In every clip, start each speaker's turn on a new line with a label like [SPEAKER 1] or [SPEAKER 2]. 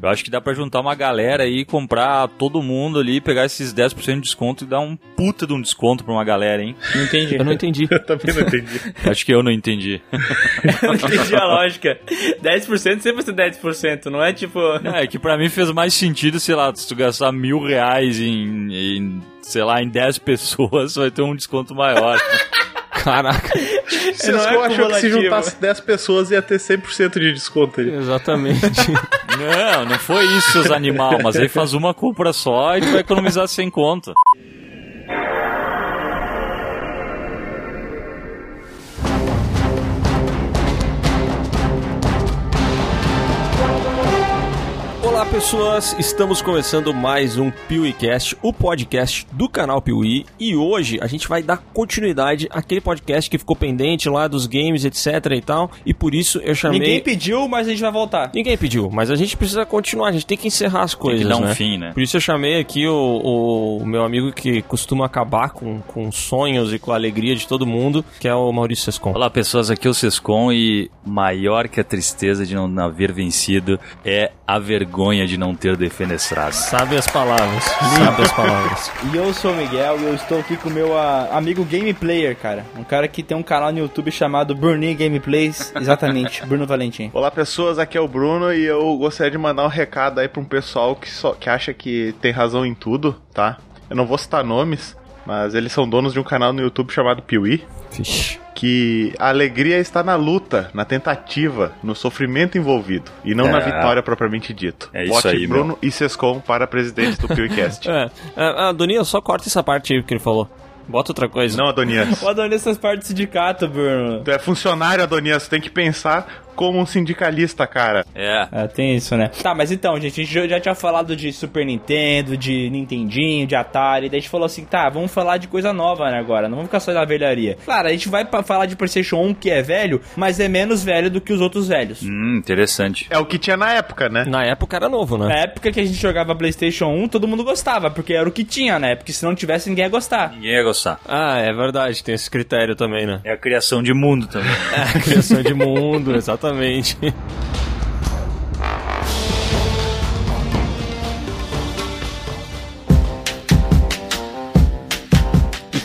[SPEAKER 1] Eu acho que dá pra juntar uma galera aí, comprar todo mundo ali, pegar esses 10% de desconto e dar um puta de um desconto pra uma galera, hein?
[SPEAKER 2] Não entendi.
[SPEAKER 3] Eu não entendi.
[SPEAKER 4] Eu também não entendi.
[SPEAKER 1] acho que eu não entendi.
[SPEAKER 2] Eu não entendi a lógica. 10% sempre vai ser 10%, não é tipo.
[SPEAKER 1] É, que pra mim fez mais sentido, sei lá, se tu gastar mil reais em, em sei lá, em 10 pessoas, vai ter um desconto maior.
[SPEAKER 3] Caraca,
[SPEAKER 4] Vocês
[SPEAKER 2] Não é
[SPEAKER 4] achou que se juntasse 10 pessoas ia ter 100% de desconto ali.
[SPEAKER 3] exatamente.
[SPEAKER 1] não, não foi isso, seus animal, mas aí faz uma compra só e tu vai economizar sem conta.
[SPEAKER 3] Pessoas, estamos começando mais um PeeWeeCast, o podcast do canal Piuí, e hoje a gente vai dar continuidade àquele podcast que ficou pendente lá dos games, etc e tal, e por isso eu chamei...
[SPEAKER 2] Ninguém pediu, mas a gente vai voltar.
[SPEAKER 3] Ninguém pediu, mas a gente precisa continuar, a gente tem que encerrar as coisas,
[SPEAKER 1] dar um
[SPEAKER 3] né?
[SPEAKER 1] fim, né?
[SPEAKER 3] Por isso eu chamei aqui o, o meu amigo que costuma acabar com, com sonhos e com a alegria de todo mundo, que é o Maurício Sescon.
[SPEAKER 1] Olá pessoas, aqui é o Sescon e maior que a tristeza de não haver vencido é a vergonha de não ter defenestrado.
[SPEAKER 3] Sabe as palavras, sabe as palavras.
[SPEAKER 2] E eu sou o Miguel e eu estou aqui com o meu ah, amigo Game Player, cara. Um cara que tem um canal no YouTube chamado Bruninho Gameplays. Exatamente, Bruno Valentim.
[SPEAKER 4] Olá pessoas, aqui é o Bruno e eu gostaria de mandar um recado aí pra um pessoal que, só, que acha que tem razão em tudo, tá? Eu não vou citar nomes, mas eles são donos de um canal no YouTube chamado Piuí.
[SPEAKER 3] Vixe.
[SPEAKER 4] Que a alegria está na luta, na tentativa, no sofrimento envolvido e não na
[SPEAKER 1] É.
[SPEAKER 4] vitória propriamente dito.
[SPEAKER 1] É isso
[SPEAKER 4] Vote
[SPEAKER 1] aí,
[SPEAKER 4] Bruno e Sescom para presidente do PewCast.
[SPEAKER 3] É, é, Doninha, só corta essa parte aí que ele falou. Bota outra coisa.
[SPEAKER 4] não, Adonias.
[SPEAKER 2] Eu adorei essas partes do sindicato, Bruno.
[SPEAKER 4] Tu é funcionário, Adonias, tu tem que pensar como um sindicalista, cara.
[SPEAKER 1] É.
[SPEAKER 2] É, tem isso, né? Tá, mas então, gente, a gente já- tinha falado de Super Nintendo, de Nintendinho, de Atari, daí a gente falou assim, tá, vamos falar de coisa nova, né, agora, não vamos ficar só na velharia. Claro, a gente vai falar de PlayStation 1, que é velho, mas é menos velho do que os outros velhos.
[SPEAKER 1] Hum, interessante.
[SPEAKER 4] É o que tinha na época, né?
[SPEAKER 3] Na época era novo, né?
[SPEAKER 2] Na época que a gente jogava PlayStation 1, todo mundo gostava, porque era o que tinha, né? Porque se não tivesse, ninguém ia gostar.
[SPEAKER 1] Ninguém ia gostar.
[SPEAKER 3] Ah, é verdade, tem esse critério também, né?
[SPEAKER 1] É a criação de mundo também.
[SPEAKER 3] É, criação de mundo, exatamente. E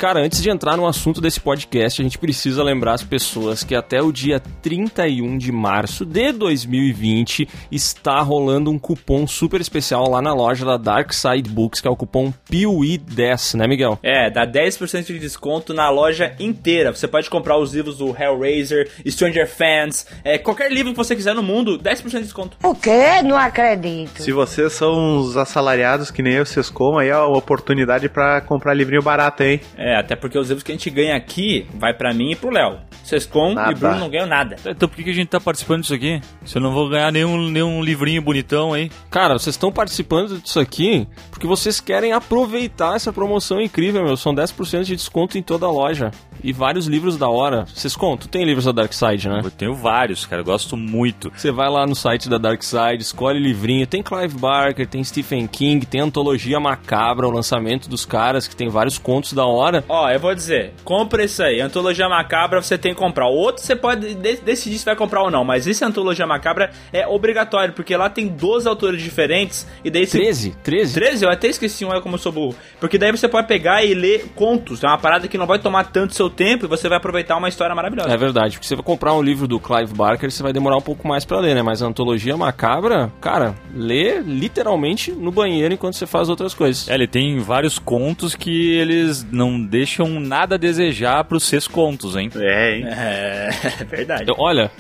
[SPEAKER 3] cara, antes de entrar no assunto desse podcast, a gente precisa lembrar as pessoas que até o dia 31 de março de 2020 está rolando um cupom super especial lá na loja da Dark Side Books, que é o cupom PIUI10, né, Miguel?
[SPEAKER 2] É, dá 10% de desconto na loja inteira. Você pode comprar os livros do Hellraiser, Stranger Fans, é, qualquer livro que você quiser no mundo, 10% de desconto.
[SPEAKER 5] O quê? Não acredito.
[SPEAKER 4] Se vocês são uns assalariados que nem o Sescom, aí é uma oportunidade pra comprar livrinho barato, hein?
[SPEAKER 2] É, até porque os livros que a gente ganha aqui vai pra mim e pro Léo. Sescom
[SPEAKER 4] Nada.
[SPEAKER 2] e Bruno não ganham nada.
[SPEAKER 1] Então por que que a gente tá participando disso aqui? Se eu não vou ganhar nenhum, nenhum livrinho bonitão aí.
[SPEAKER 3] Cara, vocês estão participando disso aqui porque vocês querem aproveitar essa promoção incrível, meu. São 10% de desconto em toda a loja. E vários livros da hora. Vocês contam? Tem livros da Dark Side, né?
[SPEAKER 1] Eu tenho vários, cara. Eu gosto muito.
[SPEAKER 3] Você vai lá no site da Dark Side, escolhe livrinho. Tem Clive Barker, tem Stephen King, tem Antologia Macabra, o lançamento dos caras, que tem vários contos da hora.
[SPEAKER 2] Ó, eu vou dizer, compra isso aí. Antologia Macabra você tem que comprar. O outro você pode de- decidir se vai comprar ou não, mas esse Antologia Macabra é obrigatório, porque lá tem 12 autores diferentes e daí você
[SPEAKER 3] 13? 13?
[SPEAKER 2] 13? Eu até esqueci um, olha como eu sou burro. Porque daí você pode pegar e ler contos. É uma parada que não vai tomar tanto seu tempo e você vai aproveitar uma história maravilhosa.
[SPEAKER 3] É verdade, porque você vai comprar um livro do Clive Barker, você vai demorar um pouco mais pra ler, né? Mas a antologia macabra, cara, lê literalmente no banheiro enquanto você faz outras coisas.
[SPEAKER 1] É, ele tem vários contos que eles não deixam nada a desejar pros seus contos, hein?
[SPEAKER 4] É, hein?
[SPEAKER 2] É, é verdade.
[SPEAKER 3] Eu- olha,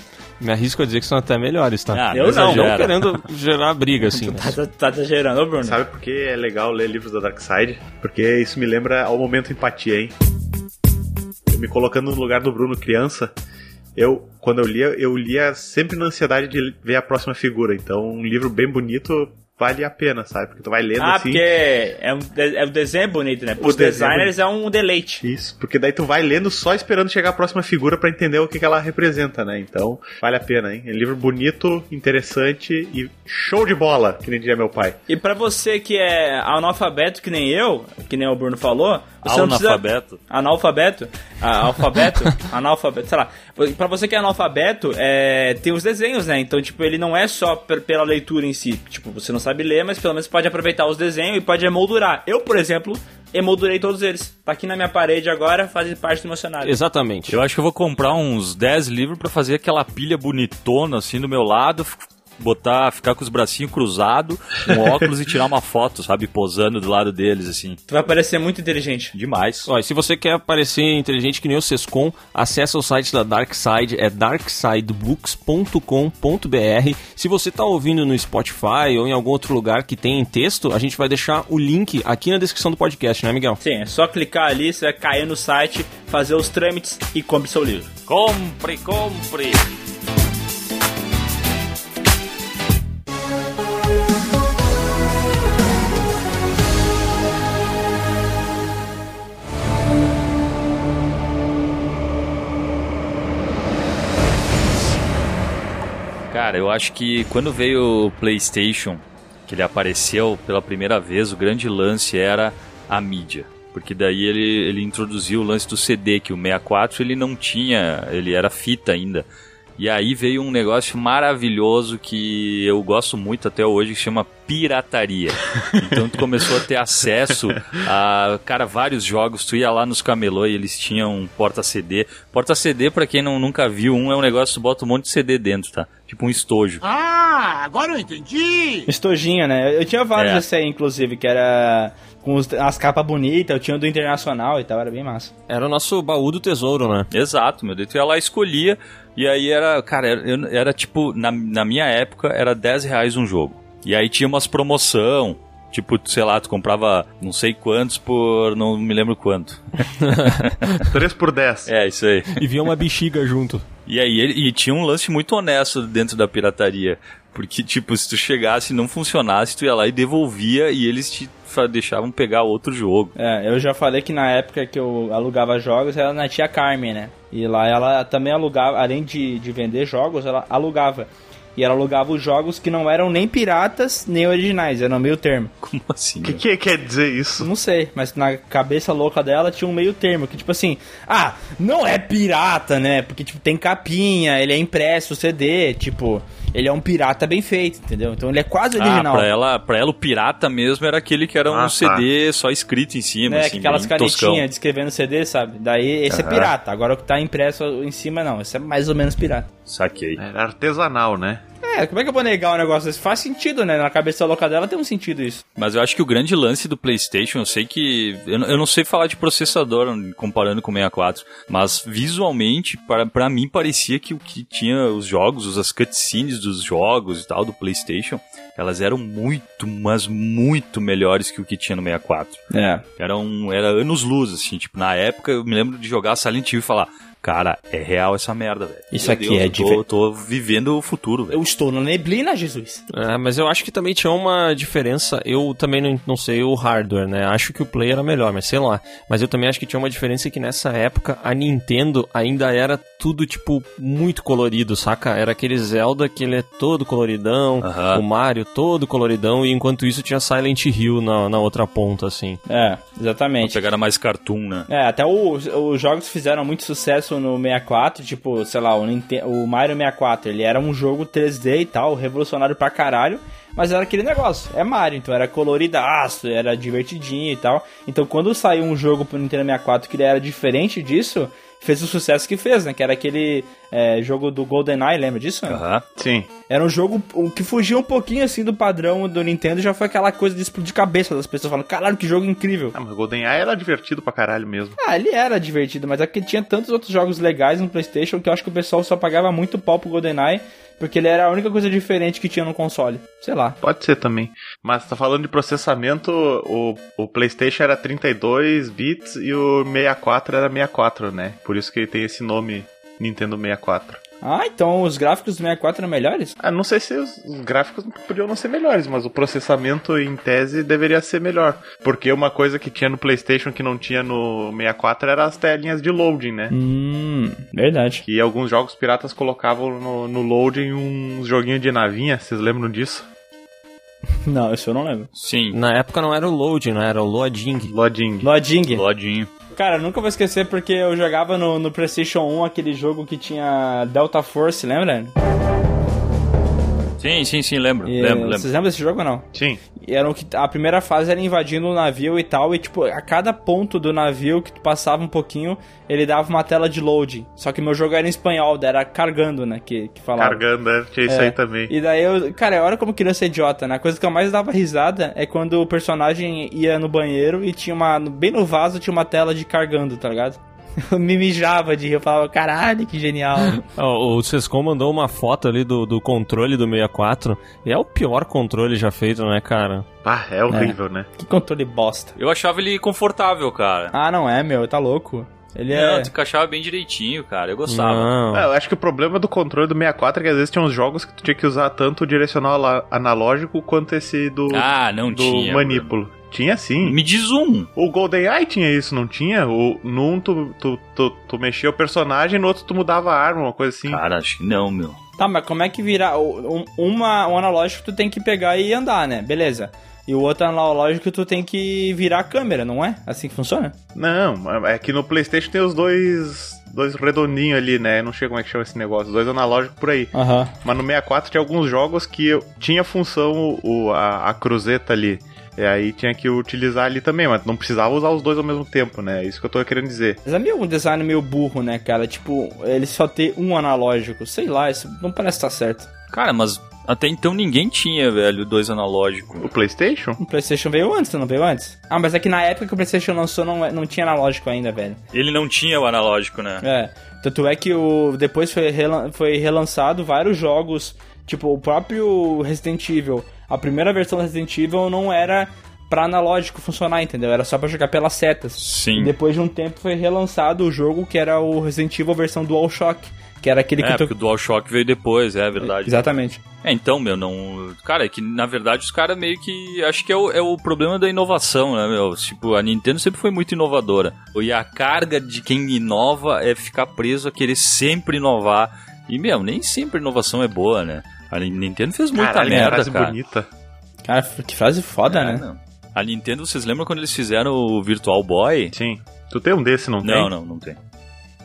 [SPEAKER 3] me arrisco a dizer que são até melhores, tá?
[SPEAKER 1] Ah,
[SPEAKER 2] Eu
[SPEAKER 1] não
[SPEAKER 2] não,
[SPEAKER 3] querendo gerar briga, assim.
[SPEAKER 2] Tá, tá, tá exagerando, ô Bruno.
[SPEAKER 4] Sabe por que é legal ler livros da Dark Side? Porque isso me lembra ao momento empatia, hein? Me colocando no lugar do Bruno criança, eu, quando eu lia, eu lia sempre na ansiedade de ver a próxima figura. Então, um livro bem bonito vale a pena, sabe? Porque tu vai lendo
[SPEAKER 2] Ah,
[SPEAKER 4] assim.
[SPEAKER 2] porque é um, é um desenho bonito, né? Os designers é um deleite.
[SPEAKER 4] Isso, porque daí tu vai lendo só esperando chegar a próxima figura pra entender o que, que ela representa, né? Então, vale a pena, hein? É um livro bonito, interessante e show de bola, que nem diria meu pai.
[SPEAKER 2] E pra você que é analfabeto que nem eu, que nem o Bruno falou, Você não precisa-
[SPEAKER 1] Analfabeto.
[SPEAKER 2] Analfabeto? Ah, alfabeto? analfabeto, sei lá. Pra você que é analfabeto, é, tem os desenhos, né? Então, tipo, ele não é só pela leitura em si. Tipo, você não sabe ler, mas pelo menos pode aproveitar os desenhos e pode emoldurar. Eu, por exemplo, emoldurei todos eles. Tá aqui na minha parede agora, faz parte do meu cenário.
[SPEAKER 3] Exatamente.
[SPEAKER 1] Eu acho que eu vou comprar uns 10 livros pra fazer aquela pilha bonitona assim do meu lado, botar, ficar com os bracinhos cruzados, com óculos e tirar uma foto, sabe, posando do lado deles assim.
[SPEAKER 2] Tu vai parecer muito inteligente.
[SPEAKER 1] Demais.
[SPEAKER 3] Ó, e se você quer parecer inteligente que nem o Sescom, acessa o site da Darkside, é darksidebooks.com.br. Se você tá ouvindo no Spotify ou em algum outro lugar que tem em texto, a gente vai deixar o link aqui na descrição do podcast, né, Miguel?
[SPEAKER 2] Sim, é só clicar ali, você vai cair no site, fazer os trâmites e compre seu livro.
[SPEAKER 1] Compre, compre. Cara, eu acho que quando veio o PlayStation, que ele apareceu pela primeira vez, o grande lance era a mídia. Porque daí ele, ele introduziu o lance do CD, que o 64 ele não tinha, ele era fita ainda. E aí veio um negócio maravilhoso que eu gosto muito até hoje, que chama pirataria. Então tu começou a ter acesso a, cara, vários jogos. Tu ia lá nos camelô e eles tinham um porta-CD. Porta-CD, pra quem não, nunca viu um, é um negócio que tu bota um monte de CD dentro, tá? Tipo um estojo.
[SPEAKER 6] Ah, agora eu entendi!
[SPEAKER 2] Estojinha, né? Eu tinha vários
[SPEAKER 1] É.
[SPEAKER 2] desse aí, inclusive, que era com as capas bonitas, eu tinha o do Internacional e tal, era bem massa.
[SPEAKER 3] Era o nosso baú do tesouro, né?
[SPEAKER 1] Exato, meu Deus. Tu ia lá e escolhia. E aí era, cara, era, eu- era tipo, na, na minha época, era 10 reais um jogo. E aí tinha umas promoção. Tipo, sei lá, tu comprava não sei quantos por. não me lembro quanto.
[SPEAKER 4] 3 por 10.
[SPEAKER 1] É, isso aí.
[SPEAKER 3] E vinha uma bexiga junto.
[SPEAKER 1] E aí ele, e tinha um lance muito honesto dentro da pirataria. Porque, tipo, se tu chegasse e não funcionasse, tu ia lá e devolvia e eles te deixavam pegar outro jogo.
[SPEAKER 2] É, eu já falei que na época que eu alugava jogos era na tia Carmen, né? E lá ela também alugava, além de, de vender jogos, ela alugava. E ela alugava os jogos que não eram nem piratas, nem originais, eram meio termo.
[SPEAKER 1] Como assim?
[SPEAKER 4] O que, que quer dizer isso?
[SPEAKER 2] Não sei, mas na cabeça louca dela tinha um meio termo, que tipo assim, ah, não é pirata, né? Porque tipo tem capinha, ele é impresso, CD, tipo, ele é um pirata bem feito, entendeu? Então ele é quase
[SPEAKER 1] Ah,
[SPEAKER 2] original.
[SPEAKER 1] pra ela, pra ela o pirata mesmo era aquele que era um
[SPEAKER 4] Ah, tá.
[SPEAKER 1] CD só escrito em cima,
[SPEAKER 2] né,
[SPEAKER 1] assim,
[SPEAKER 2] aquelas canetinhas descrevendo CD, sabe? Daí esse é pirata. Agora o que tá impresso em cima não, esse é mais ou menos pirata.
[SPEAKER 1] Saquei.
[SPEAKER 4] Era artesanal, né?
[SPEAKER 2] É, como é que eu vou negar um negócio desse? Faz sentido, né? Na cabeça louca dela tem um sentido isso.
[SPEAKER 1] Mas eu acho que o grande lance do PlayStation, eu sei que. Eu, não- eu não sei falar de processador comparando com o 64, mas visualmente, para, pra mim, parecia que o que tinha os jogos, as cutscenes dos jogos e tal do PlayStation, elas eram muito, mas muito melhores que o que tinha no 64.
[SPEAKER 2] É.
[SPEAKER 1] Era, um, era anos luz, assim, tipo, na época eu me lembro de jogar Silent Hill e falar. Cara, é real essa merda, velho.
[SPEAKER 2] Isso
[SPEAKER 1] Meu
[SPEAKER 2] aqui
[SPEAKER 1] Deus,
[SPEAKER 2] é
[SPEAKER 1] eu
[SPEAKER 2] de
[SPEAKER 1] tô,
[SPEAKER 2] ver-
[SPEAKER 1] tô vivendo o futuro, velho.
[SPEAKER 2] Eu estou na neblina, Jesus.
[SPEAKER 3] É, mas eu acho que também tinha uma diferença. Eu também não, não sei o hardware, né? Acho que o Play era melhor, mas sei lá. Mas eu também acho que tinha uma diferença que nessa época a Nintendo ainda era tudo, tipo, muito colorido, saca? Era aquele Zelda que ele é todo coloridão, o Mario todo coloridão, e enquanto isso tinha Silent Hill na, na outra ponta, assim.
[SPEAKER 2] É,
[SPEAKER 1] Uma
[SPEAKER 2] exatamente.
[SPEAKER 1] pegada mais cartoon, né?
[SPEAKER 2] É, até o- os jogos fizeram muito sucesso no 64, tipo, sei lá, o, Ninte- o Mario 64, ele era um jogo 3D e tal, revolucionário pra caralho, mas era aquele negócio, é Mario, então era coloridaço, era divertidinho e tal. Então quando saiu um jogo pro Nintendo 64 que ele era diferente disso, fez o sucesso que fez, né? Que era aquele é, jogo do GoldenEye, lembra disso?
[SPEAKER 1] Aham.
[SPEAKER 4] Sim.
[SPEAKER 2] Era um jogo que fugia um pouquinho assim do padrão do Nintendo, já foi aquela coisa de explodir cabeça das pessoas falando, caralho, que jogo incrível.
[SPEAKER 4] Ah, mas o GoldenEye era divertido pra caralho mesmo.
[SPEAKER 2] Ah, ele era divertido, mas é porque tinha tantos outros jogos legais no PlayStation que eu acho que o pessoal só pagava muito pau pro GoldenEye, porque ele era a única coisa diferente que tinha no console. Sei lá.
[SPEAKER 4] Pode ser também. Mas tá falando de processamento, o, o PlayStation era 32 bits e o 64 era 64, né? Por isso que ele tem esse nome Nintendo 64.
[SPEAKER 2] Ah, então os gráficos do 64 eram melhores?
[SPEAKER 4] Ah, não sei se os, os gráficos podiam não ser melhores, mas o processamento em tese deveria ser melhor. Porque uma coisa que tinha no PlayStation que não tinha no 64 era as telinhas de loading, né?
[SPEAKER 2] Hum, verdade.
[SPEAKER 4] Que alguns jogos piratas colocavam no, no loading uns joguinhos de navinha, vocês lembram disso?
[SPEAKER 2] Não, isso eu não lembro.
[SPEAKER 1] Sim.
[SPEAKER 3] Na época não era o load, não era o loading.
[SPEAKER 4] Loading.
[SPEAKER 2] Loding.
[SPEAKER 1] Lodinho.
[SPEAKER 2] Cara, nunca vou esquecer porque eu jogava no, no PlayStation 1 aquele jogo que tinha Delta Force, lembra?
[SPEAKER 1] Sim, sim, sim, lembro.
[SPEAKER 2] E,
[SPEAKER 1] lembro, lembro.
[SPEAKER 2] Vocês lembram desse jogo ou não?
[SPEAKER 4] Sim.
[SPEAKER 2] E era o que a primeira fase era invadindo o navio e tal, e tipo, a cada ponto do navio que tu passava um pouquinho, ele dava uma tela de loading. Só que meu jogo era em espanhol, era cargando, né, que, que falava.
[SPEAKER 4] Cargando, é, tinha isso
[SPEAKER 2] É.
[SPEAKER 4] aí também.
[SPEAKER 2] E daí eu, cara, olha como criança é idiota, né? A coisa que eu mais dava risada é quando o personagem ia no banheiro e tinha uma, bem no vaso tinha uma tela de cargando, tá ligado? Eu me mijava de rir, eu falava, caralho, que genial.
[SPEAKER 3] Ó, o Sescom mandou uma foto ali do, do controle do 64. E é o pior controle já feito, né, cara?
[SPEAKER 4] Ah, é horrível, né?
[SPEAKER 2] que controle bosta.
[SPEAKER 1] Eu achava ele confortável, cara.
[SPEAKER 2] Ah, não é, meu, tá louco. Ele
[SPEAKER 1] Não,
[SPEAKER 2] é.
[SPEAKER 1] tu encaixava bem direitinho, cara. Eu gostava.
[SPEAKER 3] Não.
[SPEAKER 4] É, eu acho que o problema do controle do 64 é que às vezes tinha uns jogos que tu tinha que usar tanto o direcional analógico quanto esse do,
[SPEAKER 1] Ah, não
[SPEAKER 4] do
[SPEAKER 1] tinha.
[SPEAKER 4] manípulo. Tinha sim.
[SPEAKER 1] Me diz um.
[SPEAKER 4] O GoldenEye tinha isso, não tinha? O, num tu, tu, tu, tu mexia o personagem, no outro tu mudava a arma, uma coisa assim.
[SPEAKER 1] Cara, acho que não, meu.
[SPEAKER 2] Tá, mas como é que vira. Um, uma, um analógico tu tem que pegar e andar, né? Beleza. E o outro analógico tu tem que virar a câmera, não é? Assim que funciona?
[SPEAKER 4] Não, é que no PlayStation tem os dois dois redondinhos ali, né? Não sei como é que chama esse negócio, os dois analógicos por aí.
[SPEAKER 2] Aham.
[SPEAKER 4] Mas no 64 tinha alguns jogos que eu- tinha função o, a, a cruzeta ali. E aí tinha que utilizar ali também, mas não precisava usar os dois ao mesmo tempo, né? É isso que eu tô querendo dizer.
[SPEAKER 2] Mas é meio um design meio burro, né, cara? Tipo, ele só ter um analógico. Sei lá, isso não parece estar certo.
[SPEAKER 1] Cara, mas até então ninguém tinha, velho, dois analógicos.
[SPEAKER 4] O PlayStation?
[SPEAKER 2] O PlayStation veio antes, não veio antes? Ah, mas é que na época que o PlayStation lançou não, não tinha analógico ainda, velho.
[SPEAKER 1] Ele não tinha o analógico, né?
[SPEAKER 2] É. Tanto é que o depois foi, relan- foi relançado vários jogos, tipo o próprio Resident Evil. A primeira versão do Resident Evil não era pra analógico funcionar, entendeu? Era só pra jogar pelas setas.
[SPEAKER 1] Sim.
[SPEAKER 2] E depois de um tempo foi relançado o jogo que era o Resident Evil versão DualShock, que era aquele
[SPEAKER 1] É,
[SPEAKER 2] que tu...
[SPEAKER 1] porque o DualShock veio depois, é verdade.
[SPEAKER 2] Exatamente.
[SPEAKER 1] É, então, meu, não. Cara, é que na verdade os caras meio que. Acho que é o, é o problema da inovação, né, meu? Tipo, a Nintendo sempre foi muito inovadora. E a carga de quem inova é ficar preso a querer sempre inovar. E, meu, nem sempre inovação é boa, né? A Nintendo fez muita
[SPEAKER 4] Caralho, que
[SPEAKER 1] merda,
[SPEAKER 4] frase
[SPEAKER 1] cara.
[SPEAKER 4] bonita.
[SPEAKER 2] Cara, que frase foda,
[SPEAKER 1] É,
[SPEAKER 2] né?
[SPEAKER 1] não. A Nintendo, vocês lembram quando eles fizeram o Virtual Boy?
[SPEAKER 4] Sim. Tu tem um desse, não, tem?
[SPEAKER 1] Não, não, não tem.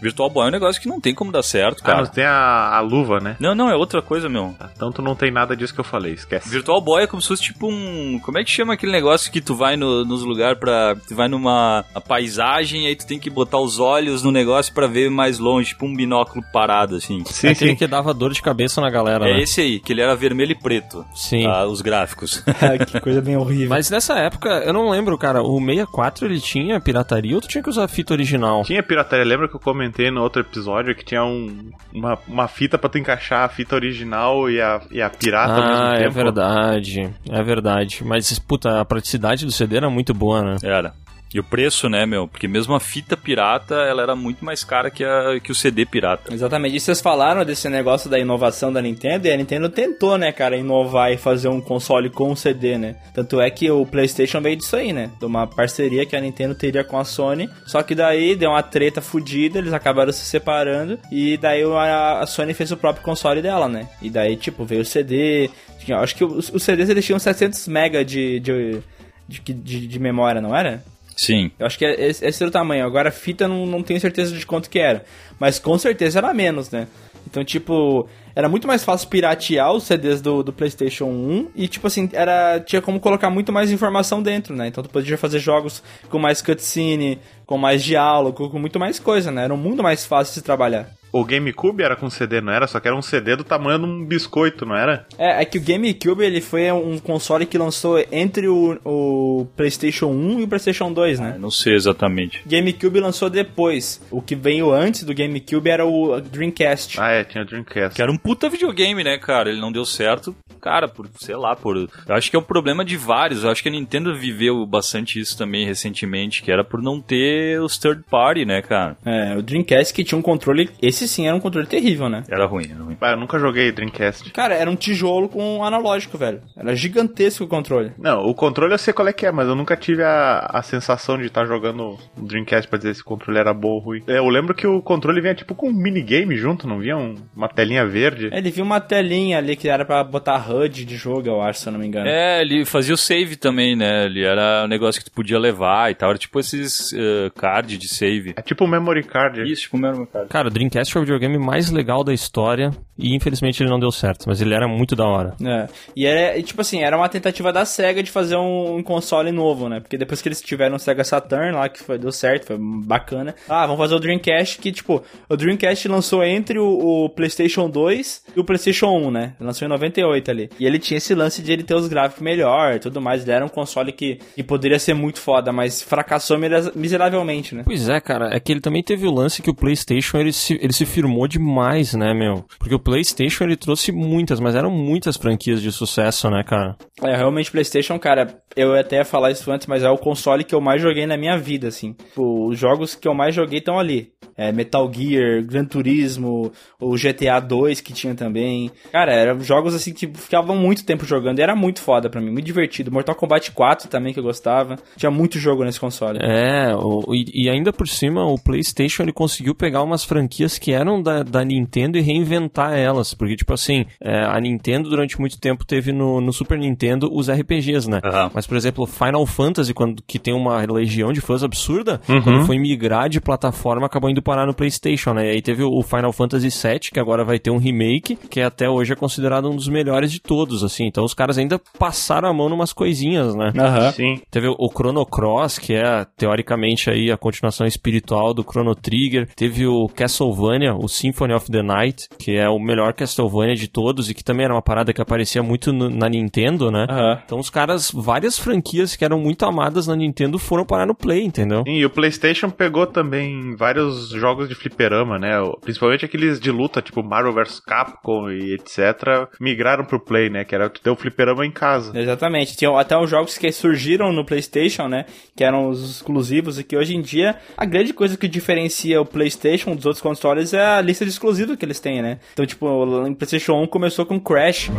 [SPEAKER 1] Virtual Boy é um negócio que não tem como dar certo,
[SPEAKER 4] Ah,
[SPEAKER 1] cara.
[SPEAKER 4] mas tem a, a luva, né?
[SPEAKER 1] Não, não, é outra coisa, meu.
[SPEAKER 4] Então tu não tem nada disso que eu falei, esquece.
[SPEAKER 1] Virtual Boy é como se fosse tipo um. Como é que chama aquele negócio que tu vai no- nos lugares pra. Tu vai numa a paisagem e aí tu tem que botar os olhos no negócio pra ver mais longe, tipo um binóculo parado, assim.
[SPEAKER 4] Sim,
[SPEAKER 3] é aquele
[SPEAKER 4] sim.
[SPEAKER 3] que dava dor de cabeça na galera,
[SPEAKER 1] É
[SPEAKER 3] né?
[SPEAKER 1] esse aí, que ele era vermelho e preto.
[SPEAKER 3] Sim.
[SPEAKER 1] tá, os gráficos.
[SPEAKER 2] que coisa bem horrível.
[SPEAKER 3] Mas nessa época, eu não lembro, cara, o 64 ele tinha pirataria ou tu tinha que usar a fita original?
[SPEAKER 4] Tinha pirataria, lembra que eu comentei no outro episódio que tinha um, uma, uma fita pra tu encaixar a fita original e a, e a pirata ao mesmo
[SPEAKER 3] Ah, é
[SPEAKER 4] tempo?
[SPEAKER 3] verdade. É verdade. Mas, puta, a praticidade do CD era muito boa, né?
[SPEAKER 1] Era. E o preço, né, meu? Porque mesmo a fita pirata, ela era muito mais cara que, a, que o CD pirata.
[SPEAKER 2] Exatamente. E vocês falaram desse negócio da inovação da Nintendo, e a Nintendo tentou, né, cara, inovar e fazer um console com CD, né? Tanto é que o PlayStation veio disso aí, né? De uma parceria que a Nintendo teria com a Sony. Só que daí deu uma treta fodida, eles acabaram se separando, e daí a, a Sony fez o próprio console dela, né? E daí, tipo, veio o CD. Acho que os, os CDs eles tinham 700 MB de, de, de, de, de memória, não era?
[SPEAKER 1] Sim.
[SPEAKER 2] Eu acho que é- esse, era o tamanho. Agora fita não, não tenho certeza de quanto que era. Mas com certeza era menos, né? Então, tipo, era muito mais fácil piratear os CDs do, do PlayStation 1 e, tipo assim, era, tinha como colocar muito mais informação dentro, né? Então tu podia fazer jogos com mais cutscene, com mais diálogo, com muito mais coisa, né? Era um mundo mais fácil de se trabalhar.
[SPEAKER 4] O GameCube era com CD, não era? Só que era um CD do tamanho de um biscoito, não era?
[SPEAKER 2] É, é que o GameCube ele foi um console que lançou entre o, o PlayStation 1 e o PlayStation 2, né?
[SPEAKER 1] Eu não sei exatamente.
[SPEAKER 2] GameCube lançou depois. O que veio antes do GameCube era o Dreamcast.
[SPEAKER 4] Ah, é, tinha Dreamcast.
[SPEAKER 1] Que era um puta videogame, né, cara? Ele não deu certo, cara, por, sei lá, por. Eu acho que é o problema de vários. Eu acho que a Nintendo viveu bastante isso também recentemente, que era por não ter os third party, né, cara?
[SPEAKER 2] É, o Dreamcast que tinha um controle. Esse esse sim era um controle terrível, né?
[SPEAKER 1] Era ruim, era ruim.
[SPEAKER 4] Ah, eu nunca joguei Dreamcast.
[SPEAKER 2] Cara, era um tijolo com um analógico, velho. Era gigantesco o controle.
[SPEAKER 4] Não, o controle eu sei qual é que é, mas eu nunca tive a, a sensação de estar jogando um Dreamcast pra dizer se o controle era bom ou ruim. É, Eu lembro que o controle vinha tipo com um minigame junto, não vinha um- uma telinha verde?
[SPEAKER 2] Ele viu uma telinha ali que era pra botar HUD de jogo, eu acho, se eu não me engano.
[SPEAKER 1] É, ele fazia o save também, né? Ele era um negócio que tu podia levar e tal. Era tipo esses eh, card de save.
[SPEAKER 4] É tipo um memory card.
[SPEAKER 1] Isso, tipo mesmo, cara.
[SPEAKER 3] Cara, o Dreamcast foi o videogame mais legal da história e infelizmente ele não deu certo, mas ele era muito da hora.
[SPEAKER 2] É. E era, tipo assim, era uma tentativa da SEGA de fazer um, um console novo, né? Porque depois que eles tiveram o Sega Saturn lá, que foi, deu certo, foi bacana. Ah, vamos fazer o Dreamcast, que, tipo, o Dreamcast lançou entre o, o PlayStation 2 e o PlayStation 1, né? Lançou em 98 ali. E ele tinha esse lance de ele ter os gráficos melhor e tudo mais. Ele era um console que, que poderia ser muito foda, mas fracassou miseravelmente, né?
[SPEAKER 3] Pois é, cara, é que ele também teve o lance que o PlayStation ele se, ele se firmou demais, né, meu? Porque o PlayStation ele trouxe muitas, mas eram muitas franquias de sucesso, né, cara?
[SPEAKER 2] É, realmente PlayStation, cara, eu até ia falar isso antes, mas é o console que eu mais joguei na minha vida, assim. Tipo, os jogos que eu mais joguei estão ali. É, Metal Gear, Gran Turismo, o GTA 2 que tinha também. Cara, eram jogos assim que ficavam muito tempo jogando e era muito foda pra mim, muito divertido. Mortal Kombat 4 também que eu gostava. Tinha muito jogo nesse console.
[SPEAKER 3] É, o- e, e ainda por cima o PlayStation ele conseguiu pegar umas franquias que eram da, da Nintendo e reinventar elas, porque tipo assim, é, a Nintendo durante muito tempo teve no, no Super Nintendo os RPGs, né?
[SPEAKER 1] Aham.
[SPEAKER 3] Mas por exemplo, Final Fantasy, quando que tem uma legião de fãs absurda, quando foi migrar de plataforma acabou indo parar no PlayStation, né? E aí teve o Final Fantasy VII, que agora vai ter um remake, que até hoje é considerado um dos melhores de todos, assim. Então os caras ainda passaram a mão numas coisinhas, né?
[SPEAKER 2] Aham.
[SPEAKER 4] Sim.
[SPEAKER 3] Teve o Chrono Cross, que é teoricamente aí a continuação espiritual do Chrono Trigger. Teve o Castlevania, o Symphony of the Night, que é o melhor Castlevania de todos e que também era uma parada que aparecia muito no- na Nintendo, né?
[SPEAKER 2] Aham.
[SPEAKER 3] Então os caras, várias franquias que eram muito amadas na Nintendo foram parar no Play, entendeu?
[SPEAKER 4] Sim, E o PlayStation pegou também vários jogos de fliperama, né? Principalmente aqueles de luta, tipo Marvel vs Capcom e etc. Migraram pro Play, né? Que era ter o fliperama em casa.
[SPEAKER 2] Exatamente. Tinham até os jogos que surgiram no PlayStation, né? Que eram os exclusivos e que hoje em dia a grande coisa que diferencia o PlayStation dos outros consoles é a lista de exclusivos que eles têm, né? Então, tipo, o PlayStation 1 começou com Crash.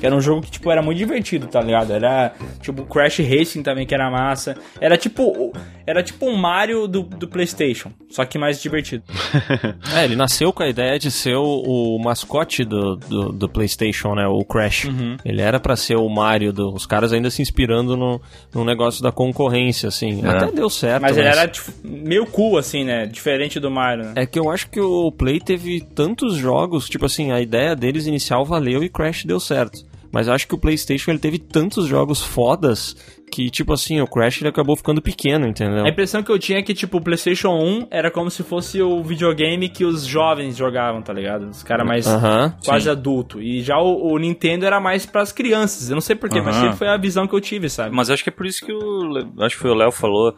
[SPEAKER 2] Que era um jogo que, tipo, era muito divertido, tá ligado? Era, tipo, Crash Racing também, que era massa. Era tipo, o- era tipo um Mario do, do PlayStation, só que mais divertido.
[SPEAKER 3] É, ele nasceu com a ideia de ser o, o mascote do, do, do PlayStation, né? O Crash. Ele era pra ser o Mario, do- os caras ainda se inspirando no, no negócio da concorrência, assim. Até deu certo.
[SPEAKER 2] Mas ele era, tipo, meio cool, assim, né? Diferente do Mario, né?
[SPEAKER 3] É que eu acho que o Play teve tantos jogos, tipo assim, a ideia deles inicial valeu e Crash deu certo. Mas eu acho que o PlayStation ele teve tantos jogos fodas que, tipo assim, o Crash ele acabou ficando pequeno, entendeu?
[SPEAKER 2] A impressão que eu tinha é que, tipo, o PlayStation 1 era como se fosse o videogame que os jovens jogavam, tá ligado? Os caras mais
[SPEAKER 3] Aham,
[SPEAKER 2] quase
[SPEAKER 3] sim.
[SPEAKER 2] adulto. E já o, o Nintendo era mais pras crianças. Eu não sei porquê, mas
[SPEAKER 1] Aham.
[SPEAKER 2] sempre foi a visão que eu tive, sabe?
[SPEAKER 1] Mas acho que é por isso que o. Acho que foi o Léo falou.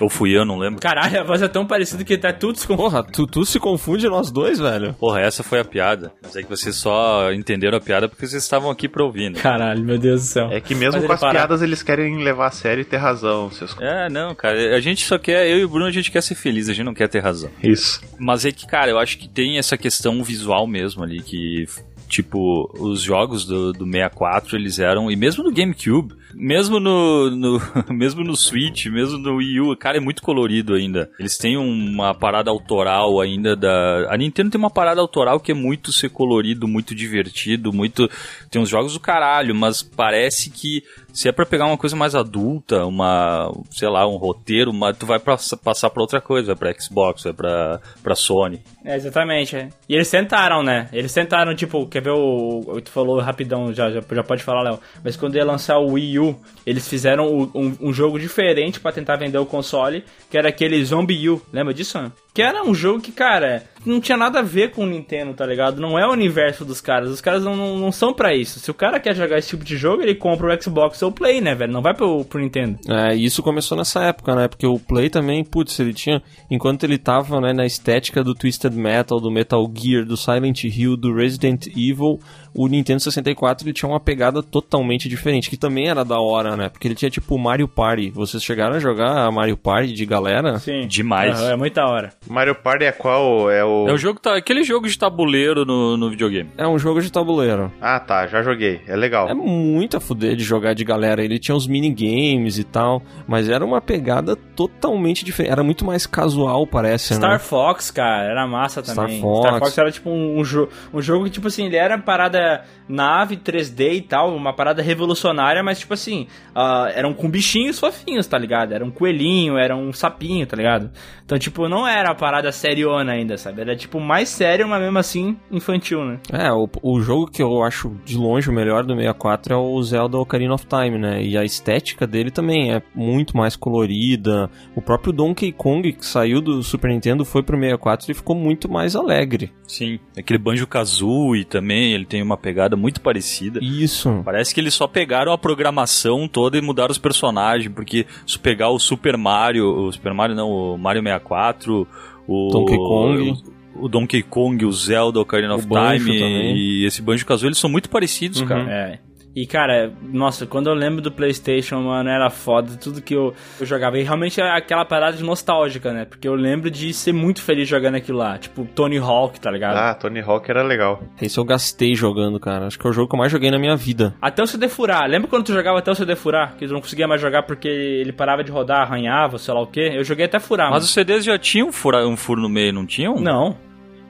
[SPEAKER 1] Ou fui eu, não lembro.
[SPEAKER 2] Caralho, a voz é tão parecida que tá tudo se confundindo.
[SPEAKER 3] Porra, tu, tu se confunde nós dois, velho.
[SPEAKER 1] Porra, essa foi a piada. Mas é que vocês só entenderam a piada porque vocês estavam aqui pra ouvir, né?
[SPEAKER 2] Caralho, meu Deus do céu.
[SPEAKER 4] É que mesmo
[SPEAKER 2] Faz
[SPEAKER 4] com as
[SPEAKER 2] parar.
[SPEAKER 4] piadas eles querem levar a sério e ter razão, seus.
[SPEAKER 1] É, não, cara. A gente só quer. Eu e o Bruno, a gente quer ser feliz, a gente não quer ter razão.
[SPEAKER 4] Isso.
[SPEAKER 1] Mas é que, cara, eu acho que tem essa questão visual mesmo ali, que, tipo, os jogos do, do 64, eles eram, e mesmo no GameCube, mesmo no, no, mesmo no Switch, mesmo no Wii U, cara, é muito colorido ainda. Eles têm uma parada autoral ainda da... A Nintendo tem uma parada autoral que é muito ser colorido, muito divertido, muito... Tem uns jogos do caralho, mas parece que se é pra pegar uma coisa mais adulta, uma, sei lá, um roteiro, uma, tu vai pra, passar pra outra coisa, vai pra Xbox, vai pra, pra Sony.
[SPEAKER 2] É, exatamente. é. E eles tentaram, né? Eles tentaram, tipo, quer ver o. o- Tu falou rapidão, já, já, já pode falar, Léo. Mas quando ia lançar o Wii U, eles fizeram um, um jogo diferente pra tentar vender o console, que era aquele Zombie U. Lembra disso? né? Que era um jogo que, cara, não tinha nada a ver com o Nintendo, tá ligado? Não é o universo dos caras. Os caras não, não, não são para isso. Se o cara quer jogar esse tipo de jogo, ele compra o Xbox ou o Play, né, velho? Não vai pro, pro Nintendo.
[SPEAKER 3] É, e isso começou nessa época, né? Porque o Play também, putz, ele tinha. Enquanto ele tava né, na estética do Twisted Metal, do Metal Gear, do Silent Hill, do Resident Evil, o Nintendo 64 ele tinha uma pegada totalmente diferente, que também era da hora, né? Porque ele tinha tipo Mario Party. Vocês chegaram a jogar Mario Party de galera?
[SPEAKER 2] Sim.
[SPEAKER 1] Demais.
[SPEAKER 2] Aham, é muito da hora.
[SPEAKER 4] Mario Party é qual? É o.
[SPEAKER 1] É o jogo, tá, aquele jogo de tabuleiro no, no videogame.
[SPEAKER 3] É um jogo de tabuleiro.
[SPEAKER 4] Ah, tá, já joguei. É legal.
[SPEAKER 3] É muito a fuder de jogar de galera. Ele tinha uns minigames e tal, mas era uma pegada totalmente diferente. Era muito mais casual, parece,
[SPEAKER 2] Star
[SPEAKER 3] né?
[SPEAKER 2] Fox, cara, era massa
[SPEAKER 3] Star
[SPEAKER 2] também.
[SPEAKER 3] Fox.
[SPEAKER 2] Star Fox era tipo um, um, jo um jogo que, tipo assim, ele era parada nave 3D e tal, uma parada revolucionária, mas tipo assim, ah, eram com bichinhos fofinhos, tá ligado? Era um coelhinho, era um sapinho, tá ligado? Então, tipo, não era parada seriona ainda, sabe? Era tipo mais sério, mas mesmo assim infantil, né?
[SPEAKER 3] É, o, o jogo que eu acho de longe o melhor do 64 é o Zelda Ocarina of Time, né? E a estética dele também é muito mais colorida. O próprio Donkey Kong que saiu do Super Nintendo foi pro 64 e ficou muito mais alegre.
[SPEAKER 1] Sim. Aquele Banjo-Kazooie também, ele tem uma pegada muito parecida.
[SPEAKER 3] Isso.
[SPEAKER 1] Parece que eles só pegaram a programação toda e mudaram os personagens, porque se pegar o Super Mario, o Super Mario não, o Mario 64, o
[SPEAKER 3] Donkey Kong.
[SPEAKER 1] o Donkey Kong, o Zelda, o Ocarina
[SPEAKER 3] O
[SPEAKER 1] of
[SPEAKER 3] Banjo
[SPEAKER 1] Time
[SPEAKER 3] também.
[SPEAKER 1] e esse Banjo-Kazooie, eles são muito parecidos,
[SPEAKER 3] Uhum.
[SPEAKER 1] cara.
[SPEAKER 2] É. E, cara, nossa, quando eu lembro do PlayStation, mano, era foda. Tudo que eu, eu jogava. E realmente é aquela parada de nostálgica, né? Porque eu lembro de ser muito feliz jogando aquilo lá. Tipo, Tony Hawk, tá ligado?
[SPEAKER 4] Ah, Tony Hawk era legal.
[SPEAKER 3] Esse eu gastei jogando, cara. Acho que é o jogo que eu mais joguei na minha vida.
[SPEAKER 2] Até o CD furar. Lembra quando tu jogava até o CD furar? Que tu não conseguia mais jogar porque ele parava de rodar, arranhava, sei lá o quê? Eu joguei até furar,
[SPEAKER 1] Mas
[SPEAKER 2] mano.
[SPEAKER 1] os CDs já tinham fura- um furo no meio, não tinham?
[SPEAKER 2] Não.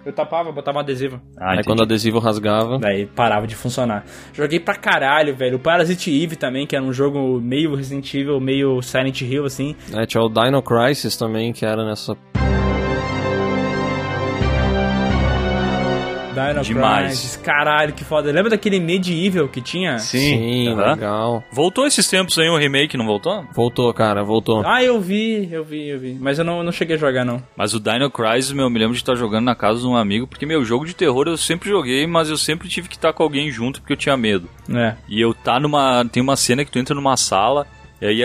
[SPEAKER 2] Eu tapava, botava um adesivo.
[SPEAKER 1] Ah,
[SPEAKER 3] Aí
[SPEAKER 1] entendi.
[SPEAKER 3] quando o adesivo rasgava.
[SPEAKER 2] Daí parava de funcionar. Joguei pra caralho, velho. O Parasite Eve também, que era um jogo meio Resident Evil, meio Silent Hill, assim.
[SPEAKER 3] É, tinha o Dino Crisis também, que era nessa.
[SPEAKER 2] Dino
[SPEAKER 1] Demais.
[SPEAKER 2] Crisis. Caralho, que foda. Lembra daquele Medieval que tinha?
[SPEAKER 3] Sim,
[SPEAKER 1] aham.
[SPEAKER 3] legal.
[SPEAKER 1] Voltou esses tempos aí um remake, não voltou?
[SPEAKER 3] Voltou, cara, voltou.
[SPEAKER 2] Ah, eu vi, eu vi, eu vi. Mas eu não, não cheguei a jogar, não.
[SPEAKER 1] Mas o Dino Crisis, meu, eu me lembro de estar jogando na casa de um amigo, porque, meu, jogo de terror eu sempre joguei, mas eu sempre tive que estar com alguém junto porque eu tinha medo.
[SPEAKER 2] É.
[SPEAKER 1] E eu tá numa. Tem uma cena que tu entra numa sala, e aí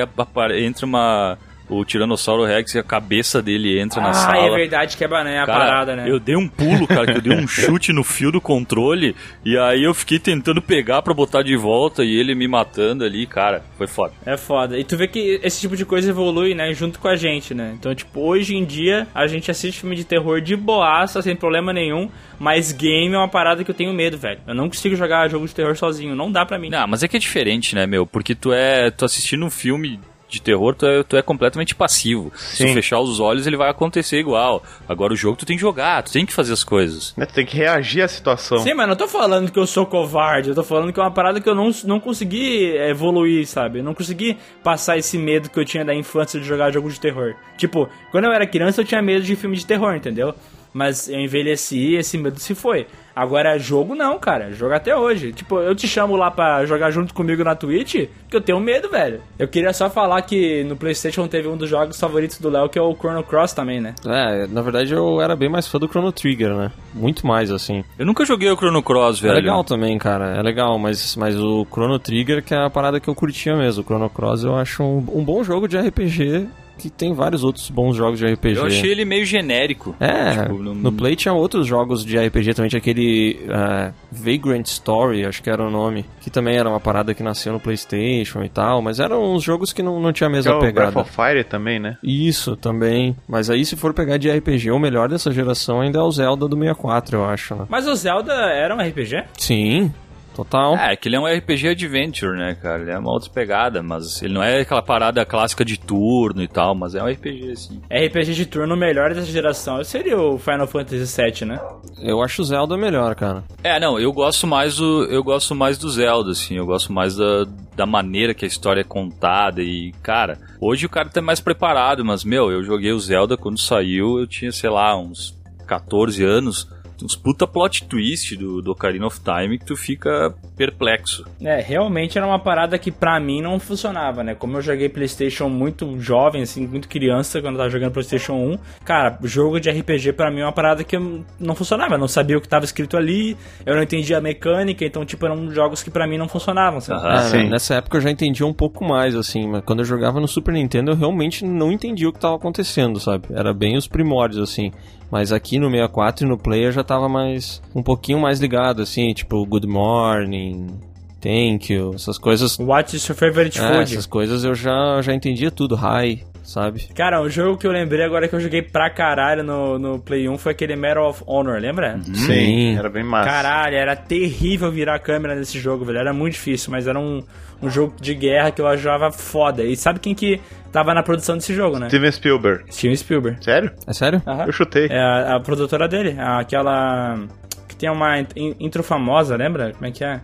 [SPEAKER 1] entra uma. O Tiranossauro Rex e a cabeça dele entra na
[SPEAKER 2] ah,
[SPEAKER 1] sala.
[SPEAKER 2] é verdade, quebra né, a
[SPEAKER 1] Cara,
[SPEAKER 2] parada, né?
[SPEAKER 1] Eu dei um pulo, cara, que eu dei um chute no fio do controle e aí eu fiquei tentando pegar pra botar de volta e ele me matando ali, cara, foi foda.
[SPEAKER 2] É foda. E tu vê que esse tipo de coisa evolui, né, junto com a gente, né? Então, tipo, hoje em dia a gente assiste filme de terror de boaça, sem problema nenhum, mas game é uma parada que eu tenho medo, velho. Eu não consigo jogar jogo de terror sozinho, não dá pra mim.
[SPEAKER 1] Não, mas é que é diferente, né, meu? Porque tu é. Tu assistindo um filme de terror, tu é, tu é completamente passivo. Se tu
[SPEAKER 4] Sim.
[SPEAKER 1] fechar os olhos, ele vai acontecer igual. Agora o jogo tu tem que jogar, tu tem que fazer as coisas.
[SPEAKER 4] Né, Tu tem que reagir à situação.
[SPEAKER 2] Sim, mas não tô falando que eu sou covarde, eu tô falando que é uma parada que eu não, não consegui evoluir, sabe? Eu não consegui passar esse medo que eu tinha da infância de jogar jogo de terror. Tipo, quando eu era criança eu tinha medo de filme de terror, entendeu? Mas eu envelheci e esse medo se foi. Agora, jogo não, cara. Jogo até hoje. Tipo, eu te chamo lá pra jogar junto comigo na Twitch, porque eu tenho medo, velho. Eu queria só falar que no PlayStation teve um dos jogos favoritos do Léo, que é o Chrono Cross também, né?
[SPEAKER 3] É, na verdade eu era bem mais fã do Chrono Trigger, né? Muito mais, assim.
[SPEAKER 1] Eu nunca joguei o Chrono Cross, velho.
[SPEAKER 3] É legal também, cara. É legal, mas, mas o Chrono Trigger que é a parada que eu curtia mesmo. O Chrono Cross eu acho um, um bom jogo de RPG que tem vários outros bons jogos de RPG.
[SPEAKER 1] Eu achei ele meio genérico.
[SPEAKER 3] É,
[SPEAKER 1] Tipo, não-
[SPEAKER 3] no Play tinha outros jogos de RPG também, tinha aquele ah, Vagrant Story, acho que era o nome, que também era uma parada que nasceu no Playstation e tal, mas eram uns jogos que não, não tinha a
[SPEAKER 4] Que é
[SPEAKER 3] mesma
[SPEAKER 4] o Breath
[SPEAKER 3] pegada.
[SPEAKER 4] of Fire também, né?
[SPEAKER 3] Isso, também. Mas aí se for pegar de RPG, o melhor dessa geração ainda é o Zelda do 64, eu acho, né?
[SPEAKER 2] Mas o Zelda era um RPG?
[SPEAKER 3] Sim, total.
[SPEAKER 1] É, que ele é um RPG Adventure, né, cara? Ele é uma outra pegada, mas ele não é aquela parada clássica de turno e tal, mas é um RPG, assim.
[SPEAKER 2] RPG de turno melhor dessa geração seria o Final Fantasy VII, né?
[SPEAKER 3] Eu acho o Zelda melhor, cara.
[SPEAKER 1] É, não, eu gosto mais do. Eu gosto mais do Zelda, assim, eu gosto mais da, da maneira que a história é contada. E, cara, hoje o cara tá mais preparado, mas, meu, eu joguei o Zelda quando saiu, eu tinha, sei lá, uns 14 anos. Uns puta plot twist do, do Ocarina of Time que tu fica perplexo.
[SPEAKER 2] É, realmente era uma parada que pra mim não funcionava, né? Como eu joguei PlayStation muito jovem, assim, muito criança, quando eu tava jogando PlayStation 1, cara, jogo de RPG pra mim é uma parada que não funcionava. Eu não sabia o que tava escrito ali, eu não entendia a mecânica, então, tipo, eram jogos que pra mim não funcionavam, sabe?
[SPEAKER 3] Ah, né? nessa época eu já entendia um pouco mais, assim, mas quando eu jogava no Super Nintendo eu realmente não entendia o que tava acontecendo, sabe? Era bem os primórdios, assim. Mas aqui no 64 e no Play eu já tava mais. um pouquinho mais ligado, assim, tipo, Good Morning, Thank you, essas coisas.
[SPEAKER 2] What is your favorite
[SPEAKER 3] É,
[SPEAKER 2] food?
[SPEAKER 3] essas coisas eu já, já entendia tudo. Hi, sabe?
[SPEAKER 2] Cara, um jogo que eu lembrei agora que eu joguei pra caralho no, no Play 1 foi aquele Medal of Honor, lembra?
[SPEAKER 3] Sim.
[SPEAKER 4] Era bem massa.
[SPEAKER 2] Caralho, era terrível virar a câmera nesse jogo, velho. Era muito difícil, mas era um, um jogo de guerra que eu achava foda. E sabe quem que tava na produção desse jogo, né?
[SPEAKER 4] Steven Spielberg.
[SPEAKER 2] Steven Spielberg.
[SPEAKER 4] Sério?
[SPEAKER 3] É sério?
[SPEAKER 2] Aham.
[SPEAKER 4] Eu chutei.
[SPEAKER 2] É a, a produtora dele, aquela que tem uma in- intro famosa, lembra? Como é que é?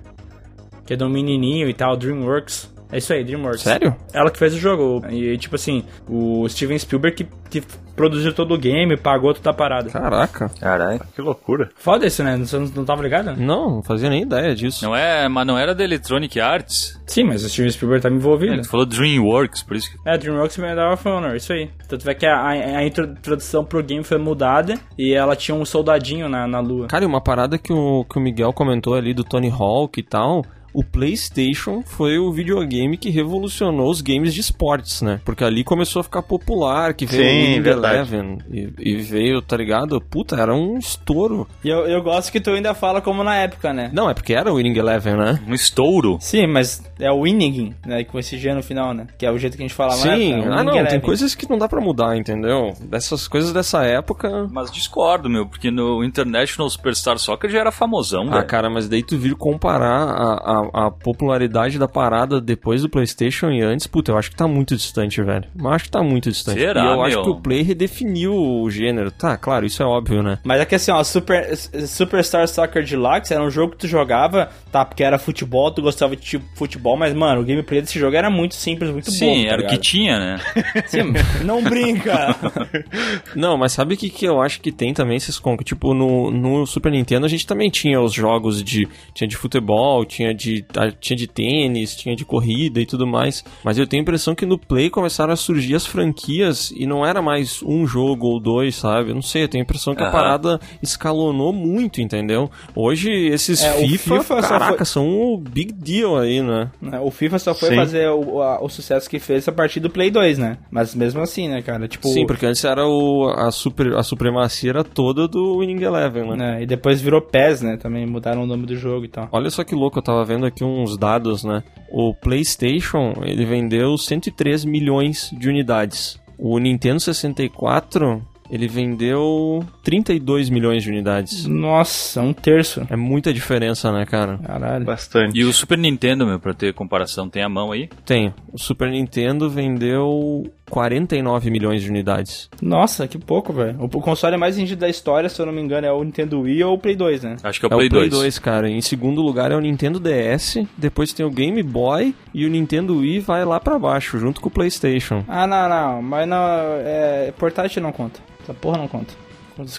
[SPEAKER 2] Que é do menininho e tal, DreamWorks. É isso aí, DreamWorks.
[SPEAKER 3] Sério?
[SPEAKER 2] Ela que fez o jogo. E, tipo assim, o Steven Spielberg que, que produziu todo o game, pagou toda a parada.
[SPEAKER 3] Caraca.
[SPEAKER 1] Caralho.
[SPEAKER 4] Que loucura.
[SPEAKER 2] Foda isso, né? Você não, não tava ligado?
[SPEAKER 3] Não, não fazia nem ideia disso.
[SPEAKER 1] Não é, mas não era da Electronic Arts?
[SPEAKER 2] Sim, mas o Steven Spielberg tá envolvido.
[SPEAKER 1] Tu falou DreamWorks, por isso que.
[SPEAKER 2] É, DreamWorks Medal of Honor, isso aí. Tanto é que a, a, a introdução pro game foi mudada e ela tinha um soldadinho na, na lua.
[SPEAKER 3] Cara, e uma parada que o, que o Miguel comentou ali do Tony Hawk e tal. O PlayStation foi o videogame que revolucionou os games de esportes, né? Porque ali começou a ficar popular, que veio
[SPEAKER 4] Sim,
[SPEAKER 3] o Winning. Eleven e, e veio, tá ligado? Puta, era um estouro.
[SPEAKER 2] E eu, eu gosto que tu ainda fala como na época, né?
[SPEAKER 3] Não, é porque era o Winning Eleven, né?
[SPEAKER 1] Um estouro.
[SPEAKER 2] Sim, mas é o winning, né? Com esse G no final, né? Que é o jeito que a gente fala na
[SPEAKER 3] Sim,
[SPEAKER 2] época.
[SPEAKER 3] ah não,
[SPEAKER 2] Winning
[SPEAKER 3] tem
[SPEAKER 2] Eleven.
[SPEAKER 3] coisas que não dá pra mudar, entendeu? Dessas coisas dessa época.
[SPEAKER 1] Mas discordo, meu, porque no International Superstar Soccer já era famosão,
[SPEAKER 3] Ah, cara, mas daí tu vir comparar a, a, a popularidade da parada depois do PlayStation e antes, puta, eu acho que tá muito distante, velho. Eu acho que tá muito distante.
[SPEAKER 1] Será,
[SPEAKER 3] e eu acho
[SPEAKER 1] meu?
[SPEAKER 3] que o Play redefiniu o gênero. Tá, claro, isso é óbvio, né?
[SPEAKER 2] Mas é que assim, ó, Super, Superstar Soccer Deluxe era um jogo que tu jogava, tá? Porque era futebol, tu gostava de tipo futebol, mas, mano, o gameplay desse jogo era muito simples, muito bom.
[SPEAKER 1] Sim,
[SPEAKER 2] tá
[SPEAKER 1] era o que tinha, né?
[SPEAKER 2] Sim, não brinca!
[SPEAKER 3] Não, mas sabe o que, que eu acho que tem também, Ciscon? Que, tipo, no, no Super Nintendo a gente também tinha os jogos de. Tinha de futebol, tinha de, tinha de tênis, tinha de corrida e tudo mais. Mas eu tenho a impressão que no Play começaram a surgir as franquias e não era mais um jogo ou dois, sabe? Eu não sei, eu tenho a impressão que a
[SPEAKER 1] Aham.
[SPEAKER 3] parada escalonou muito, entendeu? Hoje esses
[SPEAKER 2] É, o
[SPEAKER 3] FIFA,
[SPEAKER 2] FIFA
[SPEAKER 3] caraca,
[SPEAKER 2] foi-
[SPEAKER 3] são um big deal aí, né?
[SPEAKER 2] Né, o FIFA só foi
[SPEAKER 4] Sim.
[SPEAKER 2] fazer o, a- o sucesso que fez a partir do Play 2, né? Mas mesmo assim, né, cara? Tipo,
[SPEAKER 3] Sim, porque antes era o, a, super, a supremacia era toda do Winning Eleven, né?
[SPEAKER 2] né, E depois virou PES, né? Também mudaram o nome do jogo e tal.
[SPEAKER 3] Olha só que louco, eu tava vendo aqui uns dados, né? O PlayStation, ele vendeu 103 milhões de unidades. O Nintendo 64, ele vendeu 32 milhões de unidades.
[SPEAKER 2] Nossa, um terço.
[SPEAKER 3] É muita diferença, né, cara?
[SPEAKER 2] Caralho.
[SPEAKER 4] Bastante.
[SPEAKER 1] E o Super Nintendo, meu, pra ter comparação, tem a mão aí?
[SPEAKER 3] Tem. O Super Nintendo vendeu 49 milhões de unidades.
[SPEAKER 2] Nossa, que pouco, velho. O, console mais vendido da história, se eu não me engano, é o Nintendo Wii ou o Play 2, né?
[SPEAKER 1] Acho que é o
[SPEAKER 3] É
[SPEAKER 1] Play,
[SPEAKER 3] o Play
[SPEAKER 1] 2.
[SPEAKER 3] 2, cara. Em segundo lugar é o Nintendo DS, depois tem o Game Boy e o Nintendo Wii vai lá pra baixo, junto com o PlayStation.
[SPEAKER 2] Ah, não, não. Mas não, é, portátil não conta. Essa porra não conta.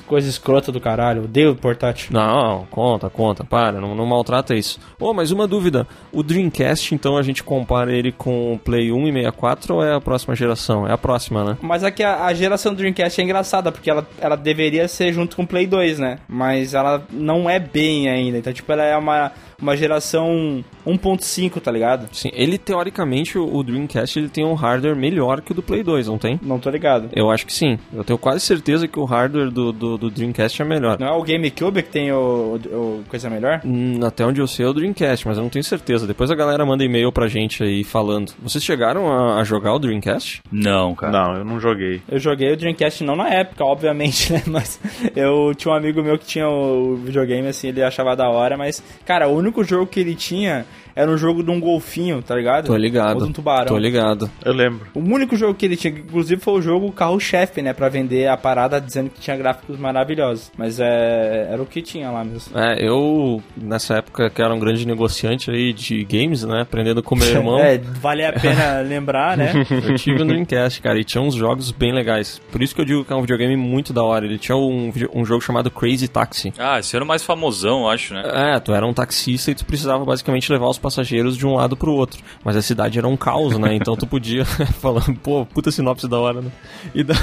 [SPEAKER 2] Coisa escrota do caralho. Odeio portátil.
[SPEAKER 3] Não, conta, conta, para, não, não maltrata isso. Oh, mas uma dúvida, o Dreamcast, então a gente compara ele com o Play 1 e 64 ou é a próxima geração? É a próxima, né?
[SPEAKER 2] Mas aqui a, a geração do Dreamcast é engraçada, porque ela, ela deveria ser junto com o Play 2, né? Mas ela não é bem ainda. Então, tipo, ela é uma, uma geração 1.5, tá ligado?
[SPEAKER 3] Sim, ele teoricamente, o Dreamcast, ele tem um hardware melhor que o do Play 2, não tem?
[SPEAKER 2] Não tô ligado.
[SPEAKER 3] Eu acho que sim. Eu tenho quase certeza que o hardware do, do, do Dreamcast é melhor.
[SPEAKER 2] Não é o GameCube que tem o, o- o coisa melhor?
[SPEAKER 3] Hum, Até onde eu sei é o Dreamcast, mas eu não tenho certeza. Depois a galera manda e-mail pra gente aí falando. Vocês chegaram a, a jogar o Dreamcast?
[SPEAKER 1] Não, cara.
[SPEAKER 4] Não, eu não joguei.
[SPEAKER 2] Eu joguei o Dreamcast não na época, obviamente, né? Mas eu tinha um amigo meu que tinha o videogame, assim, ele achava da hora, mas, cara, o único único jogo que ele tinha era um jogo de um golfinho, tá ligado?
[SPEAKER 3] Tô ligado.
[SPEAKER 2] Ou de um tubarão.
[SPEAKER 3] Tô ligado.
[SPEAKER 4] Eu lembro.
[SPEAKER 2] O único jogo que ele tinha, inclusive foi o jogo carro-chefe, né? Pra vender a parada dizendo que tinha gráficos maravilhosos. Mas é, era o que tinha lá mesmo.
[SPEAKER 3] É, eu, nessa época que era um grande negociante aí de games, né? Aprendendo com meu irmão.
[SPEAKER 2] É, vale a pena lembrar, né?
[SPEAKER 3] Eu tive no Dreamcast, cara, e tinha uns jogos bem legais. Por isso que eu digo que é um videogame muito da hora. Ele tinha um, um jogo chamado Crazy Taxi.
[SPEAKER 1] Ah, esse era o mais famosão, eu acho, né?
[SPEAKER 3] É, tu era um taxista e tu precisava basicamente levar os passageiros de um lado pro outro. Mas a cidade era um caos, né? Então tu podia falando, pô, puta sinopse da hora, né? E daí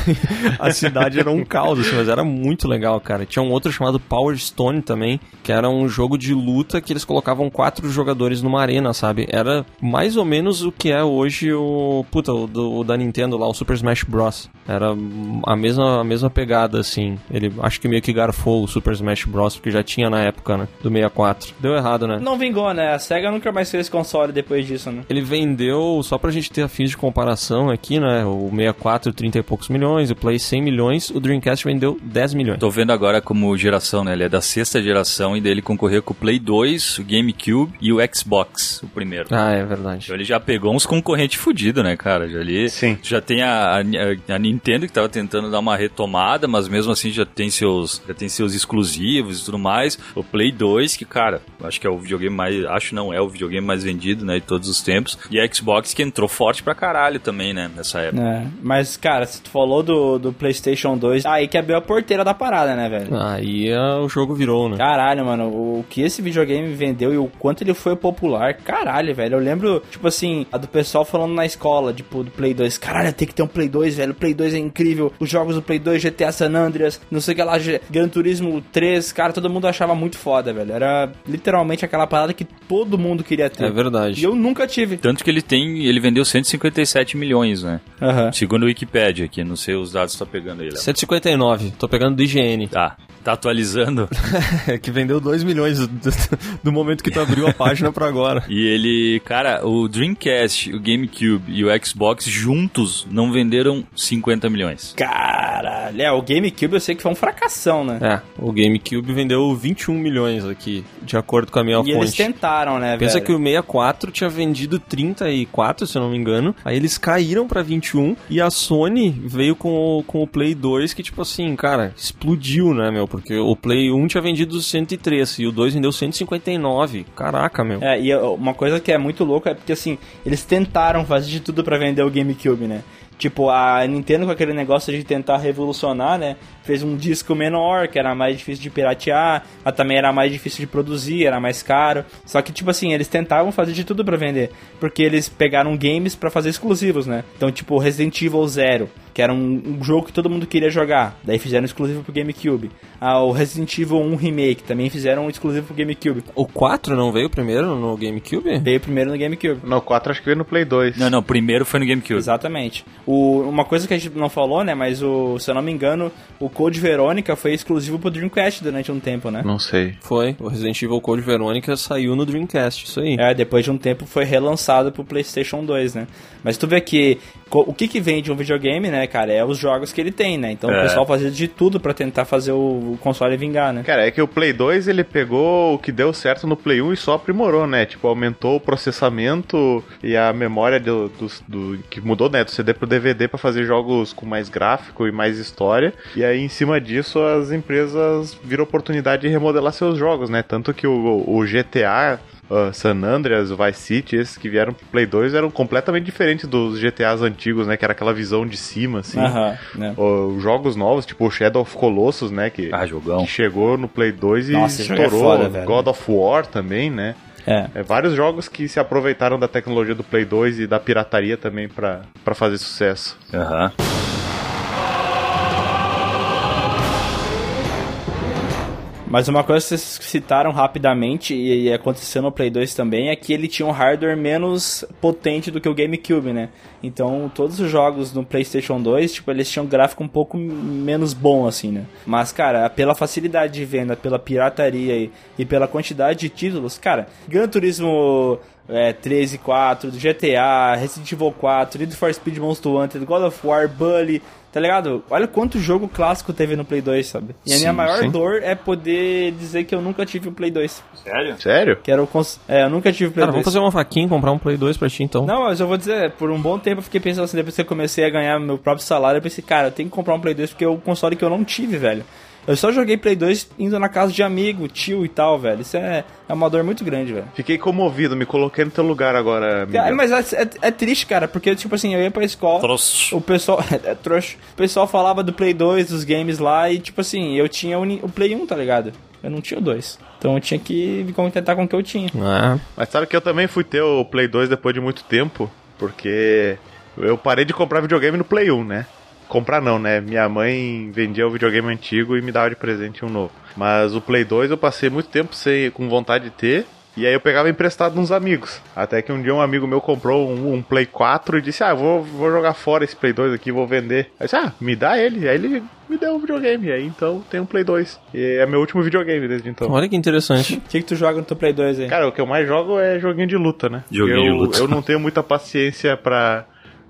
[SPEAKER 3] a cidade era um caos, assim, mas era muito legal, cara. Tinha um outro chamado Power Stone também, que era um jogo de luta que eles colocavam quatro jogadores numa arena, sabe? Era mais ou menos o que é hoje o. Puta, o, do, o da Nintendo lá, o Super Smash Bros. Era a mesma, a mesma pegada, assim. Ele acho que meio que garfou o Super Smash Bros. porque já tinha na época, né? Do 64. Deu errado, né?
[SPEAKER 2] Não vingou, né? A SEGA nunca mais fez console depois disso, né?
[SPEAKER 3] Ele vendeu, só pra gente ter a fins de comparação aqui, né? O 64, 30 e poucos milhões, o Play 100 milhões, o Dreamcast vendeu 10 milhões.
[SPEAKER 1] Tô vendo agora como geração, né? Ele é da sexta geração e dele concorreu com o Play 2, o GameCube e o Xbox, o primeiro.
[SPEAKER 3] Ah, é verdade.
[SPEAKER 1] Então ele já pegou uns concorrentes fudidos, né, cara? Já ali,
[SPEAKER 4] Sim.
[SPEAKER 1] Já tem a, a, a Nintendo que tava tentando dar uma retomada, mas mesmo assim já tem seus, já tem seus exclusivos e tudo mais. O Play 2, que, cara, acho que é o videogame mais, acho não é o videogame mais vendido, né, de todos os tempos. E a Xbox que entrou forte pra caralho também, né, nessa época.
[SPEAKER 2] É, mas, cara, se tu falou do, do PlayStation 2, aí que abriu a porteira da parada, né, velho?
[SPEAKER 3] Aí ah, o jogo virou, né?
[SPEAKER 2] Caralho, mano, o que esse videogame vendeu e o quanto ele foi popular, caralho, velho. Eu lembro, tipo assim, a do pessoal falando na escola, tipo, do Play 2. Caralho, tem que ter um Play 2, velho. O Play 2 é incrível. Os jogos do Play 2, GTA San Andreas, não sei o que lá, Gran Turismo 3, cara, todo mundo achava muito foda, velho. Era literalmente aquela parada que todo mundo queria ter.
[SPEAKER 3] É verdade.
[SPEAKER 2] E eu nunca tive.
[SPEAKER 1] Tanto que ele tem, ele vendeu 157 milhões, né?
[SPEAKER 2] Aham.
[SPEAKER 1] Segundo o Wikipedia aqui, não sei os dados que tá pegando aí, Léo.
[SPEAKER 3] 159, tô pegando do IGN.
[SPEAKER 1] Tá, tá atualizando.
[SPEAKER 3] que vendeu 2 milhões do, do momento que tu abriu a página pra agora.
[SPEAKER 1] E ele, cara, o Dreamcast, o GameCube e o Xbox juntos não venderam 50 milhões.
[SPEAKER 2] Caralho. É, o GameCube eu sei que foi um fracassão, né?
[SPEAKER 3] É, o GameCube vendeu 21 milhões aqui, de acordo com a minha
[SPEAKER 2] e eles
[SPEAKER 3] fonte.
[SPEAKER 2] tentaram, né,
[SPEAKER 3] Pensa
[SPEAKER 2] velho?
[SPEAKER 3] que o 64 tinha vendido 34, se eu não me engano. Aí eles caíram pra 21 e a Sony veio com o, com o Play 2 que, tipo assim, cara, explodiu, né, meu? Porque o Play 1 tinha vendido 103 e o 2 vendeu 159. Caraca, meu.
[SPEAKER 2] É, e uma coisa que é muito louca é porque assim, eles tentaram fazer de tudo pra vender o GameCube, né? Tipo, a Nintendo com aquele negócio de tentar revolucionar, né? Fez um disco menor, que era mais difícil de piratear, mas também era mais difícil de produzir, era mais caro. Só que, tipo assim, eles tentavam fazer de tudo pra vender. Porque eles pegaram games pra fazer exclusivos, né? Então, tipo, Resident Evil Zero, que era um, um jogo que todo mundo queria jogar. Daí fizeram exclusivo pro GameCube. Ah, o Resident Evil 1 Remake, também fizeram um exclusivo pro GameCube.
[SPEAKER 3] O 4 não veio primeiro no GameCube?
[SPEAKER 2] Veio primeiro no GameCube.
[SPEAKER 4] No 4 acho que veio no Play 2.
[SPEAKER 1] Não, não, primeiro foi no GameCube.
[SPEAKER 2] Exatamente. O, uma coisa que a gente não falou, né? Mas o, se eu não me engano, o Code Verônica foi exclusivo pro Dreamcast durante um tempo, né?
[SPEAKER 4] Não sei.
[SPEAKER 3] Foi. O Resident Evil Code Verônica saiu no Dreamcast, isso aí.
[SPEAKER 2] É, depois de um tempo foi relançado pro PlayStation 2, né? Mas tu vê que o que que vem de um videogame, né, cara, é os jogos que ele tem, né? Então
[SPEAKER 1] É.
[SPEAKER 2] o pessoal fazia de tudo pra tentar fazer o, console vingar, né?
[SPEAKER 4] Cara, é que o Play 2 ele pegou o que deu certo no Play 1 e só aprimorou, né? Tipo, aumentou o processamento e a memória do, do, do- que mudou, né? Do CD pro DVD pra fazer jogos com mais gráfico e mais história. E aí, em cima disso, as empresas viram oportunidade de remodelar seus jogos, né? Tanto que o, o GTA. Uh, San Andreas, o Vice City, esses que vieram pro Play 2 eram completamente diferentes dos GTAs antigos, né? Que era aquela visão de cima, assim.
[SPEAKER 2] Aham, né?
[SPEAKER 4] Os jogos novos, tipo o Shadow of Colossus, né? Que,
[SPEAKER 1] Ah, jogão.
[SPEAKER 4] que chegou no Play 2 e
[SPEAKER 2] Nossa, jogo é
[SPEAKER 4] estourou.
[SPEAKER 2] foda, velho.
[SPEAKER 4] God of War também, né?
[SPEAKER 2] É.
[SPEAKER 4] É, vários jogos que se aproveitaram da tecnologia do Play 2 e da pirataria também pra pra fazer sucesso.
[SPEAKER 1] Aham.
[SPEAKER 2] Mas uma coisa que vocês citaram rapidamente e, aconteceu no Play 2 também é que ele tinha um hardware menos potente do que o GameCube, né? Então todos os jogos no PlayStation 2, tipo, eles tinham um gráfico um pouco menos bom, assim, né? Mas, cara, pela facilidade de venda, pela pirataria e, e pela quantidade de títulos, cara, Gran Turismo é, 3 e 4, GTA, Resident Evil 4, Need for Speed Most Wanted, God of War, Bully, Tá ligado? Olha quanto jogo clássico teve no Play 2, sabe? E a minha maior
[SPEAKER 3] sim.
[SPEAKER 2] dor é poder dizer que eu nunca tive o Play 2.
[SPEAKER 1] Sério?
[SPEAKER 4] Sério?
[SPEAKER 2] Que era o cons... É, eu nunca tive o Play
[SPEAKER 3] Cara,
[SPEAKER 2] 2.
[SPEAKER 3] vamos fazer uma vaquinha e comprar um Play 2 pra ti então.
[SPEAKER 2] Não, mas eu vou dizer, por um bom tempo eu fiquei pensando assim, depois que eu comecei a ganhar meu próprio salário, eu pensei, cara, eu tenho que comprar um Play 2 porque é o console que eu não tive, velho. Eu só joguei Play 2 indo na casa de amigo, tio e tal, velho. Isso é, é uma dor muito grande, velho.
[SPEAKER 4] Fiquei comovido, me coloquei no teu lugar agora, Miguel.
[SPEAKER 2] Cara, mas é, é- é triste, cara, porque, tipo assim, eu ia pra escola,
[SPEAKER 1] Trouxe.
[SPEAKER 2] o pessoal. É, trouxa. O pessoal falava do Play 2, dos games lá, e, tipo assim, eu tinha o Play 1, tá ligado? Eu não tinha o 2. Então eu tinha que me contentar com o que eu tinha.
[SPEAKER 3] É.
[SPEAKER 4] Mas sabe que eu também fui ter o Play 2 depois de muito tempo, porque eu parei de comprar videogame no Play 1, né? Comprar não, né? Minha mãe vendia o videogame antigo e me dava de presente um novo. Mas o Play 2 eu passei muito tempo sem, com vontade de ter. E aí eu pegava emprestado nos amigos. Até que um dia um amigo meu comprou um, um Play 4 e disse, ah, vou, vou jogar fora esse Play 2 aqui, vou vender. Aí eu disse, ah, me dá ele. Aí ele me deu um videogame. E aí então tem um Play 2. E é meu último videogame desde então.
[SPEAKER 3] Olha que interessante.
[SPEAKER 2] O que, que tu joga no teu Play 2 aí?
[SPEAKER 4] Cara, o que eu mais jogo é joguinho de luta, né?
[SPEAKER 1] Joguinho
[SPEAKER 4] eu,
[SPEAKER 1] de luta.
[SPEAKER 4] Eu não tenho muita paciência pra,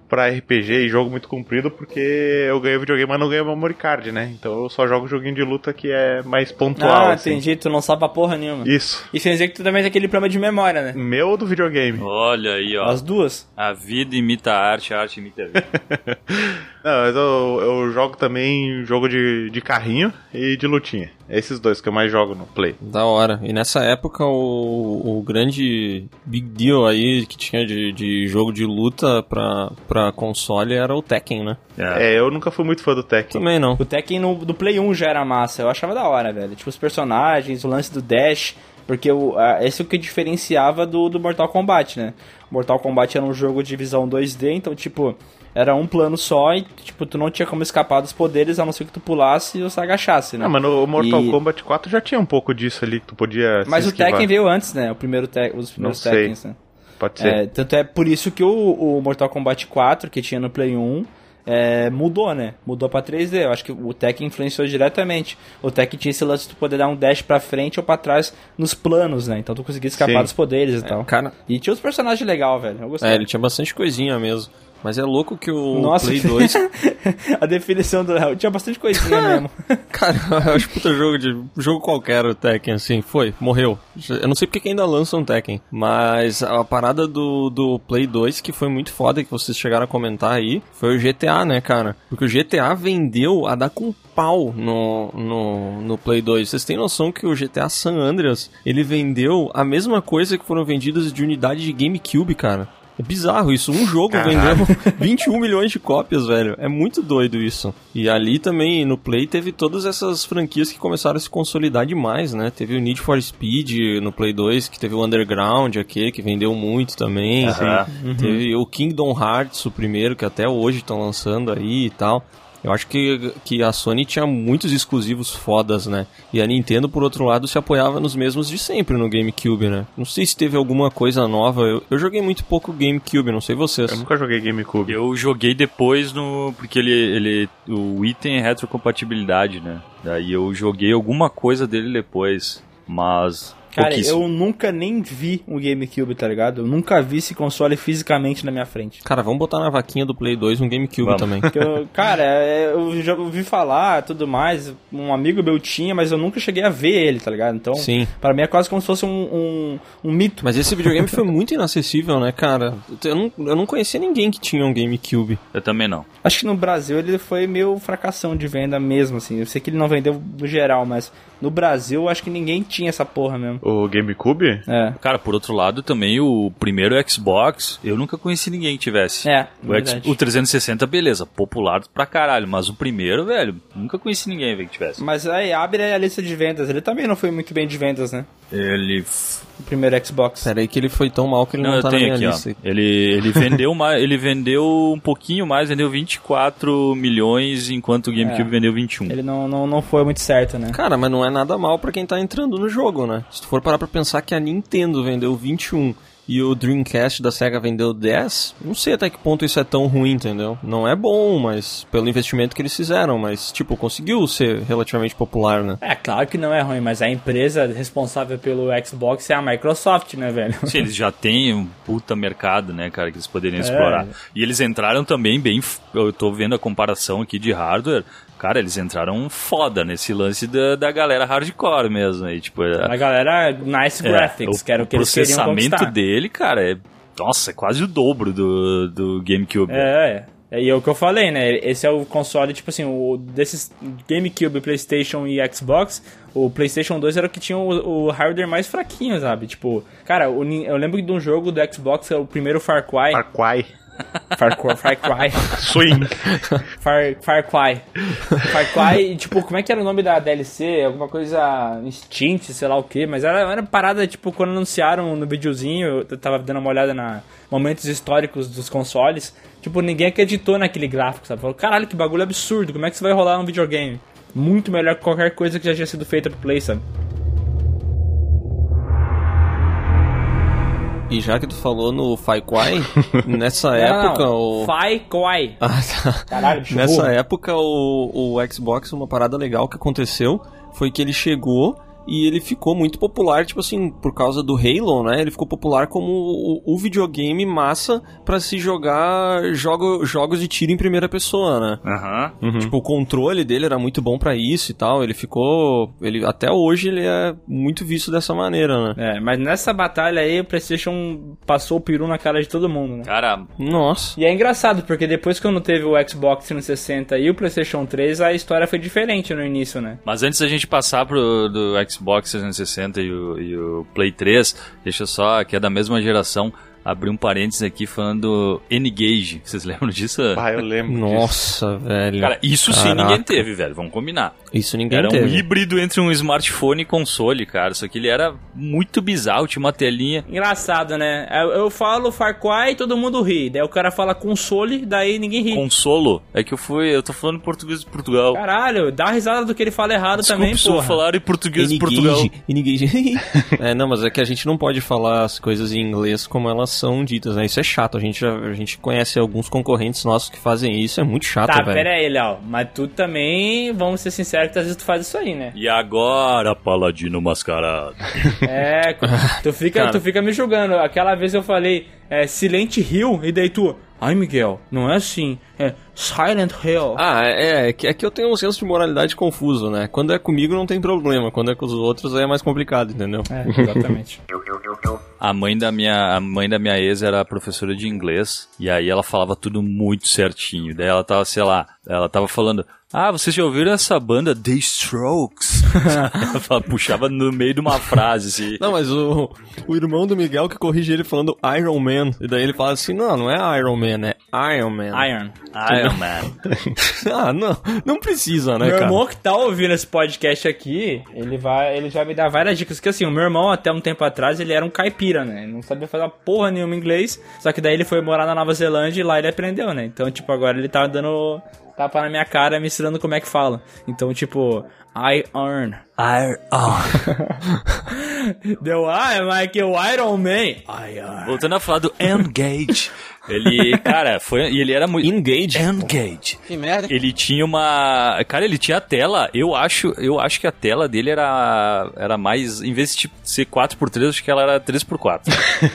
[SPEAKER 4] pra RPG e jogo muito comprido, porque eu ganho videogame, mas não ganho memory card, né? Então eu só jogo joguinho de luta que é mais pontual.
[SPEAKER 2] ah,
[SPEAKER 4] assim.
[SPEAKER 2] entendi, tu não sabe pra porra nenhuma.
[SPEAKER 4] Isso.
[SPEAKER 2] Isso quer dizer que tu também tem aquele problema de memória, né?
[SPEAKER 4] Meu ou do videogame?
[SPEAKER 1] Olha aí, ó.
[SPEAKER 2] As duas.
[SPEAKER 1] A vida imita a arte, a arte imita a vida.
[SPEAKER 4] Não, mas eu, eu jogo também jogo de, de carrinho e de lutinha. Esses dois que eu mais jogo no Play.
[SPEAKER 3] Da hora. E nessa época o, o grande big deal aí que tinha de, de jogo de luta pra, pra console era o Tekken, né?
[SPEAKER 1] É.
[SPEAKER 4] É, eu nunca fui muito fã do Tekken.
[SPEAKER 3] Também não.
[SPEAKER 2] O Tekken no, do Play 1 já era massa, eu achava da hora, velho. Tipo, os personagens, o lance do dash, porque o, a, esse é o que diferenciava do, do Mortal Kombat, né? Mortal Kombat era um jogo de visão 2D, então, tipo, era um plano só e, tipo, tu não tinha como escapar dos poderes, a não ser que tu pulasse ou se agachasse, né?
[SPEAKER 4] Não, mas no Mortal
[SPEAKER 2] E-
[SPEAKER 4] Kombat 4 já tinha um pouco disso ali, que tu podia se
[SPEAKER 2] Mas o. Tekken veio antes, né? O primeiro te os primeiros. Tekkens, né?
[SPEAKER 4] Pode ser.
[SPEAKER 2] É, tanto é por isso que o, o Mortal Kombat 4, que tinha no Play 1, é, mudou, né? Mudou pra 3D. Eu acho que o Tekken influenciou diretamente. O Tekken tinha esse lance de tu poder dar um dash pra frente ou pra trás nos planos, né? Então tu conseguia escapar
[SPEAKER 4] Sim.
[SPEAKER 2] dos poderes e tal.
[SPEAKER 3] Cara,
[SPEAKER 2] E tinha os personagens legais, velho. Eu gostei.
[SPEAKER 3] é, ele tinha bastante coisinha mesmo. Mas é louco que o
[SPEAKER 2] Nossa,
[SPEAKER 3] Play 2.
[SPEAKER 2] a definição do Léo tinha bastante coisinha mesmo.
[SPEAKER 3] Cara, eu acho puta jogo de. jogo qualquer o Tekken, assim, foi, morreu. Eu não sei porque que ainda lançam Tekken. Mas a parada do, do Play 2, que foi muito foda, que vocês chegaram a comentar aí, foi o GTA, né, cara? Porque o GTA vendeu a dar com pau no, no, no Play 2. Vocês têm noção que o GTA San Andreas, ele vendeu a mesma coisa que foram vendidas de unidade de GameCube, cara. É bizarro isso. Um jogo
[SPEAKER 4] Caralho.
[SPEAKER 3] vendeu 21 milhões de cópias, velho. É muito doido isso. E ali também, no Play, teve todas essas franquias que começaram a se consolidar demais, né? Teve o Need for Speed no Play 2, que teve o Underground aquele, que vendeu muito também.
[SPEAKER 1] Aham.
[SPEAKER 3] Teve o Kingdom Hearts, o primeiro, que até hoje estão lançando aí e tal. Eu acho que, que a Sony tinha muitos exclusivos fodas, né? E a Nintendo, por outro lado, se apoiava nos mesmos de sempre no GameCube, né? Não sei se teve alguma coisa nova. Eu, eu joguei muito pouco GameCube, não sei vocês.
[SPEAKER 4] Eu nunca joguei GameCube.
[SPEAKER 1] Eu joguei depois no. Porque ele. ele o item é retrocompatibilidade, né? Daí eu joguei alguma coisa dele depois. Mas.
[SPEAKER 2] Cara, eu nunca nem vi um GameCube, tá ligado? Eu nunca vi esse console fisicamente na minha frente.
[SPEAKER 3] Cara, vamos botar na vaquinha do Play 2 um GameCube
[SPEAKER 1] Vamos.
[SPEAKER 3] também.
[SPEAKER 2] Eu- cara, é, eu já ouvi falar tudo mais. Um amigo meu tinha, mas eu nunca cheguei a ver ele, tá ligado? Então,
[SPEAKER 3] Sim.
[SPEAKER 2] pra mim é quase como se fosse um, um, um mito.
[SPEAKER 3] Mas esse videogame foi muito inacessível, né, cara? Eu não, eu não conhecia ninguém que tinha um GameCube.
[SPEAKER 1] Eu também não.
[SPEAKER 2] Acho que no Brasil ele foi meio fracassão de venda mesmo, assim. Eu sei que ele não vendeu no geral, mas no Brasil acho que ninguém tinha essa porra mesmo.
[SPEAKER 4] O GameCube?
[SPEAKER 2] É.
[SPEAKER 1] Cara, por outro lado, também o primeiro Xbox, eu nunca conheci ninguém que tivesse.
[SPEAKER 2] É,
[SPEAKER 1] O, X- o 360, beleza, popular pra caralho, mas o primeiro, velho, nunca conheci ninguém velho, que tivesse.
[SPEAKER 2] Mas aí abre aí a lista de vendas. Ele também não foi muito bem de vendas, né?
[SPEAKER 1] Ele.
[SPEAKER 2] O primeiro Xbox.
[SPEAKER 3] Pera aí que ele foi tão mal que ele não,
[SPEAKER 1] Não, eu
[SPEAKER 3] tá na
[SPEAKER 1] tenho
[SPEAKER 3] minha
[SPEAKER 1] aqui,
[SPEAKER 3] lista.
[SPEAKER 1] ó. Ele, ele vendeu mais, ele vendeu um pouquinho mais, vendeu 24 milhões, enquanto o GameCube
[SPEAKER 2] É.
[SPEAKER 1] vendeu 21.
[SPEAKER 2] Ele não, não, não foi muito certo, né?
[SPEAKER 3] Cara, mas não é nada mal pra quem tá entrando no jogo, né? Se tu for parar pra pensar que a Nintendo vendeu 21 e o Dreamcast da Sega vendeu 10, não sei até que ponto isso é tão ruim, entendeu? Não é bom, mas pelo investimento que eles fizeram, mas tipo, conseguiu ser relativamente popular, né?
[SPEAKER 2] É, claro que não é ruim, mas a empresa responsável pelo Xbox é a Microsoft, né, velho?
[SPEAKER 1] Sim, eles já têm um puta mercado, né, cara, que eles
[SPEAKER 2] É.
[SPEAKER 1] poderiam explorar. E eles entraram também bem. Eu tô vendo a comparação aqui de hardware. Cara, eles entraram foda nesse lance da, da galera hardcore mesmo. Aí, tipo, é-
[SPEAKER 2] A galera, nice
[SPEAKER 1] é,
[SPEAKER 2] graphics, que era o que eles queriam
[SPEAKER 1] processamento
[SPEAKER 2] conquistar.
[SPEAKER 1] dele, cara, é. Nossa, é quase o dobro do, do GameCube.
[SPEAKER 2] É, é. E é o que eu falei, né? Esse é o console, tipo assim, o desses GameCube, PlayStation e Xbox, o PlayStation 2 era o que tinha o, o hardware mais fraquinho, sabe? Tipo, cara, o eu lembro de um jogo do Xbox, é o primeiro Far Cry.
[SPEAKER 4] Far Cry.
[SPEAKER 2] Far, Far Cry.
[SPEAKER 4] Swing.
[SPEAKER 2] Far, Far Cry. Far Cry, e, tipo, como é que era o nome da DLC? Alguma coisa Instinct, sei lá o que, mas era, era parada, tipo, quando anunciaram no videozinho, eu tava dando uma olhada na momentos históricos dos consoles, tipo, ninguém acreditou naquele gráfico, sabe? Falou, caralho, que bagulho absurdo, como é que isso vai rolar num videogame? Muito melhor que qualquer coisa que já tinha sido feita pro Play, sabe?
[SPEAKER 3] E já que tu falou no Fai Quai, nessa
[SPEAKER 2] Não,
[SPEAKER 3] época
[SPEAKER 2] não,
[SPEAKER 3] o.
[SPEAKER 2] Far Cry.
[SPEAKER 3] Ah, tá.
[SPEAKER 2] Caralho, bicho
[SPEAKER 3] Nessa época, o, o Xbox, uma parada legal que aconteceu foi que ele chegou e ele ficou muito popular, tipo assim, por causa do Halo, né? Ele ficou popular como o, o videogame massa pra se jogar jogo, jogos de tiro em primeira pessoa, né?
[SPEAKER 1] Aham.
[SPEAKER 3] Tipo, o controle dele era muito bom pra isso e tal. Ele ficou. Ele, até hoje ele é muito visto dessa maneira, né?
[SPEAKER 2] É, mas nessa batalha aí, o PlayStation passou o peru na cara de todo mundo, né?
[SPEAKER 1] Cara,
[SPEAKER 3] Nossa.
[SPEAKER 2] E é engraçado, porque depois que eu não teve o Xbox 360 e o PlayStation 3, a história foi diferente no início, né?
[SPEAKER 1] Mas antes da gente passar pro do Xbox 360 e o, e o Play 3, deixa eu só, que é da mesma geração, abrir um parênteses aqui falando N-Gage. Vocês lembram disso?
[SPEAKER 4] Ah, eu lembro. disso.
[SPEAKER 3] Nossa, velho.
[SPEAKER 1] Cara, isso sim
[SPEAKER 3] Caraca.
[SPEAKER 1] ninguém teve, velho. Vamos combinar.
[SPEAKER 3] Isso ninguém
[SPEAKER 1] Era um
[SPEAKER 3] teve.
[SPEAKER 1] híbrido entre um smartphone e console, cara. Só que ele era muito bizarro, tinha uma telinha.
[SPEAKER 2] Engraçado, né? Eu, eu falo Far Cry e todo mundo ri. Daí o cara fala console, daí ninguém ri.
[SPEAKER 1] Consolo. É que eu fui. Eu tô falando português de Portugal.
[SPEAKER 2] Caralho, dá risada do que ele fala errado
[SPEAKER 1] Desculpe
[SPEAKER 2] também, porra.
[SPEAKER 1] falar em português de Portugal.
[SPEAKER 3] N-Gage. é, não, mas é que a gente não pode falar as coisas em inglês como elas são ditas, né? Isso é chato. A gente, já, a gente conhece alguns concorrentes nossos que fazem isso, é muito chato,
[SPEAKER 2] Tá,
[SPEAKER 3] velho.
[SPEAKER 2] pera aí, Léo. Mas tu também, vamos ser sinceros, que às vezes tu faz isso aí, né?
[SPEAKER 1] E agora, Paladino Mascarado.
[SPEAKER 2] É, tu fica,
[SPEAKER 3] Cara.
[SPEAKER 2] tu fica me julgando. Aquela vez eu falei é, Silent Hill, e daí tu. Ai, Miguel, não é assim. É Silent Hill.
[SPEAKER 3] Ah, é, é que, é que eu tenho um senso de moralidade confuso, né? Quando é comigo não tem problema, quando é com os outros aí é mais complicado, entendeu?
[SPEAKER 2] É, exatamente.
[SPEAKER 1] A mãe da minha, a mãe da minha ex era professora de inglês e aí ela falava tudo muito certinho. Daí ela tava, sei lá, ela tava falando: "Ah, vocês já ouviram essa banda The Strokes?" ela puxava no meio de uma frase assim.
[SPEAKER 3] Não, mas o, o irmão do Miguel que corrige ele falando Iron Man. E daí ele fala assim: não, não é Iron Man, é Iron Man.
[SPEAKER 2] Iron.
[SPEAKER 1] Iron Man.
[SPEAKER 3] ah, não, não precisa, né,
[SPEAKER 2] Meu
[SPEAKER 3] cara?
[SPEAKER 2] irmão que tá ouvindo esse podcast aqui, ele vai, ele já me dá várias dicas. Que assim, o meu irmão, até um tempo atrás, ele era um caipira, né? Ele não sabia fazer uma porra nenhuma em inglês. Só que daí ele foi morar na Nova Zelândia e lá ele aprendeu, né? Então, tipo, agora ele tá dando tapa na minha cara, ensinando como é que fala. Então, tipo, I earn.
[SPEAKER 1] Iron. Ah.
[SPEAKER 2] Deu, ah, é que o Iron Man. I earn.
[SPEAKER 1] Voltando a falar do Engage. Ele, cara, foi e ele era muito
[SPEAKER 3] Engage.
[SPEAKER 1] Engage.
[SPEAKER 6] Que merda.
[SPEAKER 1] Ele tinha uma. Cara, ele tinha a tela. Eu acho, eu acho que a tela dele era, era mais. Em vez de tipo, ser 4x3, acho que ela era 3x4.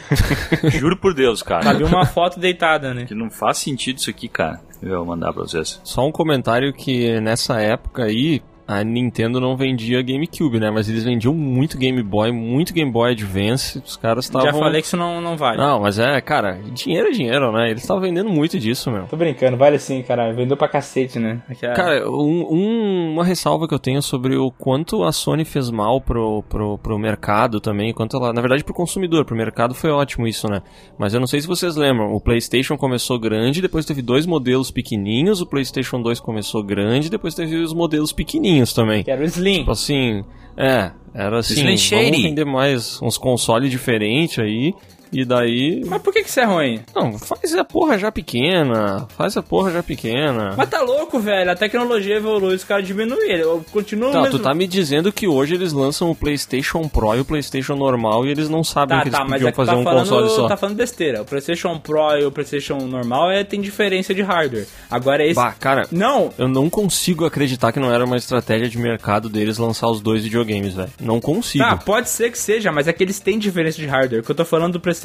[SPEAKER 1] Juro por Deus, cara.
[SPEAKER 2] Cabia uma foto deitada, né?
[SPEAKER 1] Que não faz sentido isso aqui, cara. Eu vou mandar pra vocês.
[SPEAKER 3] Só um comentário que nessa época aí a Nintendo não vendia GameCube, né? Mas eles vendiam muito Game Boy, muito Game Boy Advance. Os caras estavam.
[SPEAKER 2] Já falei que isso não, não vale.
[SPEAKER 3] Não, mas é, cara, dinheiro é dinheiro, né? Eles estavam vendendo muito disso, meu.
[SPEAKER 2] Tô brincando, vale sim, cara. Vendeu pra cacete, né? Aqui é-
[SPEAKER 3] Cara, um- um- uma ressalva que eu tenho sobre o quanto a Sony fez mal pro, pro, pro mercado também, quanto ela, na verdade pro consumidor, pro mercado foi ótimo isso, né? Mas eu não sei se vocês lembram, o PlayStation começou grande, depois teve dois modelos pequenininhos, o PlayStation 2 começou grande, depois teve os modelos pequenininhos também.
[SPEAKER 2] Que era o Slim.
[SPEAKER 3] Tipo assim, é, era assim,
[SPEAKER 1] Slim
[SPEAKER 3] vamos
[SPEAKER 1] Shady.
[SPEAKER 3] vender mais uns consoles diferentes aí, e daí...
[SPEAKER 2] Mas por que que isso é ruim?
[SPEAKER 3] Não, faz a porra já pequena, faz a porra já pequena.
[SPEAKER 2] Mas tá louco, velho. A tecnologia evolui, os caras diminuem. Eu continuo
[SPEAKER 3] Tá,
[SPEAKER 2] mesmo...
[SPEAKER 3] tu tá me dizendo que hoje eles lançam o PlayStation Pro e o PlayStation normal e eles não sabem
[SPEAKER 2] Tá,
[SPEAKER 3] que eles
[SPEAKER 2] tá, mas
[SPEAKER 3] podiam
[SPEAKER 2] é
[SPEAKER 3] fazer
[SPEAKER 2] tá
[SPEAKER 3] um
[SPEAKER 2] falando,
[SPEAKER 3] console só.
[SPEAKER 2] tá falando besteira. O PlayStation Pro e o PlayStation normal é, tem diferença de hardware. Agora esse.
[SPEAKER 3] Bah, cara,
[SPEAKER 2] Não!
[SPEAKER 3] eu não consigo acreditar que não era uma estratégia estratégia de mercado deles lançar os dois videogames, velho. Não consigo.
[SPEAKER 2] Tá, pode ser que seja, mas é que eles têm diferença de hardware. O que eu tô falando do PlayStation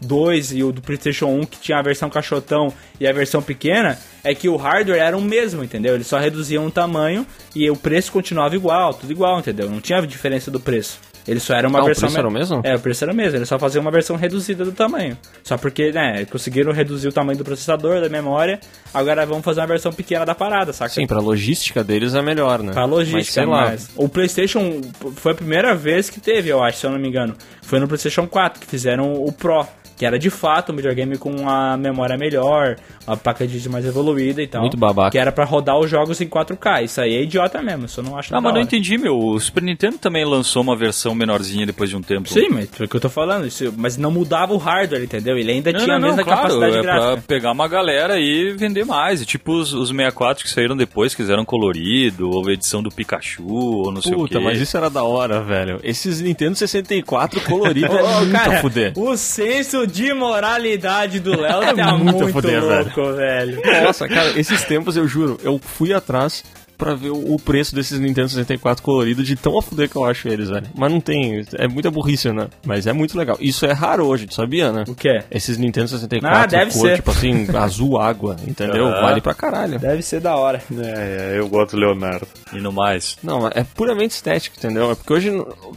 [SPEAKER 2] 2 e o do PlayStation 1, que tinha a versão caixotão e a versão pequena, é que o hardware era o mesmo, entendeu? Eles só reduziam o tamanho e o preço continuava igual, tudo igual, entendeu? Não tinha diferença do preço. Ele só era uma
[SPEAKER 3] Ah, o
[SPEAKER 2] versão.
[SPEAKER 3] preço era o mesmo?
[SPEAKER 2] É, o preço era o mesmo. Eles só faziam uma versão reduzida do tamanho. Só porque, né, conseguiram reduzir o tamanho do processador, da memória. Agora vamos fazer uma versão pequena da parada, saca?
[SPEAKER 3] Sim, pra logística deles é melhor, né?
[SPEAKER 2] Pra logística,
[SPEAKER 3] Mas, sei lá.
[SPEAKER 2] o PlayStation foi a primeira vez que teve, eu acho, se eu não me engano. Foi no PlayStation 4 que fizeram o Pro, que era de fato um videogame com uma memória melhor, uma placa de vídeo mais evoluída e tal.
[SPEAKER 3] Muito babaca.
[SPEAKER 2] Que era pra rodar os jogos em 4K. Isso aí é idiota mesmo, isso eu não acho
[SPEAKER 1] Ah, mas não entendi, meu. O Super Nintendo também lançou uma versão menorzinha depois de um tempo.
[SPEAKER 2] Sim, mas é o que eu tô falando, isso, mas não mudava o hardware, entendeu? Ele ainda
[SPEAKER 1] Não,
[SPEAKER 2] tinha
[SPEAKER 1] não,
[SPEAKER 2] a
[SPEAKER 1] não,
[SPEAKER 2] mesma
[SPEAKER 1] claro,
[SPEAKER 2] capacidade
[SPEAKER 1] é
[SPEAKER 2] gráfica.
[SPEAKER 1] pra pegar uma galera e vender mais. E tipo os, os 64 que saíram depois, que fizeram colorido, ou edição do Pikachu, ou não sei o
[SPEAKER 3] Puta,
[SPEAKER 1] quê.
[SPEAKER 3] mas isso era da hora, velho. Esses Nintendo 64 coloridos é muito
[SPEAKER 2] cara,
[SPEAKER 3] a fuder.
[SPEAKER 2] o senso de moralidade do Léo
[SPEAKER 3] É
[SPEAKER 2] tá
[SPEAKER 3] muito
[SPEAKER 2] muito,
[SPEAKER 3] fuder,
[SPEAKER 2] louco, velho.
[SPEAKER 3] Nossa, cara, esses tempos eu juro, eu fui atrás pra ver o preço desses Nintendo 64 coloridos de tão a fuder que eu acho eles, velho. Mas não tem, é muita burrice, né? Mas é muito legal. Isso é raro hoje, tu sabia, né?
[SPEAKER 2] O que?
[SPEAKER 3] Esses Nintendo 64
[SPEAKER 2] Ah, deve
[SPEAKER 3] cor,
[SPEAKER 2] ser.
[SPEAKER 3] tipo assim, azul água, entendeu?
[SPEAKER 1] Ah.
[SPEAKER 3] Vale pra caralho.
[SPEAKER 2] Deve ser da hora.
[SPEAKER 4] É, é, eu gosto do Leonardo.
[SPEAKER 1] E no mais.
[SPEAKER 3] Não, mas é puramente estético, entendeu? É porque hoje,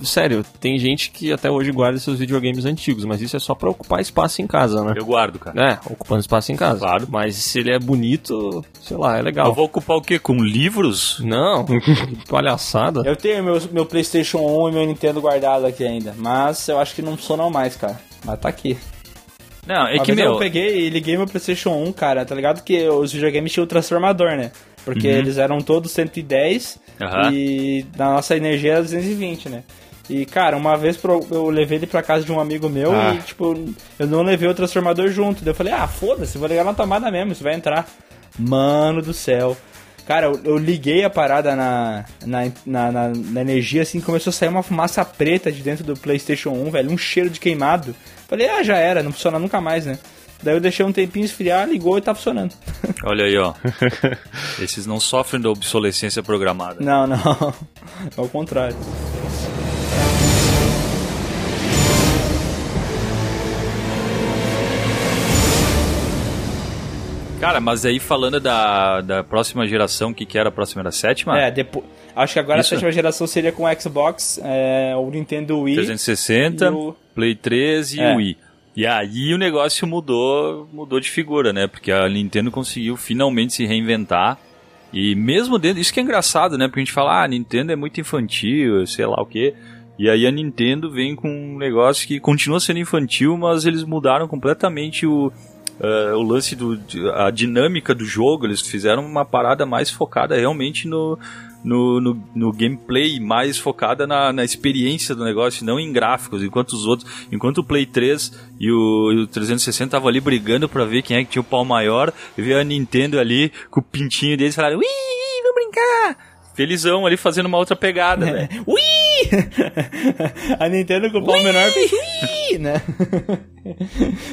[SPEAKER 3] sério, tem gente que até hoje guarda seus videogames antigos, mas isso é só pra ocupar espaço em casa, né?
[SPEAKER 1] Eu guardo, cara.
[SPEAKER 3] É, ocupando espaço em casa.
[SPEAKER 1] Claro.
[SPEAKER 3] Mas se ele é bonito, sei lá, é legal.
[SPEAKER 1] Eu vou ocupar o quê? Com
[SPEAKER 3] Não, palhaçada.
[SPEAKER 2] Eu tenho meu, meu PlayStation 1 e meu Nintendo guardado aqui ainda, mas eu acho que não funcionam mais, cara. Mas tá aqui.
[SPEAKER 1] Não, é
[SPEAKER 2] Uma
[SPEAKER 1] que, meu...
[SPEAKER 2] eu peguei e liguei meu PlayStation 1, cara, tá ligado que os videogames tinham o transformador, né? Porque eles eram todos 110
[SPEAKER 1] Uhum.
[SPEAKER 2] E na nossa energia era 220, né? E, cara, uma vez eu levei ele pra casa de um amigo meu
[SPEAKER 4] Ah.
[SPEAKER 2] e, tipo, eu não levei o transformador junto. Daí eu falei, ah, foda-se, vou ligar na tomada mesmo, isso vai entrar. Mano do céu. Cara, eu, eu liguei a parada na, na, na, na- na energia, assim, começou a sair uma fumaça preta de dentro do PlayStation 1, velho, um cheiro de queimado. Falei, ah, já era, não funciona nunca mais, né? Daí eu deixei um tempinho esfriar, ligou e tá funcionando.
[SPEAKER 1] Olha aí, ó. Esses não sofrem da obsolescência programada.
[SPEAKER 2] Não, não. É o contrário.
[SPEAKER 1] Cara, mas aí falando da, da próxima geração, o que, que era a próxima? Era a sétima?
[SPEAKER 2] É, depois. Acho que agora
[SPEAKER 1] Isso.
[SPEAKER 2] a sétima geração seria com o Xbox, é, o Nintendo Wii.
[SPEAKER 1] 360,
[SPEAKER 2] E o-
[SPEAKER 1] Play 3 e
[SPEAKER 2] É.
[SPEAKER 1] Wii. E aí o negócio mudou, mudou de figura, né? Porque a Nintendo conseguiu finalmente se reinventar. E mesmo dentro. Isso que é engraçado, né? Porque a gente fala, ah, a Nintendo é muito infantil, sei lá o quê. E aí a Nintendo vem com um negócio que continua sendo infantil, mas eles mudaram completamente o, eh, o lance do. a dinâmica do jogo. Eles fizeram uma parada mais focada realmente no. No, no, no gameplay mais focada na, na experiência do negócio, não em gráficos, enquanto os outros, enquanto o Play 3 e o, e o 360 estavam ali brigando pra ver quem é que tinha o pau maior, veio a Nintendo ali com o pintinho deles e falaram, ui, vamos brincar! Felizão ali fazendo uma outra pegada, velho.
[SPEAKER 2] Ui! a Nintendo com o pau menor Ui! né?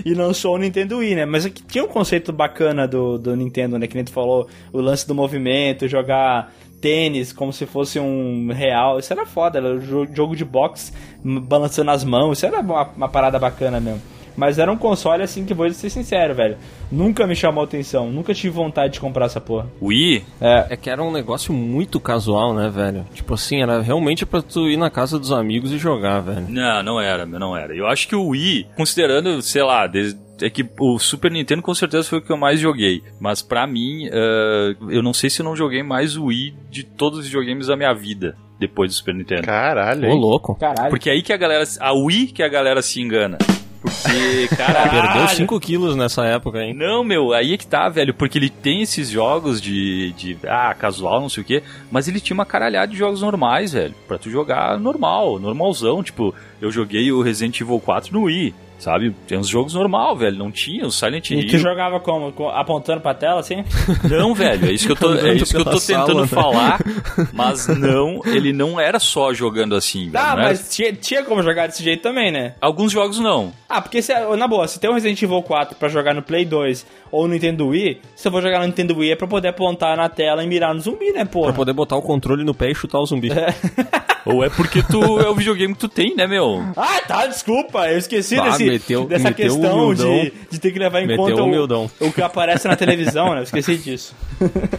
[SPEAKER 2] e lançou o Nintendo Wii, né? Mas aqui tinha um conceito bacana do, do Nintendo, né? Que nem tu falou, o lance do movimento, jogar tênis como se fosse um real. Isso era foda, era jo- jogo de boxe balançando as mãos. Isso era uma, uma parada bacana mesmo. Mas era um console assim que vou ser sincero, velho. Nunca me chamou atenção, nunca tive vontade de comprar essa porra.
[SPEAKER 1] Wii?
[SPEAKER 2] É.
[SPEAKER 3] É que era um negócio muito casual, né, velho? Tipo assim, era realmente pra tu ir na casa dos amigos e jogar, velho.
[SPEAKER 1] Não, não era, não era. Eu acho que o Wii, considerando, sei lá, desde, é que o Super Nintendo com certeza foi o que eu mais joguei. Mas pra mim, eh, eu não sei se eu não joguei mais o Wii de todos os videogames da minha vida depois do Super Nintendo.
[SPEAKER 4] Caralho,
[SPEAKER 3] Ô, louco.
[SPEAKER 2] Caralho.
[SPEAKER 1] Porque é aí que a galera. A Wii que a galera se engana. Porque, cara.
[SPEAKER 3] Perdeu 5 quilos nessa época, hein?
[SPEAKER 1] Não, meu, aí é que tá, velho, porque ele tem esses jogos de, de ah, casual, não sei o quê, mas ele tinha uma caralhada de jogos normais, velho, pra tu jogar normal, normalzão, tipo, eu joguei o Resident Evil 4 no Wii, Sabe? Tem uns jogos normal, velho. Não tinha, o Silent Hill.
[SPEAKER 2] E tu jogava como? Com- Apontando pra tela, assim?
[SPEAKER 1] Não, velho, é isso que eu tô, é isso que eu tô tentando
[SPEAKER 3] sala, né?
[SPEAKER 1] falar. Mas não, ele não era só jogando assim, velho.
[SPEAKER 2] Ah, mas tinha, tinha como jogar desse jeito também, né?
[SPEAKER 1] Alguns jogos não.
[SPEAKER 2] Ah, porque se, na boa, se tem um Resident Evil 4 pra jogar no Play 2 ou no Nintendo Wii, se eu vou jogar no Nintendo Wii é pra poder apontar na tela e mirar no zumbi, né, porra?
[SPEAKER 3] Pra poder botar o controle no pé e chutar o zumbi.
[SPEAKER 1] Ou é porque tu é o videogame que tu tem, né, meu?
[SPEAKER 2] Ah, tá, desculpa, eu esqueci
[SPEAKER 3] Ah,
[SPEAKER 2] desse,
[SPEAKER 3] meteu-
[SPEAKER 2] dessa
[SPEAKER 3] meteu
[SPEAKER 2] questão
[SPEAKER 3] humildão.
[SPEAKER 2] de, de ter que levar em
[SPEAKER 3] Meteu
[SPEAKER 2] conta
[SPEAKER 3] o
[SPEAKER 2] o, que aparece na televisão, né? Eu esqueci disso.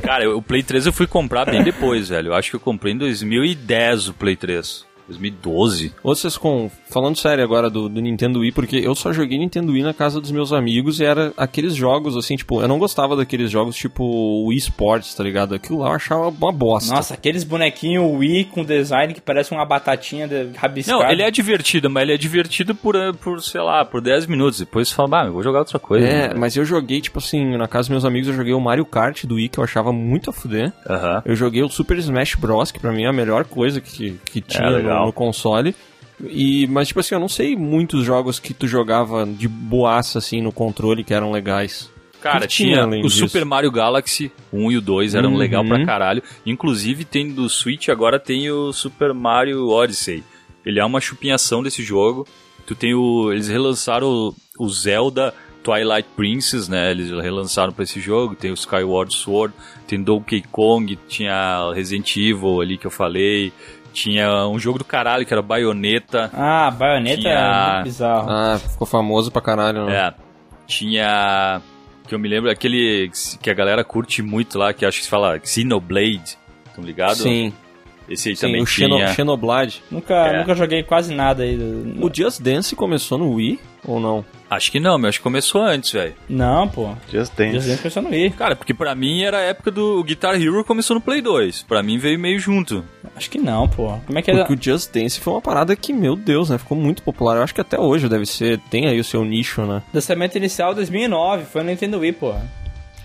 [SPEAKER 1] Cara, o Play 3 eu fui comprar bem depois, velho. Eu acho que eu comprei em 2010 o Play 3. 2012.
[SPEAKER 3] Ou vocês com. Falando sério agora do, do Nintendo Wii, porque eu só joguei Nintendo Wii na casa dos meus amigos e era aqueles jogos assim, tipo, eu não gostava daqueles jogos tipo Wii Sports, tá ligado? Aquilo lá eu achava uma bosta.
[SPEAKER 2] Nossa, aqueles bonequinhos Wii com design que parece uma batatinha de rabiscada.
[SPEAKER 1] Não, ele é divertido, mas ele é divertido por, eh, por sei lá, por 10 minutos. Depois você fala, ah, eu vou jogar outra coisa.
[SPEAKER 3] É,
[SPEAKER 1] né?
[SPEAKER 3] mas eu joguei, tipo assim, na casa dos meus amigos, eu joguei o Mario Kart do Wii, que eu achava muito a fuder.
[SPEAKER 1] Aham.
[SPEAKER 3] Eu joguei o Super Smash Bros, que pra mim é a melhor coisa que, que tinha no,
[SPEAKER 1] legal.
[SPEAKER 3] No console. E, mas, tipo assim, eu não sei muitos jogos que tu jogava de boaça, assim, no controle, que eram legais.
[SPEAKER 1] Cara,
[SPEAKER 3] tinha
[SPEAKER 1] tinha o
[SPEAKER 3] disso?
[SPEAKER 1] Super Mario Galaxy 1 e o 2 eram
[SPEAKER 3] Uhum.
[SPEAKER 1] legal pra caralho. Inclusive tem do Switch agora tem o Super Mario Odyssey. Ele é uma chupinhação desse jogo. Tu tem o eles relançaram o, o Zelda Twilight Princess, né? Eles relançaram pra esse jogo. Tem o Skyward Sword, tem Donkey Kong, tinha Resident Evil ali que eu falei. Tinha um jogo do caralho que era Bayonetta.
[SPEAKER 2] Ah, baioneta
[SPEAKER 1] Tinha-
[SPEAKER 2] é muito bizarro.
[SPEAKER 3] Ah, ficou famoso pra caralho, né?
[SPEAKER 1] É. Tinha. Que eu me lembro, aquele que a galera curte muito lá, que acho que se fala Xenoblade. Estão ligados?
[SPEAKER 3] Sim,
[SPEAKER 1] Esse aí
[SPEAKER 3] sim,
[SPEAKER 1] também
[SPEAKER 3] o Xeno,
[SPEAKER 1] tinha.
[SPEAKER 3] Xenoblade.
[SPEAKER 2] Nunca,
[SPEAKER 1] É.
[SPEAKER 2] nunca joguei quase nada aí. do-
[SPEAKER 3] O Just Dance começou no Wii ou não?
[SPEAKER 1] Acho que não, meu. Acho que começou antes, velho.
[SPEAKER 2] Não, pô.
[SPEAKER 4] Just Dance.
[SPEAKER 2] Just Dance começou no Wii.
[SPEAKER 1] Cara, porque pra mim era a época do Guitar Hero começou no Play 2. Pra mim veio meio junto.
[SPEAKER 2] Acho que não, pô. Como é que é?
[SPEAKER 3] Porque o Just Dance foi uma parada que, meu Deus, né? Ficou muito popular. Eu acho que até hoje deve ser. Tem aí o seu nicho, né?
[SPEAKER 2] Lançamento inicial 2009, foi no Nintendo Wii, pô.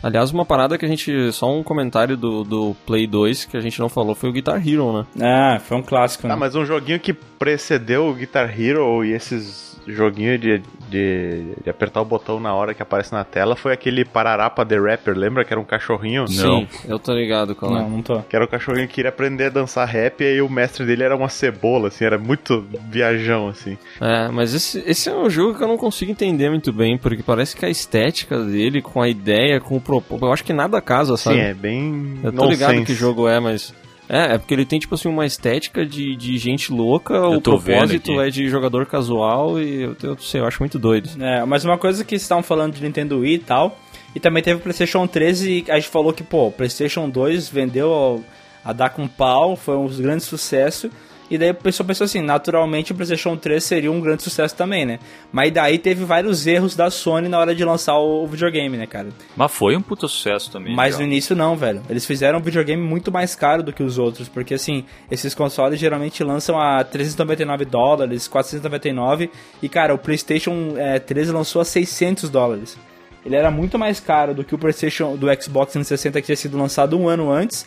[SPEAKER 3] Aliás, uma parada que a gente. Só um comentário do, do Play 2 que a gente não falou foi o Guitar Hero, né?
[SPEAKER 2] Ah, foi um clássico, né?
[SPEAKER 4] Ah, mas um joguinho que precedeu o Guitar Hero e esses joguinhos de, de, de apertar o botão na hora que aparece na tela foi aquele Pararapa The Rapper, lembra que era um cachorrinho?
[SPEAKER 1] Não.
[SPEAKER 3] Sim, eu tô ligado,
[SPEAKER 2] Não,
[SPEAKER 3] é.
[SPEAKER 2] não tô.
[SPEAKER 4] Que era um cachorrinho que queria aprender a dançar rap e aí o mestre dele era uma cebola, assim, era muito viajão, assim.
[SPEAKER 3] É, mas esse, esse é um jogo que eu não consigo entender muito bem, porque parece que a estética dele, com a ideia, com o propósito. Eu acho que nada casa, sabe?
[SPEAKER 4] Sim, é bem
[SPEAKER 3] Eu tô ligado
[SPEAKER 4] nonsense.
[SPEAKER 3] que jogo é, mas. É, é porque ele tem, tipo assim, uma estética de, de gente louca, o
[SPEAKER 1] tô vendo
[SPEAKER 3] propósito é de jogador casual e eu, eu não sei, eu acho muito doido.
[SPEAKER 2] É, mas uma coisa que vocês estavam falando de Nintendo Wii e tal, e também teve o PlayStation 13, e a gente falou que, pô, o PlayStation 2 vendeu a, a dar com pau, foi um grande sucesso, e daí o pessoal pensou assim, naturalmente o PlayStation 3 seria um grande sucesso também, né? Mas daí teve vários erros da Sony na hora de lançar o, videogame, né, cara?
[SPEAKER 1] Mas foi um puta sucesso também.
[SPEAKER 2] Mas no
[SPEAKER 1] cara.
[SPEAKER 2] início não, velho. Eles fizeram um videogame muito mais caro do que os outros, porque assim, esses consoles geralmente lançam a 399 dólares, 499, e cara, o PlayStation é, 13 lançou a 600 dólares. Ele era muito mais caro do que o PlayStation do Xbox 360 que tinha sido lançado um ano antes.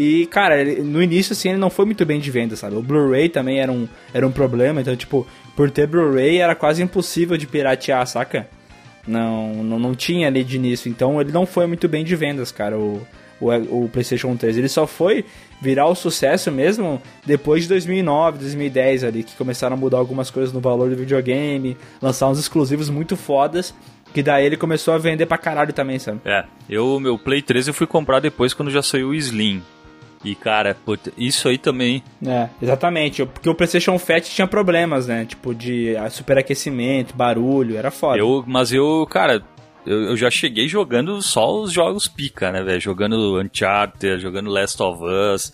[SPEAKER 2] E, cara, ele- no início, assim, ele não foi muito bem de venda, sabe? O Blu-ray também era um, era um problema, então, tipo, por ter Blu-ray era quase impossível de piratear, saca? Não, não, não tinha ali de início. Então ele não foi muito bem de vendas, cara, o, o, o PlayStation 3. Ele só foi virar o sucesso mesmo depois de 2009, 2010 ali, que começaram a mudar algumas coisas no valor do videogame, lançar uns exclusivos muito fodas, que daí ele começou a vender pra caralho também, sabe?
[SPEAKER 1] É, eu, meu Play 3 eu fui comprar depois quando já saiu o Slim. E cara, puta, isso aí também.
[SPEAKER 2] É, exatamente. Porque o PlayStation Fat tinha problemas, né? Tipo, de superaquecimento, barulho, era foda.
[SPEAKER 1] Eu, mas eu, cara, eu, já cheguei jogando só os jogos pica, né, velho? Jogando Uncharted, jogando Last of Us.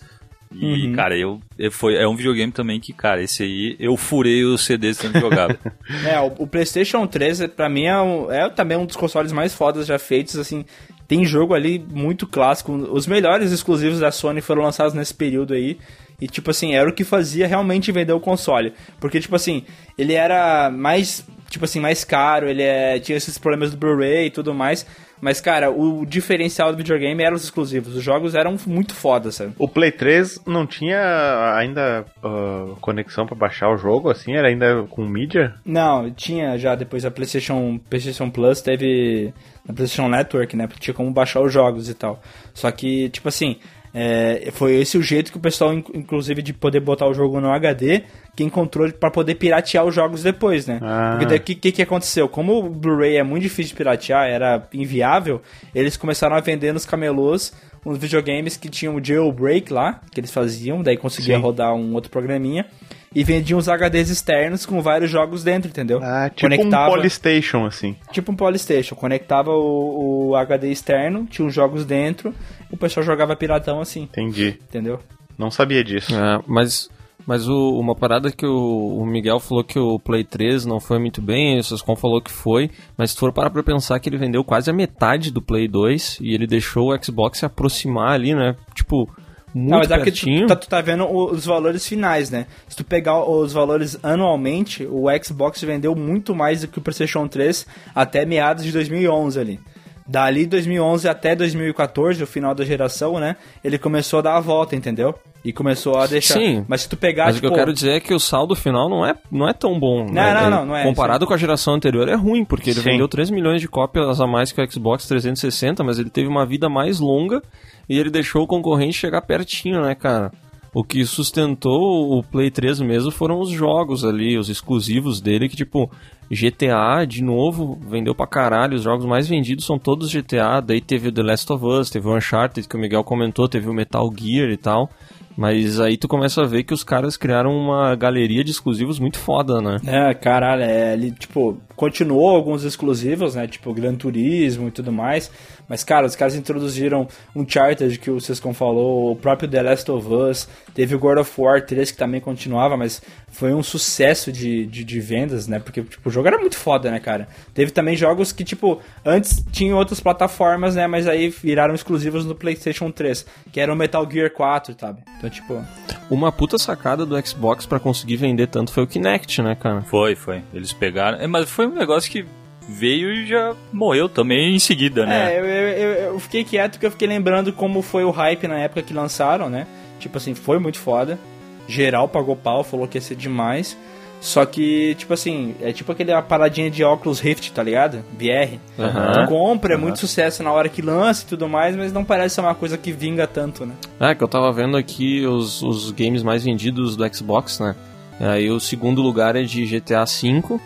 [SPEAKER 1] E, cara, eu, eu foi, é um videogame também que, cara, esse aí eu furei os CDs sendo jogado.
[SPEAKER 2] É, o, o PlayStation 3 pra mim é, um- é também um dos consoles mais fodas já feitos, assim. Tem jogo ali muito clássico. Os melhores exclusivos da Sony foram lançados nesse período aí. E, tipo assim, era o que fazia realmente vender o console. Porque, tipo assim, ele era mais, tipo assim, mais caro, ele é- tinha esses problemas do Blu-ray e tudo mais. Mas, cara, o diferencial do videogame eram os exclusivos. Os jogos eram muito foda, sabe?
[SPEAKER 4] O Play 3 não tinha ainda uh, conexão pra baixar o jogo, assim? Era ainda com mídia?
[SPEAKER 2] Não, tinha já depois a PlayStation, PlayStation Plus teve na PlayStation Network, né? Tinha como baixar os jogos e tal. Só que, tipo assim, é, foi esse o jeito que o pessoal, inclusive, de poder botar o jogo no HD, que encontrou para poder piratear os jogos depois, né?
[SPEAKER 4] Ah.
[SPEAKER 2] Porque daí o que, que, que aconteceu? Como o Blu-ray é muito difícil de piratear, era inviável, eles começaram a vender nos camelôs uns videogames que tinham o jailbreak lá, que eles faziam, daí conseguia
[SPEAKER 4] Sim.
[SPEAKER 2] rodar um outro programinha. E vendiam uns HDs externos com vários jogos dentro, entendeu?
[SPEAKER 4] Ah, tipo
[SPEAKER 2] Conectava-
[SPEAKER 4] um Polystation, assim.
[SPEAKER 2] Tipo um Polystation, conectava o, o HD externo, tinha os jogos dentro, o pessoal jogava piratão assim,
[SPEAKER 4] Entendi.
[SPEAKER 2] entendeu?
[SPEAKER 4] Não sabia disso.
[SPEAKER 3] É, mas mas o- uma parada que o, o Miguel falou que o Play 3 não foi muito bem, o Sescon falou que foi, mas se for parar pra pensar que ele vendeu quase a metade do Play 2 e ele deixou o Xbox se aproximar ali, né? Tipo, muito
[SPEAKER 2] Não, mas é
[SPEAKER 3] pertinho.
[SPEAKER 2] tu, tá, tu tá vendo o- os valores finais, né? Se tu pegar os valores anualmente, o Xbox vendeu muito mais do que o PlayStation 3 até meados de 2011 ali. Dali 2011 até 2014, o final da geração, né? Ele começou a dar a volta, entendeu? E começou a deixar.
[SPEAKER 3] Sim.
[SPEAKER 2] Mas se tu pegar,
[SPEAKER 3] Mas
[SPEAKER 2] tipo,
[SPEAKER 3] o que eu quero dizer é que o saldo final não é, não é tão bom.
[SPEAKER 2] Não,
[SPEAKER 3] né?
[SPEAKER 2] não, não, não é,
[SPEAKER 3] Comparado com a geração anterior, é ruim, porque ele
[SPEAKER 4] Sim.
[SPEAKER 3] vendeu 3 milhões de cópias a mais que o Xbox 360, mas ele teve uma vida mais longa e ele deixou o concorrente chegar pertinho, né, cara? O que sustentou o Play 3 mesmo foram os jogos ali, os exclusivos dele, que tipo, GTA, de novo, vendeu pra caralho. Os jogos mais vendidos são todos GTA. Daí teve o The Last of Us, teve o Uncharted, que o Miguel comentou, teve o Metal Gear e tal. Mas aí tu começa a ver que os caras criaram uma galeria de exclusivos muito foda, né?
[SPEAKER 2] É, caralho, é, ele, tipo, continuou alguns exclusivos, né, tipo Gran Turismo e tudo mais, mas, cara, os caras introduziram um Charter que o Sescon falou, o próprio The Last of Us, teve o God of War 3 que também continuava, mas foi um sucesso de, de, de vendas, né, porque, tipo, o jogo era muito foda, né, cara. Teve também jogos que, tipo, antes tinham outras plataformas, né, mas aí viraram exclusivos no PlayStation 3, que era o Metal Gear 4, sabe? Então, tipo...
[SPEAKER 3] Uma puta sacada do Xbox pra conseguir vender tanto foi o Kinect, né, cara?
[SPEAKER 1] Foi, foi. Eles pegaram. é, Mas foi um negócio que veio e já morreu também em seguida, né?
[SPEAKER 2] É, eu, eu, eu- fiquei quieto porque eu fiquei lembrando como foi o hype na época que lançaram, né? Tipo assim, foi muito foda. Geral pagou pau, falou que ia ser demais. Só que, tipo assim, é tipo aquela paradinha de óculos Rift, tá ligado? VR.
[SPEAKER 3] Aham.
[SPEAKER 2] Tu compra, é muito sucesso na hora que lança e tudo mais, mas não parece ser uma coisa que vinga tanto, né?
[SPEAKER 3] É, que eu tava vendo aqui os, os games mais vendidos do Xbox, né? Aí o segundo lugar é de GTA V,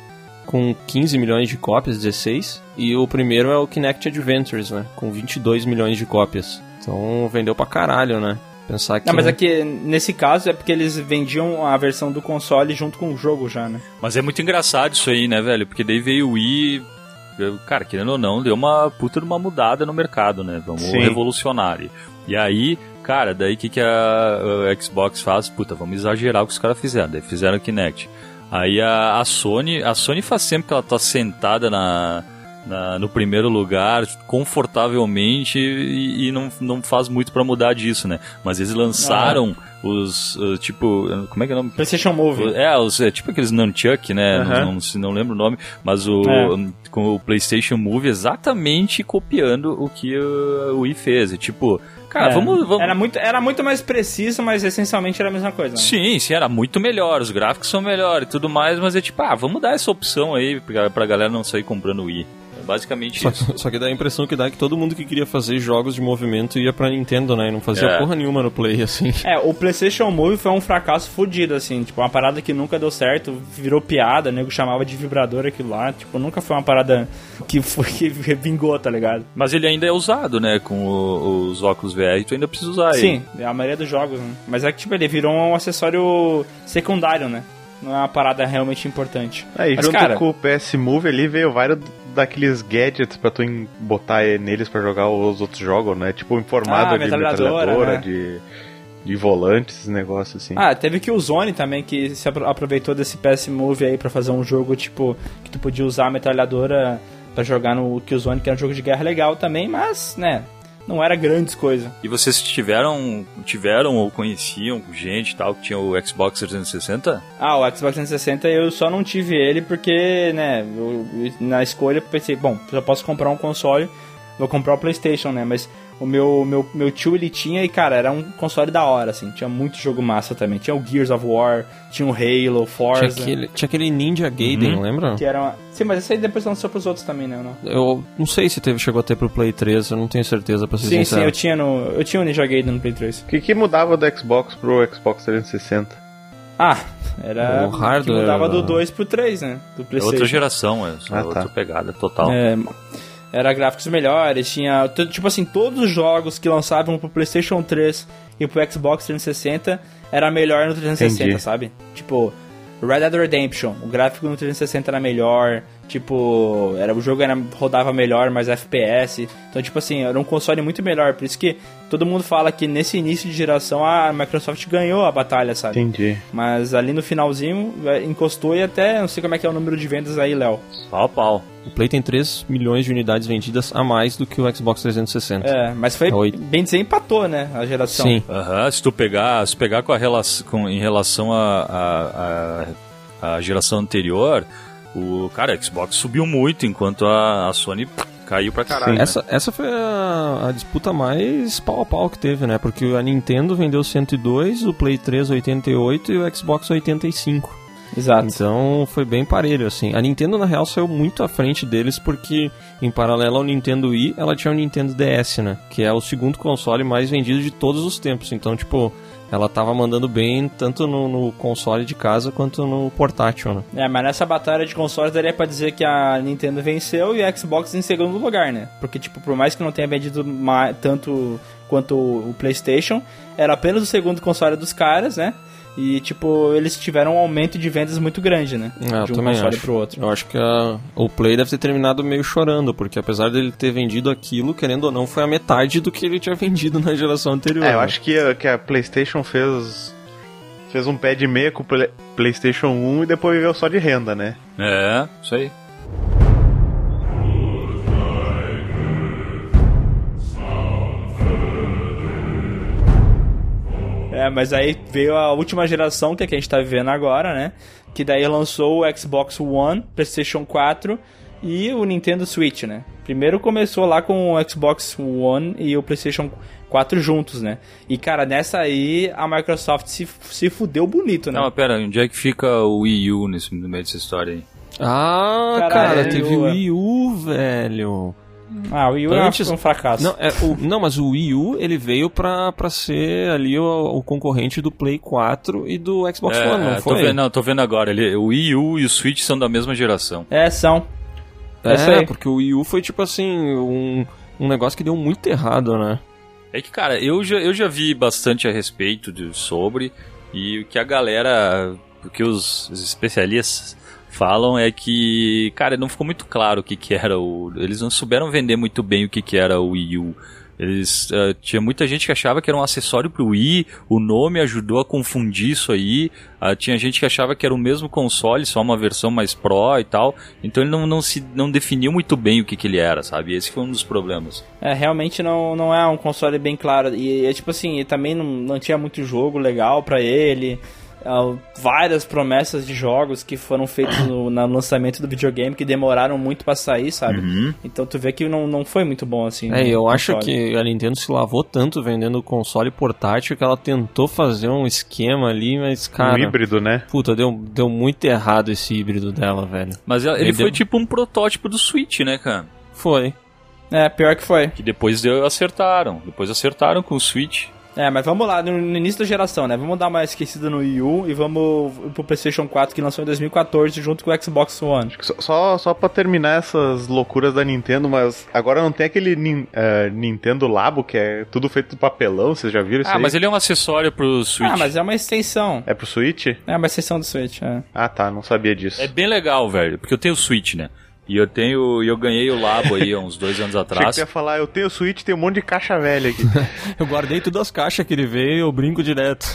[SPEAKER 3] com 15 milhões de cópias, 16. E o primeiro é o Kinect Adventures, né? Com 22 milhões de cópias. Então vendeu pra caralho, né? Pensar que.
[SPEAKER 2] Não, mas é que nesse caso é porque eles vendiam a versão do console junto com o jogo já, né?
[SPEAKER 1] Mas é muito engraçado isso aí, né, velho? Porque daí veio o Wii. Cara, querendo ou não, deu uma puta de uma mudada no mercado, né? Vamos
[SPEAKER 4] Sim.
[SPEAKER 1] revolucionar. E- E aí, cara, daí o que, que a, a Xbox faz? Puta, vamos exagerar o que os caras fizeram. Daí fizeram o Kinect. Aí a, a Sony, a Sony faz sempre que ela tá sentada na, na- no primeiro lugar, confortavelmente, e, e não, não faz muito pra mudar disso, né? Mas eles lançaram os, uh, tipo, como é que é o nome?
[SPEAKER 2] PlayStation Move.
[SPEAKER 1] É, os, é tipo aqueles Nunchuck, né?
[SPEAKER 4] Aham.
[SPEAKER 1] Não, não, se- não lembro o nome, mas o
[SPEAKER 2] É.
[SPEAKER 1] com o PlayStation Move exatamente copiando o que o, Wii fez. E tipo, cara,
[SPEAKER 2] É,
[SPEAKER 1] vamos, vamos.
[SPEAKER 2] Era, muito, era muito mais preciso, mas essencialmente era a mesma coisa. né?
[SPEAKER 1] Sim, sim, era muito melhor, os gráficos são melhores e tudo mais, mas é tipo, ah, vamos dar essa opção aí pra, pra galera não sair comprando o Wii. É basicamente
[SPEAKER 3] Só,
[SPEAKER 1] isso.
[SPEAKER 3] só que dá a impressão que dá que todo mundo que queria fazer jogos de movimento ia pra Nintendo, né? E não fazia
[SPEAKER 1] É.
[SPEAKER 3] porra nenhuma no Play, assim.
[SPEAKER 2] É, o PlayStation Move foi um fracasso fodido, assim. Tipo, uma parada que nunca deu certo, virou piada, o nego chamava de vibrador aquilo lá. Tipo, nunca foi uma parada que, foi, que vingou, tá ligado?
[SPEAKER 1] Mas ele ainda é usado, né? Com o- os óculos VR, tu ainda precisa usar ele.
[SPEAKER 2] Sim, a maioria dos jogos, né? Mas é que, tipo, ele virou um acessório secundário, né? Não é uma parada realmente importante.
[SPEAKER 4] Aí,
[SPEAKER 2] Mas,
[SPEAKER 4] junto
[SPEAKER 2] cara,
[SPEAKER 4] com o PS Move ali, veio vários daqueles gadgets pra tu botar neles pra jogar os outros jogos, né? Tipo, em formato
[SPEAKER 2] Ah,
[SPEAKER 4] de
[SPEAKER 2] metralhadora,
[SPEAKER 4] metralhadora,
[SPEAKER 2] né?
[SPEAKER 4] de, de volantes, esse negócio assim.
[SPEAKER 2] Ah, teve que o Zone também, que se apro- aproveitou desse PS Move aí pra fazer um jogo, tipo, que tu podia usar a metralhadora pra jogar no Killzone, que era um jogo de guerra legal também, mas, né, não era grandes coisas.
[SPEAKER 1] E vocês tiveram, tiveram ou conheciam gente tal que tinha o Xbox 360?
[SPEAKER 2] Ah, o Xbox 360 eu só não tive ele porque, né, eu- na escolha pensei, bom, já posso comprar um console, vou comprar o PlayStation, né? Mas o meu, meu, meu tio ele tinha e, cara, era um console da hora, assim. Tinha muito jogo massa também. Tinha o Gears of War, tinha o Halo, Forza.
[SPEAKER 3] Tinha aquele, tinha aquele Ninja Gaiden,
[SPEAKER 1] Uhum.
[SPEAKER 3] lembra?
[SPEAKER 2] Que era uma... Sim, mas esse aí depois lançou pros outros também, né? ou Não?
[SPEAKER 3] Eu não sei se teve, chegou a ter pro Play 3, eu não tenho certeza pra ser
[SPEAKER 2] Sim, sim, eu tinha no. Eu tinha o Ninja Gaiden no Play 3.
[SPEAKER 4] O que, que mudava do Xbox pro Xbox 360?
[SPEAKER 2] Ah, era.
[SPEAKER 3] O hardware
[SPEAKER 2] que mudava
[SPEAKER 3] era-
[SPEAKER 2] do 2 pro 3, né? Do
[SPEAKER 1] É outra geração, é
[SPEAKER 4] Ah,
[SPEAKER 1] outra
[SPEAKER 4] tá.
[SPEAKER 1] pegada total.
[SPEAKER 2] É, era gráficos melhores, tinha. Tipo assim, todos os jogos que lançavam pro PlayStation 3 e pro Xbox 360 era melhor no 360,
[SPEAKER 4] Entendi.
[SPEAKER 2] sabe? Tipo, Red Dead Redemption, o gráfico no 360 era melhor. Tipo, era, o jogo era, rodava melhor, mais FPS. Então, tipo assim, era um console muito melhor. Por isso que todo mundo fala que nesse início de geração a Microsoft ganhou a batalha, sabe?
[SPEAKER 4] Entendi.
[SPEAKER 2] Mas ali no finalzinho é, encostou e até não sei como é que é o número de vendas aí, Léo.
[SPEAKER 1] Pau a pau.
[SPEAKER 3] O Play tem 3 milhões de unidades vendidas a mais do que o Xbox 360.
[SPEAKER 2] É, mas foi
[SPEAKER 3] Oi.
[SPEAKER 2] bem dizer, empatou, né? A geração.
[SPEAKER 3] Sim.
[SPEAKER 1] Aham, se tu pegar, se pegar com a relação, com, em relação à a, a, a geração anterior, o cara, a Xbox subiu muito, enquanto a, a Sony caiu pra caralho. né?
[SPEAKER 3] Essa, essa foi a, a disputa mais pau a pau que teve, né? Porque a Nintendo vendeu 102, o Play 3 88 e o Xbox 85.
[SPEAKER 2] Exato.
[SPEAKER 3] Então foi bem parelho, assim. A Nintendo, na real, saiu muito à frente deles porque, em paralelo ao Nintendo Wii, ela tinha o Nintendo DS, né? Que é o segundo console mais vendido de todos os tempos. Então, tipo, ela tava mandando bem tanto no, no console de casa quanto no portátil, né?
[SPEAKER 2] É, mas nessa batalha de consoles daria pra dizer que a Nintendo venceu e a Xbox em segundo lugar, né? Porque, tipo, por mais que não tenha vendido ma- tanto quanto o PlayStation, era apenas o segundo console dos caras, né? E, tipo, eles tiveram um aumento de vendas muito grande, né?
[SPEAKER 3] Eu
[SPEAKER 2] de um
[SPEAKER 3] também
[SPEAKER 2] console
[SPEAKER 3] acho.
[SPEAKER 2] pro outro.
[SPEAKER 3] Eu acho que a- o Play deve ter terminado meio chorando, porque apesar dele ter vendido aquilo, querendo ou não, foi a metade do que ele tinha vendido na geração anterior.
[SPEAKER 4] É, eu
[SPEAKER 3] né?
[SPEAKER 4] acho que a, que a PlayStation fez fez um pé de meia com o Play- PlayStation 1 e depois viveu só de renda, né?
[SPEAKER 1] É, isso aí.
[SPEAKER 2] É, mas aí veio a última geração, que é a que a gente tá vivendo agora, né? Que daí lançou o Xbox One, PlayStation 4 e o Nintendo Switch, né? Primeiro começou lá com o Xbox One e o PlayStation 4 juntos, né? E cara, nessa aí a Microsoft se, se fudeu bonito, né?
[SPEAKER 1] Não, mas pera, onde é que fica o Wii U nesse, no meio dessa história aí?
[SPEAKER 3] Ah,
[SPEAKER 2] Caralho,
[SPEAKER 3] cara, teve o
[SPEAKER 2] ué.
[SPEAKER 3] Wii U, velho.
[SPEAKER 2] Ah, o Wii U
[SPEAKER 3] Antes-
[SPEAKER 2] é um fracasso.
[SPEAKER 3] Não, é, o- não, mas o Wii U, ele veio pra, pra ser ali o, o concorrente do Play 4 e do Xbox
[SPEAKER 1] é,
[SPEAKER 3] One, não
[SPEAKER 1] tô
[SPEAKER 3] foi?
[SPEAKER 1] vendo, não, tô vendo agora. Ele, o Wii U e o Switch são da mesma geração.
[SPEAKER 2] É, são. É
[SPEAKER 3] É, porque o Wii U foi tipo assim, um, um negócio que deu muito errado, né?
[SPEAKER 1] É que, cara, eu já, eu já vi bastante a respeito de, sobre, e o que a galera, o que os, os especialistas falam é que, cara, não ficou muito claro o que, que era o. Eles não souberam vender muito bem o que, que era o Wii U. Eles, eh, tinha muita gente que achava que era um acessório pro Wii, o nome ajudou a confundir isso aí. Ah, tinha gente que achava que era o mesmo console, só uma versão mais Pro e tal. Então ele não, não se não definiu muito bem o que, que ele era, sabe? Esse foi um dos problemas.
[SPEAKER 2] É, realmente não, não é um console bem claro. E é tipo assim, também não, não tinha muito jogo legal pra ele. Ah, várias promessas de jogos que foram feitos no, no lançamento do videogame que demoraram muito pra sair, sabe?
[SPEAKER 1] Uhum.
[SPEAKER 2] Então tu vê que não, não foi muito bom assim.
[SPEAKER 3] É, eu acho que a Nintendo se lavou tanto vendendo console portátil que ela tentou fazer um esquema ali, mas, cara.
[SPEAKER 4] um híbrido, né?
[SPEAKER 3] Puta, deu, deu muito errado esse híbrido dela, velho.
[SPEAKER 1] Mas ela- ele
[SPEAKER 3] Ele
[SPEAKER 1] foi
[SPEAKER 3] deu-
[SPEAKER 1] tipo um protótipo do Switch, né, cara?
[SPEAKER 3] Foi.
[SPEAKER 2] É, pior que foi.
[SPEAKER 1] Que depois deu, acertaram. Depois acertaram com o Switch.
[SPEAKER 2] É, mas vamos lá, no, início da geração, né? Vamos dar uma esquecida no Wii U e vamos pro PlayStation 4 que lançou em 2014 junto com o Xbox One.
[SPEAKER 4] Só, só, só pra terminar essas loucuras da Nintendo, mas agora não tem aquele nin- eh, Nintendo Labo que é tudo feito de papelão, vocês já viram isso
[SPEAKER 1] Ah,
[SPEAKER 4] aí?
[SPEAKER 1] mas ele é um acessório pro Switch.
[SPEAKER 2] Ah, mas é uma extensão.
[SPEAKER 4] É pro Switch?
[SPEAKER 2] É uma extensão do Switch, é.
[SPEAKER 4] Ah tá, não sabia disso.
[SPEAKER 1] É bem legal, velho. Porque eu tenho o Switch, né? E eu tenho. e eu ganhei o Labo aí há uns dois anos atrás.
[SPEAKER 4] você ia falar, eu tenho Switch, tem um monte de caixa velha aqui.
[SPEAKER 3] Eu guardei todas as caixas que ele veio eu brinco direto.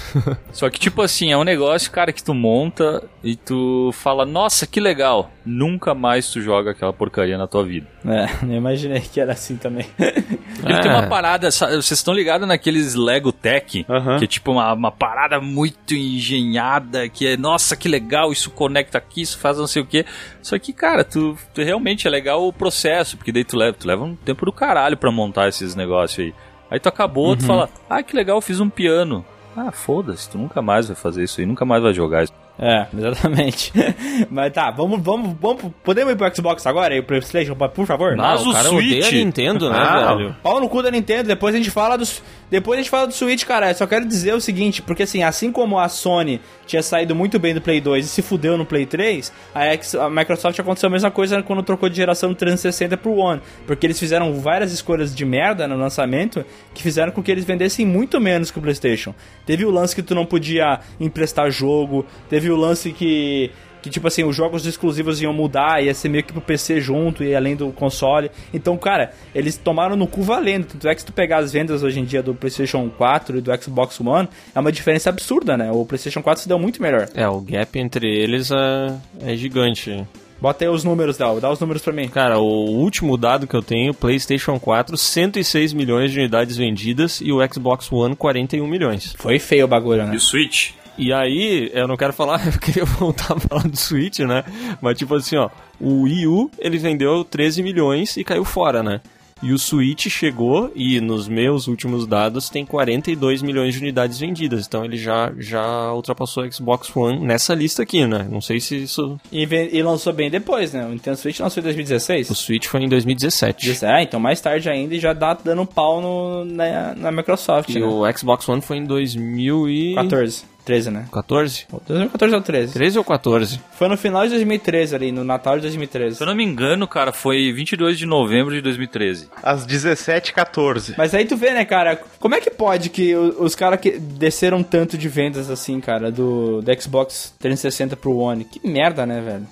[SPEAKER 1] Só que, tipo assim, é um negócio, cara, que tu monta e tu fala, nossa, que legal. Nunca mais tu joga aquela porcaria na tua vida.
[SPEAKER 2] É, eu imaginei que era assim também.
[SPEAKER 1] Ele tem
[SPEAKER 3] É.
[SPEAKER 1] uma parada, vocês estão ligados naqueles Lego Tech?
[SPEAKER 4] Aham.
[SPEAKER 1] Que é tipo uma, uma parada muito engenhada, que é, nossa, que legal, isso conecta aqui, isso faz não sei o que. Só que, cara, tu, tu realmente é legal o processo, porque daí tu leva, tu leva um tempo do caralho pra montar esses negócios aí. Aí tu acabou, tu fala, ah, que legal, eu fiz um piano. Ah, foda-se, tu nunca mais vai fazer isso aí, nunca mais vai jogar isso.
[SPEAKER 2] É, exatamente. Mas tá, vamos, vamos, vamos. Podemos ir pro Xbox agora e pro PlayStation, por favor?
[SPEAKER 1] Mas
[SPEAKER 3] Ah,
[SPEAKER 1] o
[SPEAKER 3] o cara
[SPEAKER 1] Switch-
[SPEAKER 3] odeia a Nintendo, né,
[SPEAKER 4] Ah,
[SPEAKER 3] velho?
[SPEAKER 2] Pau no cu da Nintendo, depois a gente fala dos. Depois a gente fala do Switch, cara. Eu só quero dizer o seguinte, porque assim, assim como a Sony tinha saído muito bem do Play 2 e se fudeu no Play 3, a, X- a Microsoft aconteceu a mesma coisa quando trocou de geração do 360 pro One. Porque eles fizeram várias escolhas de merda no lançamento que fizeram com que eles vendessem muito menos que o PlayStation. Teve o lance que tu não podia emprestar jogo, teve o lance que que tipo assim, os jogos exclusivos iam mudar, ia ser meio que pro PC junto e além do console. Então, cara, eles tomaram no cu valendo. Tanto é que se tu pegar as vendas hoje em dia do PlayStation 4 e do Xbox One, é uma diferença absurda, né? O PlayStation 4 se deu muito melhor.
[SPEAKER 3] É, o gap entre eles é, é gigante.
[SPEAKER 2] Bota aí os números, Dal, dá os números pra mim.
[SPEAKER 3] Cara, o último dado que eu tenho, PlayStation 4, 106 milhões de unidades vendidas e o Xbox One, 41 milhões.
[SPEAKER 2] Foi feio o bagulho, né?
[SPEAKER 1] E o Switch?
[SPEAKER 3] E aí, eu não quero falar, eu queria voltar a falar do Switch, né? Mas tipo assim, ó, o Wii U, ele vendeu 13 milhões e caiu fora, né? E o Switch chegou e nos meus últimos dados tem 42 milhões de unidades vendidas. Então ele já, já ultrapassou o Xbox One nessa lista aqui, né? Não sei se isso.
[SPEAKER 2] E, e lançou bem depois, né? O Nintendo Switch lançou em 2016.
[SPEAKER 3] O Switch foi em 2017.
[SPEAKER 2] Disse, Ah, então mais tarde ainda e já dá dando pau no, na, na Microsoft,
[SPEAKER 3] E
[SPEAKER 2] né?
[SPEAKER 3] o Xbox One foi em 2014.
[SPEAKER 2] 14. 13, né?
[SPEAKER 3] 14?
[SPEAKER 2] 2014 ou 13?
[SPEAKER 3] 13 ou 14?
[SPEAKER 2] Foi no final de 2013 ali, no Natal de 2013.
[SPEAKER 1] Se eu não me engano, cara, foi 22 de novembro de 2013.
[SPEAKER 4] Às 17h14.
[SPEAKER 2] Mas aí tu vê, né, cara, como é que pode que os caras que desceram tanto de vendas assim, cara, do, do Xbox 360 pro One? Que merda, né, velho?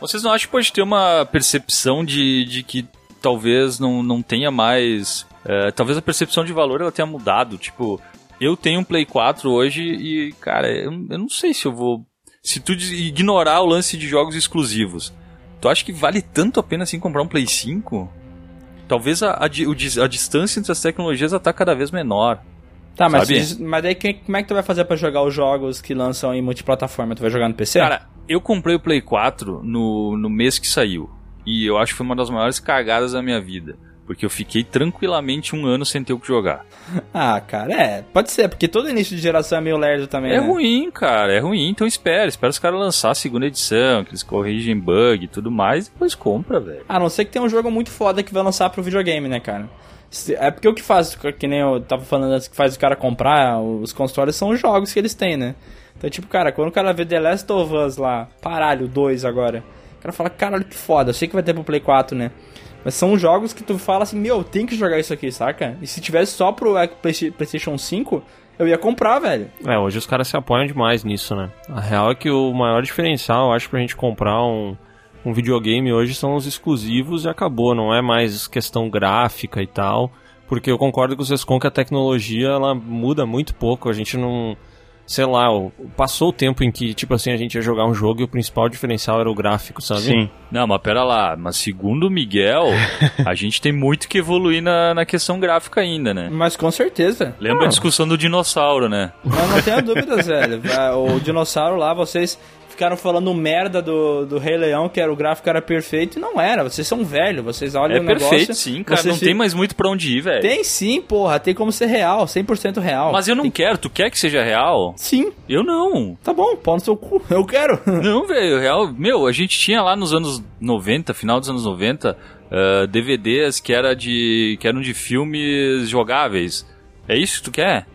[SPEAKER 1] Vocês não acham que pode ter uma percepção de, de que talvez não, não tenha mais. é, talvez a percepção de valor ela tenha mudado. Tipo, eu tenho um Play 4 hoje e, cara, eu, eu não sei se eu vou. Se tu ignorar o lance de jogos exclusivos, tu acha que vale tanto a pena assim comprar um Play 5? Talvez a, a, a distância entre as tecnologias está cada vez menor.
[SPEAKER 2] Tá, mas, diz- mas daí que- como é que tu vai fazer pra jogar os jogos que lançam em multiplataforma? Tu vai jogar no PC?
[SPEAKER 1] Cara, eu comprei o Play 4 no, no mês que saiu. E eu acho que foi uma das maiores cagadas da minha vida. Porque eu fiquei tranquilamente um ano sem ter o que jogar.
[SPEAKER 2] Ah, cara, é, pode ser, porque todo início de geração é meio lerdo também,
[SPEAKER 1] É
[SPEAKER 2] né?
[SPEAKER 1] ruim, cara, é ruim. Então espera, espera os caras lançar a segunda edição, que eles corrigem bug e tudo mais, e depois compra, velho.
[SPEAKER 2] A não ser que tenha um jogo muito foda que vai lançar pro videogame, né, cara? É porque o que faz, que nem eu tava falando antes, que faz o cara comprar os consoles são os jogos que eles têm, né? Então, tipo, cara, quando o cara vê The Last of Us lá, paralho, 2 agora, o cara fala, caralho, que foda, eu sei que vai ter pro Play 4, né? Mas são jogos que tu fala assim, meu, tem que jogar isso aqui, saca? E se tivesse só pro Play- PlayStation 5, eu ia comprar, velho.
[SPEAKER 3] É, hoje os caras se apoiam demais nisso, né? A real é que o maior diferencial, eu acho, pra gente comprar um, um videogame hoje são os exclusivos e acabou, não é mais questão gráfica e tal. Porque eu concordo com vocês com que a tecnologia ela muda muito pouco, a gente não. Sei lá, passou o tempo em que, tipo assim, a gente ia jogar um jogo e o principal diferencial era o gráfico, sabe?
[SPEAKER 4] Sim.
[SPEAKER 1] Não, mas pera lá, mas segundo o Miguel, a gente tem muito que evoluir na, na questão gráfica ainda, né?
[SPEAKER 2] Mas com certeza.
[SPEAKER 1] Lembra a discussão do dinossauro, né?
[SPEAKER 2] Não, não tenho dúvidas, velho. Ah, O dinossauro lá, vocês ficaram falando merda do, do Rei Leão, que era o gráfico era perfeito, e não era. Vocês são velhos, vocês olham
[SPEAKER 1] É
[SPEAKER 2] o negócio...
[SPEAKER 1] perfeito, sim, cara. Não tem
[SPEAKER 2] ficam-
[SPEAKER 1] mais muito pra onde ir, velho.
[SPEAKER 2] Tem sim, porra. Tem como ser real, 100% real.
[SPEAKER 1] Mas eu não quero. Tu quer que seja real?
[SPEAKER 2] Sim,
[SPEAKER 1] Eu não.
[SPEAKER 2] tá bom, pau no seu cu. Eu quero.
[SPEAKER 1] Não, velho, real. Meu, a gente tinha lá nos anos 90, final dos anos 90, ah, DVDs que, era de, que eram de filmes jogáveis. É isso que tu quer?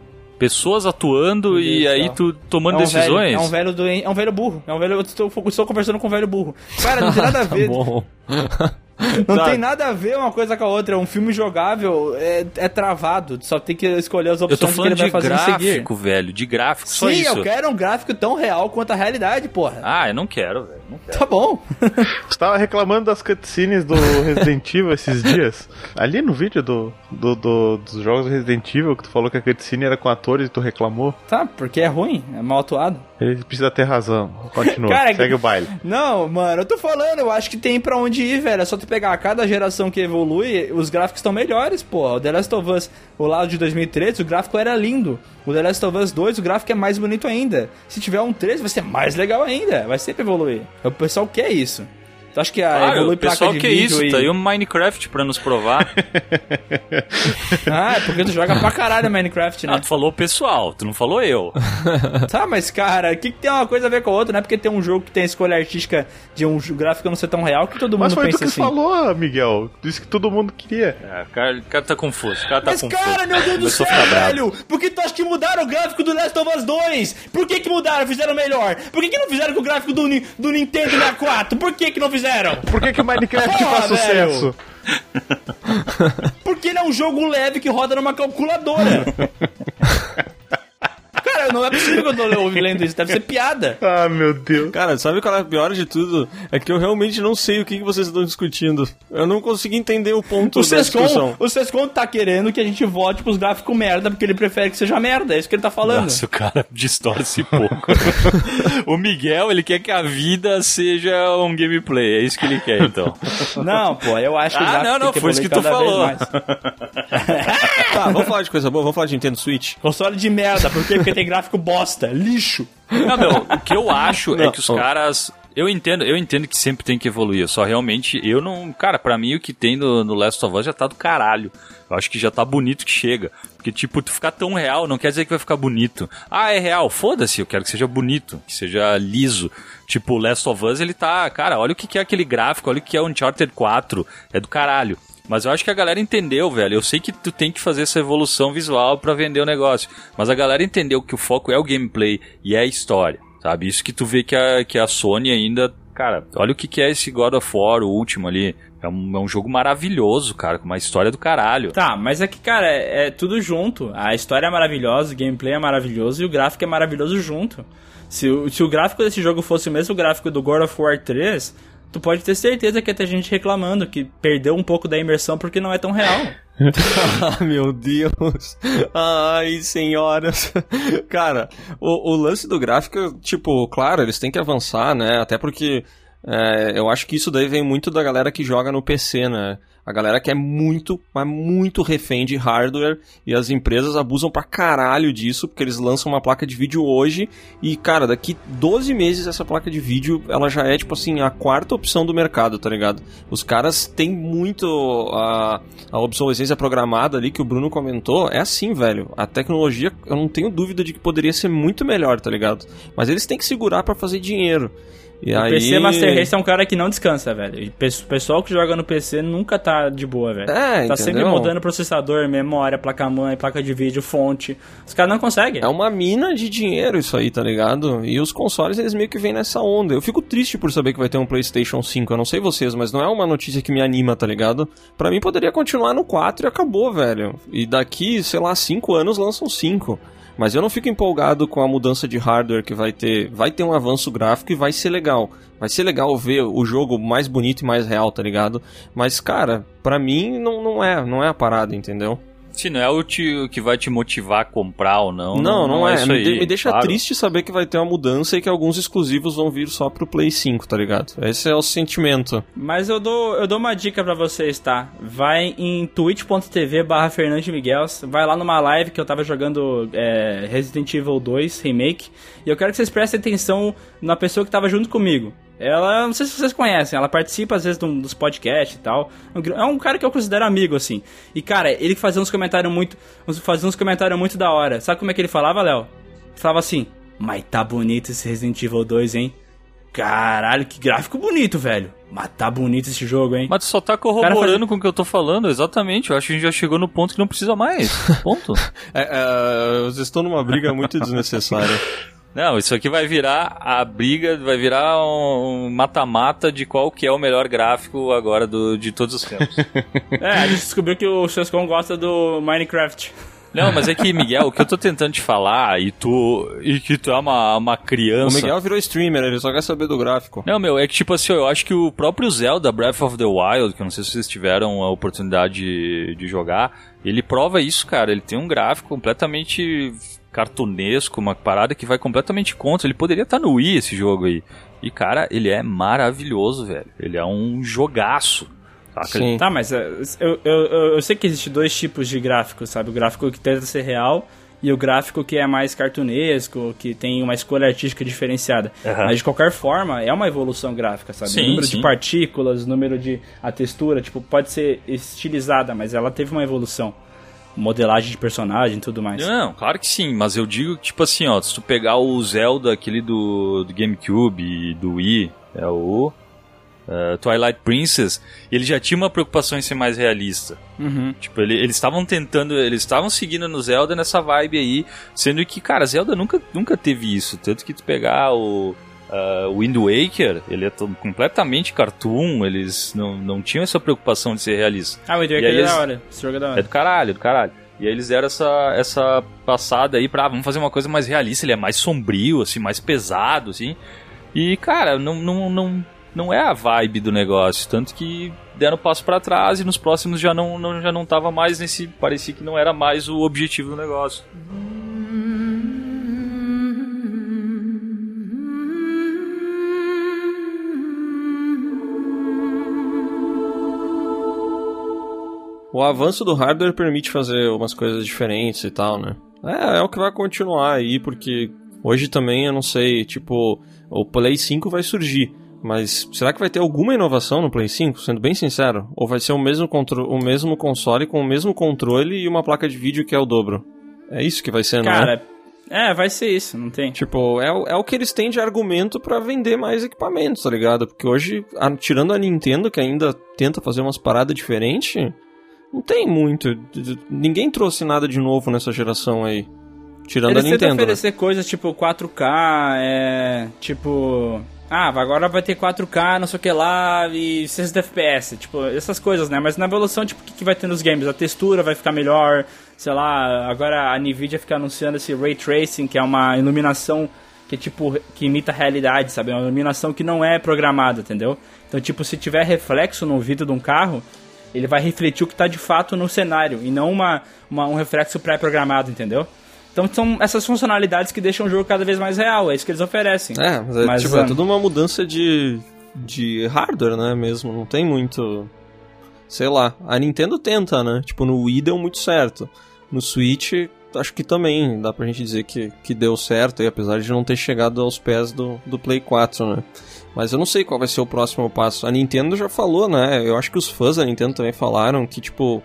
[SPEAKER 1] Pessoas atuando e aí tu tomando
[SPEAKER 2] é um
[SPEAKER 1] decisões?
[SPEAKER 2] Velho, é um velho doente, é um velho burro. É um velho. Eu estou, estou conversando com um velho burro. Cara, não tem nada a
[SPEAKER 3] Tá
[SPEAKER 2] ver.
[SPEAKER 3] bom.
[SPEAKER 2] Não
[SPEAKER 3] Tá.
[SPEAKER 2] tem nada a ver uma coisa com a outra. É um filme jogável, é, é travado. Só tem que escolher as
[SPEAKER 1] Eu tô
[SPEAKER 2] opções que ele
[SPEAKER 1] falando
[SPEAKER 2] vai
[SPEAKER 1] de
[SPEAKER 2] fazer
[SPEAKER 1] gráfico, velho. De gráfico, só
[SPEAKER 2] Sim,
[SPEAKER 1] isso.
[SPEAKER 2] eu quero um gráfico tão real quanto a realidade, porra.
[SPEAKER 1] Ah, eu não quero, velho. Não quero.
[SPEAKER 2] Tá bom.
[SPEAKER 4] Tu tava reclamando das cutscenes do Resident Evil esses dias. Ali no vídeo do, do, do- dos jogos do Resident Evil, que tu falou que a cutscene era com atores e tu reclamou.
[SPEAKER 2] Tá, porque é ruim, é mal atuado.
[SPEAKER 4] Ele precisa ter razão. Continua,
[SPEAKER 2] Cara,
[SPEAKER 4] segue o baile.
[SPEAKER 2] Não, mano, eu tô falando, eu acho que tem pra onde ir, velho. É só tu pegar a cada geração que evolui, os gráficos estão melhores, pô. O The Last of Us, o lado de 2013, o gráfico era lindo. O The Last of Us 2, o gráfico é mais bonito ainda. Se tiver um 3, vai ser mais legal ainda. Vai sempre evoluir. O pessoal quer isso. Tu acha que a
[SPEAKER 1] Claro,
[SPEAKER 2] evolui
[SPEAKER 1] o pessoal
[SPEAKER 2] placa de
[SPEAKER 1] que é
[SPEAKER 2] vídeo
[SPEAKER 1] isso,
[SPEAKER 2] e...
[SPEAKER 1] tá aí o Minecraft pra nos provar.
[SPEAKER 2] Ah, é porque tu joga pra caralho Minecraft, né?
[SPEAKER 1] ah, tu falou pessoal, tu não falou eu.
[SPEAKER 2] Tá, mas cara, o que, que tem uma coisa a ver com a outra? Não é porque tem um jogo que tem a escolha artística de um gráfico não ser tão real que todo mundo
[SPEAKER 4] Mas foi tu
[SPEAKER 2] pensa
[SPEAKER 4] que
[SPEAKER 2] assim.
[SPEAKER 4] falou, Miguel. Disse que todo mundo queria.
[SPEAKER 1] É, o, cara, o cara tá confuso, o cara tá
[SPEAKER 2] Mas
[SPEAKER 1] confuso.
[SPEAKER 2] cara, meu Deus do céu, velho! Por que tu acha que mudaram o gráfico do Last of Us 2? Por que que mudaram? Fizeram melhor? Por que que não fizeram com o gráfico do, do Nintendo 64? Por que que não fizeram?
[SPEAKER 4] Por que, que o Minecraft
[SPEAKER 2] Porra,
[SPEAKER 4] faz sucesso?
[SPEAKER 2] Porque ele é um jogo leve que roda numa calculadora. Cara, não é possível que eu tô lendo isso, deve ser piada.
[SPEAKER 4] Ah, meu Deus.
[SPEAKER 3] Cara, sabe qual é a pior de tudo? É que eu realmente não sei o que, que vocês estão discutindo. Eu não consegui entender o ponto
[SPEAKER 2] O
[SPEAKER 3] da
[SPEAKER 2] Sescon,
[SPEAKER 3] discussão.
[SPEAKER 2] o Sescon tá querendo que a gente vote pros gráficos merda, porque ele prefere que seja merda, é isso que ele tá falando.
[SPEAKER 1] Nossa, o cara distorce pouco. o Miguel, ele quer que a vida seja um gameplay, é isso que ele quer, então.
[SPEAKER 2] Não, pô, eu acho que o
[SPEAKER 1] Ah, não, não,
[SPEAKER 2] que
[SPEAKER 1] foi isso que tu falou.
[SPEAKER 3] Tá, vamos falar de coisa boa, vamos falar de Nintendo Switch.
[SPEAKER 2] Console de merda, por quê? Porque tem gráfico bosta, lixo.
[SPEAKER 1] Não, meu, o que eu acho é
[SPEAKER 3] Não.
[SPEAKER 1] que os caras. Eu entendo, eu entendo que sempre tem que evoluir. Só realmente, eu não. Cara, pra mim o que tem no, no Last of Us já tá do caralho. Eu acho que já tá bonito que chega. Porque, tipo, tu ficar tão real não quer dizer que vai ficar bonito. Ah, é real, foda-se, eu quero que seja bonito, que seja liso. Tipo, o Last of Us, ele tá. Cara, olha o que que é aquele gráfico, olha o que é o Uncharted 4. É do caralho. Mas eu acho que a galera entendeu, velho. Eu sei que tu tem que fazer essa evolução visual pra vender o negócio. Mas a galera entendeu que o foco é o gameplay e é a história, sabe? Isso que tu vê que a, que a Sony ainda. Cara, olha o que, que é esse God of War, o último ali. É um, é um jogo maravilhoso, cara, com uma história do caralho.
[SPEAKER 2] Tá, mas é que, cara, é, é tudo junto. A história é maravilhosa, o gameplay é maravilhoso e o gráfico é maravilhoso junto. Se se o gráfico desse jogo fosse o mesmo gráfico do God of War 3, tu pode ter certeza que ia ter gente reclamando que perdeu um pouco da imersão porque não é tão real.
[SPEAKER 3] Ah, meu Deus. Ai, senhoras. Cara, o, o lance do gráfico, tipo, claro, eles têm que avançar, né? Até porque é, eu acho que isso daí vem muito da galera que joga no PC, né? A galera que é muito, mas muito refém de hardware e as empresas abusam pra caralho disso, porque eles lançam uma placa de vídeo hoje e, cara, daqui 12 meses essa placa de vídeo, ela já é, tipo assim, a quarta opção do mercado, tá ligado? Os caras têm muito a, a obsolescência programada ali que o Bruno comentou, é assim, velho. A tecnologia, eu não tenho dúvida de que poderia ser muito melhor, tá ligado? Mas eles têm que segurar pra fazer dinheiro. E
[SPEAKER 2] O
[SPEAKER 3] aí...
[SPEAKER 2] PC Master Race é um cara que não descansa, velho. O pessoal que joga no PC nunca tá de boa, velho.
[SPEAKER 3] É,
[SPEAKER 2] tá sempre
[SPEAKER 3] entendeu?
[SPEAKER 2] mudando processador, memória, placa-mãe, placa de vídeo, fonte. Os caras não conseguem.
[SPEAKER 3] É uma mina de dinheiro isso aí, tá ligado? E os consoles, eles meio que vêm nessa onda. Eu fico triste por saber que vai ter um PlayStation 5. Eu não sei vocês, mas não é uma notícia que me anima, tá ligado? Pra mim poderia continuar no 4 e acabou, velho. E daqui, sei lá, 5 anos lançam 5. Mas eu não fico empolgado com a mudança de hardware que vai ter. Vai ter um avanço gráfico e vai ser legal. Vai ser legal ver o jogo mais bonito e mais real, tá ligado? Mas, cara, pra mim não, não é, não é a parada, entendeu?
[SPEAKER 1] Se não é o, te- que vai te motivar a comprar ou não.
[SPEAKER 3] Não, não, é.
[SPEAKER 1] isso
[SPEAKER 3] Me,
[SPEAKER 1] aí,
[SPEAKER 3] me deixa
[SPEAKER 1] claro.
[SPEAKER 3] triste saber que vai ter uma mudança e que alguns exclusivos vão vir só pro Play 5, tá ligado? Esse é o sentimento.
[SPEAKER 2] Mas eu dou, eu dou uma dica pra vocês, tá? Vai em twitch.tv barra Fernandes Miguel, vai lá numa live que eu tava jogando é, Resident Evil 2 Remake, e eu quero que vocês prestem atenção na pessoa que tava junto comigo. Ela, não sei se vocês conhecem, ela participa às vezes do- dos podcasts e tal. É um cara que eu considero amigo, assim. E, cara, ele fazia uns comentários muito. Fazia uns comentários muito da hora. Sabe como é que ele falava, Léo? Falava assim, mas tá bonito esse Resident Evil 2, hein? Caralho, que gráfico bonito, velho. Mas tá bonito esse jogo, hein?
[SPEAKER 1] Mas tu só tá corroborando
[SPEAKER 2] faz-
[SPEAKER 1] com o que eu tô falando, exatamente. Eu acho que a gente já chegou no ponto que não precisa mais. Ponto.
[SPEAKER 3] É, é, vocês estão numa briga muito desnecessária.
[SPEAKER 1] Não, isso aqui vai virar a briga, vai virar um mata-mata de qual que é o melhor gráfico agora do, de todos os tempos.
[SPEAKER 2] É, a gente descobriu que o Sescon gosta do Minecraft.
[SPEAKER 1] Não, mas é que, Miguel, o que eu tô tentando te falar, e tu. E que tu é uma, uma
[SPEAKER 3] O
[SPEAKER 1] criança.
[SPEAKER 3] Miguel virou streamer, ele só quer saber do gráfico.
[SPEAKER 1] Não, meu, é que tipo assim, eu acho que o próprio Zelda Breath of the Wild, que eu não sei se vocês tiveram a oportunidade de, de jogar, ele prova isso, cara. Ele tem um gráfico completamente cartunesco, uma parada que vai completamente contra. Ele poderia estar no Wii esse jogo aí. E, cara, ele é maravilhoso, velho. Ele é um jogaço. Saca?
[SPEAKER 2] Tá, mas é, eu, eu, eu, eu sei que existem dois tipos de gráficos, sabe? O gráfico que tenta ser real e o gráfico que é mais cartunesco, que tem uma escolha artística diferenciada. Mas de qualquer forma, é uma evolução gráfica, sabe?
[SPEAKER 1] Sim,
[SPEAKER 2] o número
[SPEAKER 1] sim.
[SPEAKER 2] de partículas, o número de. a textura, tipo, pode ser estilizada, mas ela teve uma evolução. Modelagem de personagem e tudo mais.
[SPEAKER 1] Não, claro que sim, mas eu digo, tipo assim, ó, se tu pegar o Zelda, aquele do, do GameCube e do Wii, é o eh, Twilight Princess, ele já tinha uma preocupação em ser mais realista.
[SPEAKER 2] Uhum.
[SPEAKER 1] Tipo, ele- eles estavam tentando, eles estavam seguindo no Zelda nessa vibe aí, sendo que, cara, Zelda nunca, nunca teve isso. Tanto que tu pegar o o Wind Waker, ele é completamente cartoon, eles não, não tinham essa preocupação de ser realista.
[SPEAKER 2] Ah, o Wind Waker é
[SPEAKER 1] eles-
[SPEAKER 2] da hora. Esse jogo é da
[SPEAKER 1] É
[SPEAKER 2] hora.
[SPEAKER 1] do caralho, é do caralho. E aí eles deram essa, essa passada aí pra, ah, vamos fazer uma coisa mais realista, ele é mais sombrio, assim, mais pesado, assim. E, cara, não, não, não, não é a vibe do negócio, tanto que deram um passo pra trás e nos próximos já não, não, já não tava mais nesse, parecia que não era mais o objetivo do negócio.
[SPEAKER 3] O avanço do hardware permite fazer umas coisas diferentes e tal, né? É, é o que vai continuar aí, porque hoje também eu não sei, tipo, o Play 5 vai surgir. Mas será que vai ter alguma inovação no Play 5, sendo bem sincero? Ou vai ser o mesmo, o mesmo console com o mesmo controle e uma placa de vídeo que é o dobro? É isso que vai ser, não é?
[SPEAKER 2] Cara, é, vai ser isso, não tem?
[SPEAKER 3] Tipo, é, o- é o que eles têm de argumento pra vender mais equipamentos, tá ligado? Porque hoje, a- tirando a Nintendo, que ainda tenta fazer umas paradas diferentes, não tem muito. Ninguém trouxe nada de novo nessa geração aí. Tirando
[SPEAKER 2] Eles
[SPEAKER 3] a Nintendo. né?
[SPEAKER 2] oferecer coisas tipo 4K, é. Tipo. Ah, agora vai ter 4K, não sei o que lá, e 60 FPS, tipo, essas coisas, né? Mas na evolução, tipo, o que, que vai ter nos games? A textura vai ficar melhor, sei lá, agora a Nvidia fica anunciando esse Ray Tracing, que é uma iluminação que, tipo, que imita a realidade, sabe? É uma iluminação que não é programada, entendeu? Então, tipo, se tiver reflexo no vidro de um carro, ele vai refletir o que está de fato no cenário, e não uma, uma- um reflexo pré-programado, entendeu? Então são essas funcionalidades que deixam o jogo cada vez mais real, é isso que eles oferecem.
[SPEAKER 3] É, mas é,
[SPEAKER 2] Mas,
[SPEAKER 3] tipo, é
[SPEAKER 2] ah,
[SPEAKER 3] tudo uma mudança de, de hardware, né, mesmo. Não tem muito... Sei lá. A Nintendo tenta, né? Tipo, no Wii deu muito certo. No Switch, acho que também dá pra gente dizer que, que deu certo, aí, apesar de não ter chegado aos pés do, do Play 4, né? Mas eu não sei qual vai ser o próximo passo. A Nintendo já falou, né? Eu acho que os fãs da Nintendo também falaram que, tipo,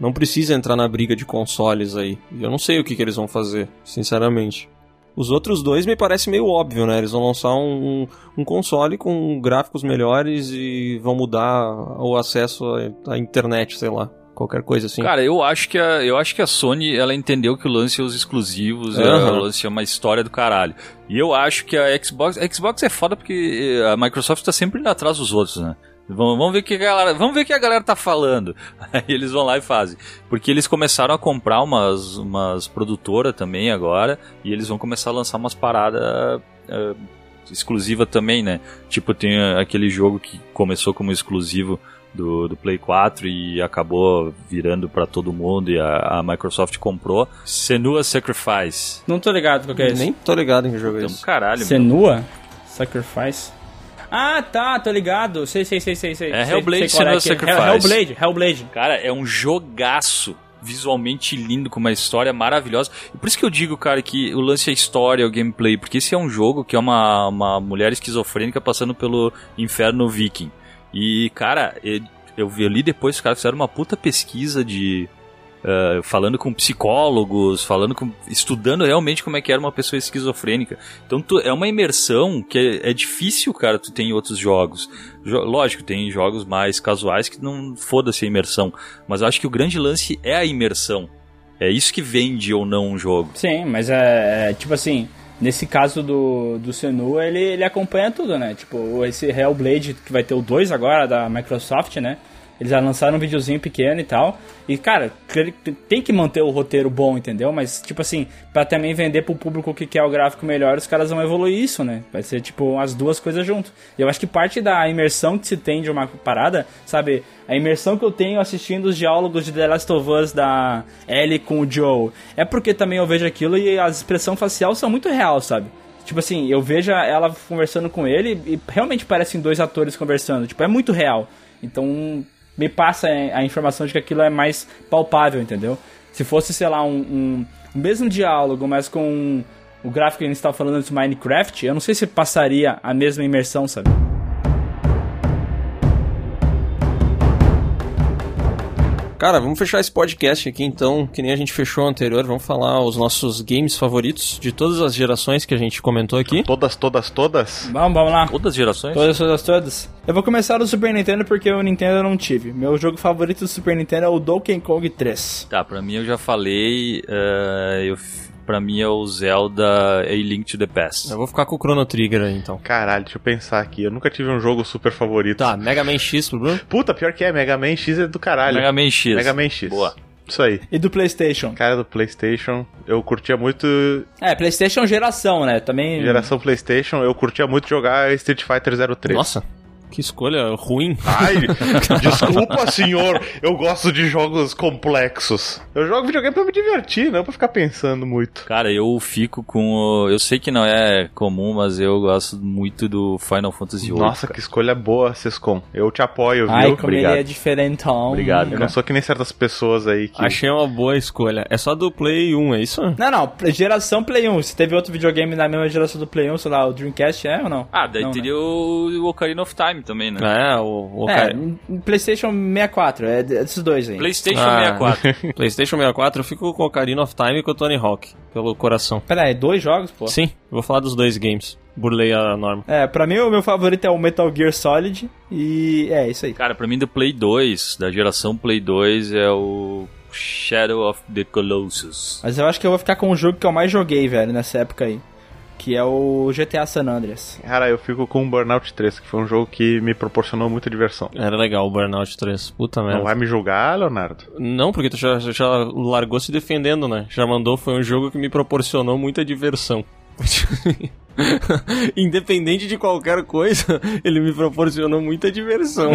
[SPEAKER 3] não precisa entrar na briga de consoles aí. E eu não sei o que, que eles vão fazer, sinceramente. Os outros dois me parece meio óbvio, né? Eles vão lançar um, um, console com gráficos melhores e vão mudar o acesso à internet, sei lá. Qualquer coisa assim.
[SPEAKER 1] Cara, eu acho que a, eu acho que a Sony, ela entendeu que o lance é os exclusivos, é,
[SPEAKER 3] Aham.
[SPEAKER 1] o lance é uma história do caralho. E eu acho que a Xbox, a Xbox é foda porque a Microsoft tá sempre indo atrás dos outros, né? Vamos, vamos ver o que a galera, vamos ver que a galera tá falando. Aí eles vão lá e fazem. Porque eles começaram a comprar umas, umas produtoras também agora, e eles vão começar a lançar umas paradas eh, exclusiva também, né? Tipo, tem eh, aquele jogo que começou como exclusivo do, do Play 4 e acabou virando pra todo mundo e a, a Microsoft comprou. Senua Sacrifice.
[SPEAKER 2] Não tô ligado qual que é esse.
[SPEAKER 3] Nem tô ligado em que jogo é
[SPEAKER 1] Então,
[SPEAKER 3] esse.
[SPEAKER 1] caralho, meu.
[SPEAKER 2] Senua? Sacrifice? Ah, tá, tô ligado. Sei, sei, sei, sei. sei.
[SPEAKER 1] É Hellblade
[SPEAKER 2] sei
[SPEAKER 1] Senua
[SPEAKER 2] que é.
[SPEAKER 1] Sacrifice.
[SPEAKER 2] Hell- Hellblade, Hellblade.
[SPEAKER 1] Cara, é um jogaço visualmente lindo, com uma história maravilhosa. E por isso que eu digo, cara, que o lance é a história, o gameplay, porque esse é um jogo que é uma, uma mulher esquizofrênica passando pelo inferno viking. E, cara, eu, eu li depois os caras fizeram uma puta pesquisa de. eh, falando com psicólogos, falando com. estudando realmente como é que era uma pessoa esquizofrênica. Então tu- é uma imersão que é, é difícil, cara, tu tem em outros jogos. Jo- lógico, tem jogos mais casuais que não foda-se a imersão. Mas eu acho que o grande lance é a imersão. É isso que vende ou não um jogo.
[SPEAKER 2] Sim, mas é, é, tipo assim, nesse caso do, do Senua, ele, ele acompanha tudo, né? Tipo, esse Hellblade, que vai ter o 2 agora, da Microsoft, né? Eles já lançaram um videozinho pequeno e tal. E, cara, tem que manter o roteiro bom, entendeu? Mas, tipo assim, pra também vender pro público que quer o gráfico melhor, os caras vão evoluir isso, né? Vai ser, tipo, as duas coisas junto. E eu acho que parte da imersão que se tem de uma parada, sabe? A imersão que eu tenho assistindo os diálogos de The Last of Us da Ellie com o Joe, é porque também eu vejo aquilo e as expressão facial são muito real, sabe? Tipo assim, eu vejo ela conversando com ele e realmente parecem dois atores conversando. Tipo, é muito real. Então, me passa a informação de que aquilo é mais palpável, entendeu? Se fosse, sei lá, um, um, o mesmo diálogo, mas com o gráfico que a gente estava falando antes do Minecraft, eu não sei se passaria a mesma imersão, sabe?
[SPEAKER 3] Cara, vamos fechar esse podcast aqui então, que nem a gente fechou o anterior. Vamos falar os nossos games favoritos de todas as gerações que a gente comentou aqui.
[SPEAKER 4] Todas, todas, todas?
[SPEAKER 2] Vamos, vamos lá.
[SPEAKER 1] Todas as gerações?
[SPEAKER 2] Todas, todas, todas. Eu vou começar do Super Nintendo porque o Nintendo eu não tive. Meu jogo favorito do Super Nintendo é o Donkey Kong 3.
[SPEAKER 1] Tá, pra mim eu já falei. Uh, eu, pra mim é o Zelda A Link to the Past.
[SPEAKER 3] Eu vou ficar com o Chrono Trigger aí então.
[SPEAKER 4] Caralho, deixa eu pensar aqui. Eu nunca tive um jogo super favorito.
[SPEAKER 3] Tá, Mega Man X pro Bruno?
[SPEAKER 4] Puta, pior que é. Mega Man X é do caralho.
[SPEAKER 1] Mega Man X.
[SPEAKER 4] Mega Man X.
[SPEAKER 1] Boa.
[SPEAKER 4] Isso aí.
[SPEAKER 2] E do PlayStation?
[SPEAKER 4] Cara do PlayStation, eu curtia muito.
[SPEAKER 2] É, PlayStation geração, né? Também.
[SPEAKER 4] Geração PlayStation, eu curtia muito jogar Street Fighter 03.
[SPEAKER 3] Nossa. Que escolha ruim.
[SPEAKER 4] Ai, desculpa, senhor. Eu gosto de jogos complexos. Eu jogo videogame pra me divertir, não pra ficar pensando muito.
[SPEAKER 1] Cara, eu fico com. o- Eu sei que não é comum, mas eu gosto muito do Final Fantasy VIII.
[SPEAKER 4] Nossa, que escolha boa, Sescom. Eu te apoio, viu?
[SPEAKER 2] Ai, como
[SPEAKER 1] Obrigado.
[SPEAKER 2] ele é diferentão.
[SPEAKER 1] Obrigado,
[SPEAKER 4] Eu não sou que nem certas pessoas aí que.
[SPEAKER 3] Achei uma boa escolha. É só do Play 1, é isso?
[SPEAKER 2] Não, não, geração Play 1. Se teve outro videogame na mesma geração do Play 1, sei lá, o Dreamcast é ou não?
[SPEAKER 1] Ah, daí
[SPEAKER 2] Não, né?
[SPEAKER 1] teria o, o Ocarina of Time também, né?
[SPEAKER 3] É, o, o
[SPEAKER 2] É,
[SPEAKER 3] cara-
[SPEAKER 2] PlayStation 64, é desses dois aí.
[SPEAKER 1] PlayStation
[SPEAKER 3] Ah.
[SPEAKER 1] 64.
[SPEAKER 3] PlayStation 64, eu fico com o Ocarina of Time e com o Tony Hawk, pelo coração.
[SPEAKER 2] Pera aí, dois jogos, pô?
[SPEAKER 3] Sim, vou falar dos dois games. Burlei a norma.
[SPEAKER 2] É, pra mim o meu favorito é o Metal Gear Solid e é isso aí.
[SPEAKER 1] Cara, pra mim do Play 2, da geração Play 2, é o Shadow of the Colossus.
[SPEAKER 2] Mas eu acho que eu vou ficar com o jogo que eu mais joguei, velho, nessa época aí. Que é o GTA San Andreas.
[SPEAKER 4] Cara, eu fico com o Burnout 3, que foi um jogo que me proporcionou muita diversão.
[SPEAKER 3] Era legal o Burnout 3. Puta merda.
[SPEAKER 4] Não vai me julgar, Leonardo?
[SPEAKER 3] Não, porque tu já, já largou se defendendo, né? Já mandou, foi um jogo que me proporcionou muita diversão. Independente de qualquer coisa, ele me proporcionou muita diversão.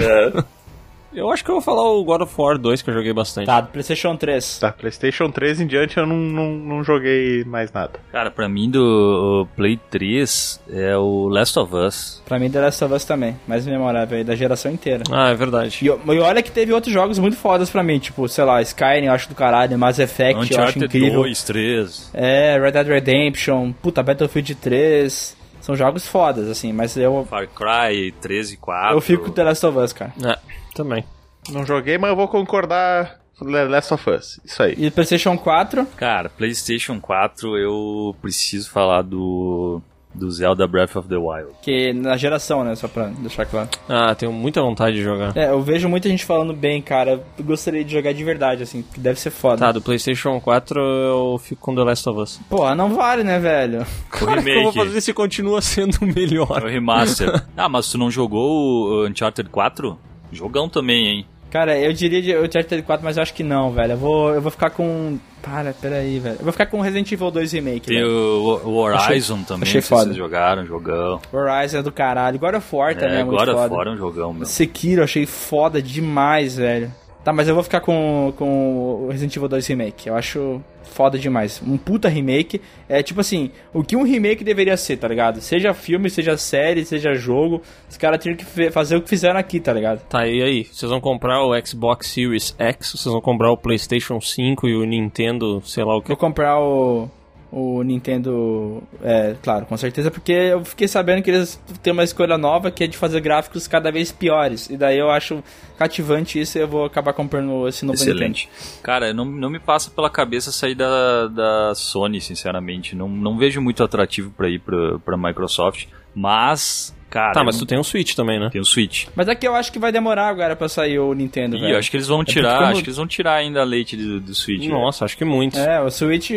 [SPEAKER 3] Eu acho que eu vou falar o God of War 2, que eu joguei bastante.
[SPEAKER 2] Tá, do PlayStation 3.
[SPEAKER 4] Tá, PlayStation 3 em diante eu não, não, não joguei mais nada.
[SPEAKER 1] Cara, pra mim do Play 3 é o Last of Us.
[SPEAKER 2] Pra mim, The Last of Us também. Mais memorável aí, da geração inteira.
[SPEAKER 3] Ah, é verdade.
[SPEAKER 2] E, e olha que teve outros jogos muito fodas pra mim, tipo, sei lá, Skyrim eu acho do caralho, Mass Effect eu acho
[SPEAKER 1] Uncharted
[SPEAKER 2] incrível.
[SPEAKER 1] 2, 3.
[SPEAKER 2] É, Red Dead Redemption, puta, Battlefield 3. São jogos fodas, assim, mas eu,
[SPEAKER 1] Far Cry 13 4.
[SPEAKER 2] eu fico com The Last of Us, cara.
[SPEAKER 3] É, também.
[SPEAKER 4] Não joguei, mas eu vou concordar com The Last of Us. Isso aí.
[SPEAKER 2] E PlayStation 4,
[SPEAKER 1] Cara, PlayStation 4 eu preciso falar do do Zelda Breath of the Wild.
[SPEAKER 2] que na geração, né, só pra deixar claro.
[SPEAKER 3] Ah, tenho muita vontade de jogar.
[SPEAKER 2] É, eu vejo muita gente falando bem, cara. Eu gostaria de jogar de verdade, assim, que deve ser foda.
[SPEAKER 3] Tá, do PlayStation 4 eu fico com The Last of Us.
[SPEAKER 2] Porra, não vale, né, velho?
[SPEAKER 3] Claro que eu vou fazer se continua sendo o
[SPEAKER 1] É o
[SPEAKER 3] melhor.
[SPEAKER 1] remaster. ah, mas tu não jogou o Uncharted 4? Jogão também, hein?
[SPEAKER 2] Cara, eu diria de Uncharted 4, mas eu acho que não, velho. Eu vou, eu vou ficar com. Para, peraí, velho. Eu vou ficar com Resident Evil 2 Remake,
[SPEAKER 1] Tem
[SPEAKER 2] velho.
[SPEAKER 1] o, o Horizon também,
[SPEAKER 2] achei
[SPEAKER 1] sei se
[SPEAKER 2] foda.
[SPEAKER 1] vocês jogaram, jogão.
[SPEAKER 2] Horizon é do caralho. God of War também é,
[SPEAKER 1] É,
[SPEAKER 2] muito
[SPEAKER 1] agora
[SPEAKER 2] foda.
[SPEAKER 1] fora é um jogão, meu.
[SPEAKER 2] Sekiro eu achei foda demais, velho. Tá, mas eu vou ficar com, com o Resident Evil 2 Remake. Eu acho foda demais. Um puta remake. É tipo assim, o que um remake deveria ser, tá ligado? Seja filme, seja série, seja jogo. Os caras tinham que fazer o que fizeram aqui, tá ligado?
[SPEAKER 3] Tá, e aí? Vocês vão comprar o Xbox Series X? Vocês vão comprar o PlayStation 5 e o Nintendo, sei lá o que?
[SPEAKER 2] Vou comprar o, o Nintendo. É, claro, com certeza, porque eu fiquei sabendo que eles têm uma escolha nova que é de fazer gráficos cada vez piores. E daí eu acho cativante isso e eu vou acabar comprando esse novo
[SPEAKER 1] Excelente. Cara, não, não me passa pela cabeça sair da, da Sony, sinceramente. Não, não vejo muito atrativo pra ir pra, pra Microsoft. Mas, cara.
[SPEAKER 3] Tá, mas tu tem um Switch também, né?
[SPEAKER 1] tem o Switch.
[SPEAKER 2] Mas aqui eu acho que vai demorar agora pra sair o Nintendo,
[SPEAKER 1] E
[SPEAKER 2] velho.
[SPEAKER 1] eu acho que eles vão
[SPEAKER 2] porque
[SPEAKER 1] tirar,
[SPEAKER 2] como-
[SPEAKER 1] acho que eles vão tirar ainda a leite do, do Switch.
[SPEAKER 3] Nossa, acho que muito.
[SPEAKER 2] É, o Switch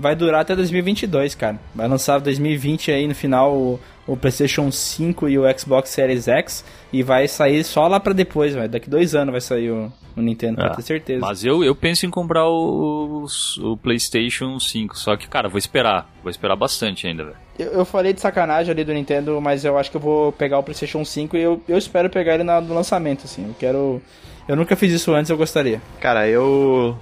[SPEAKER 2] vai durar até 2022, cara. Vai lançar 2020 aí no final o, o PlayStation 5 e o Xbox Series X. E vai sair só lá pra depois, velho. Daqui dois anos vai sair o, o Nintendo,
[SPEAKER 1] Ah,
[SPEAKER 2] pode ter certeza.
[SPEAKER 1] Mas eu, eu penso em comprar o, o PlayStation 5. Só que, cara, vou esperar. Vou esperar bastante ainda, velho.
[SPEAKER 2] Eu, eu falei de sacanagem ali do Nintendo, mas eu acho que eu vou pegar o PlayStation 5 e eu, eu espero pegar ele na- no lançamento, assim. Eu quero. Eu nunca fiz isso antes, eu gostaria.
[SPEAKER 4] Cara, eu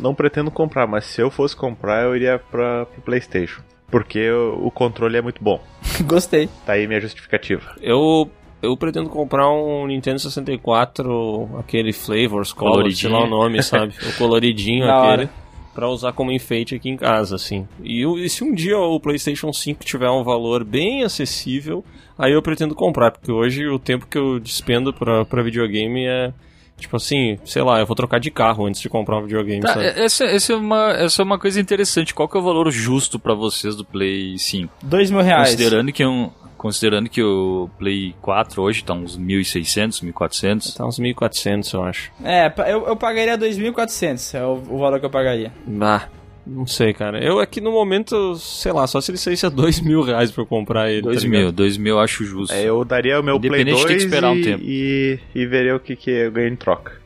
[SPEAKER 4] não pretendo comprar, mas se eu fosse comprar, eu iria pra, pro PlayStation. Porque o, o controle é muito bom.
[SPEAKER 2] Gostei.
[SPEAKER 4] Tá aí minha justificativa.
[SPEAKER 3] Eu, eu pretendo comprar um Nintendo 64, aquele Flavors, Color, sei
[SPEAKER 1] Coloridinho.
[SPEAKER 3] lá o nome, sabe? O coloridinho aquele.
[SPEAKER 2] hora.
[SPEAKER 3] pra usar como enfeite aqui em casa, assim. E, o- e se um dia o PlayStation 5 tiver um valor bem acessível, aí eu pretendo comprar, porque hoje o tempo que eu despendo pra, pra videogame é. Tipo assim, sei lá, eu vou trocar de carro antes de comprar um videogame,
[SPEAKER 1] Tá,
[SPEAKER 3] sabe?
[SPEAKER 1] essa, essa, é uma, essa é uma coisa interessante. Qual que é o valor justo pra vocês do Play 5?
[SPEAKER 2] Dois mil reais.
[SPEAKER 1] Considerando que, um, considerando que o Play 4 hoje tá uns 1.600, 1.400.
[SPEAKER 3] Tá uns 1.400, eu acho.
[SPEAKER 2] É, eu, eu pagaria 2.400, é o, o valor que eu pagaria.
[SPEAKER 3] Ah, não sei, cara. Eu aqui no momento, sei lá, só se ele saísse a 2 mil reais pra eu comprar ele. tá
[SPEAKER 1] 2
[SPEAKER 3] ligado?
[SPEAKER 1] mil, 2 mil eu acho justo.
[SPEAKER 4] É, eu daria o meu Play
[SPEAKER 1] Independente
[SPEAKER 4] 2
[SPEAKER 1] de ter que esperar um
[SPEAKER 4] e,
[SPEAKER 1] tempo.
[SPEAKER 4] e, e veria o que, que eu ganho em troca.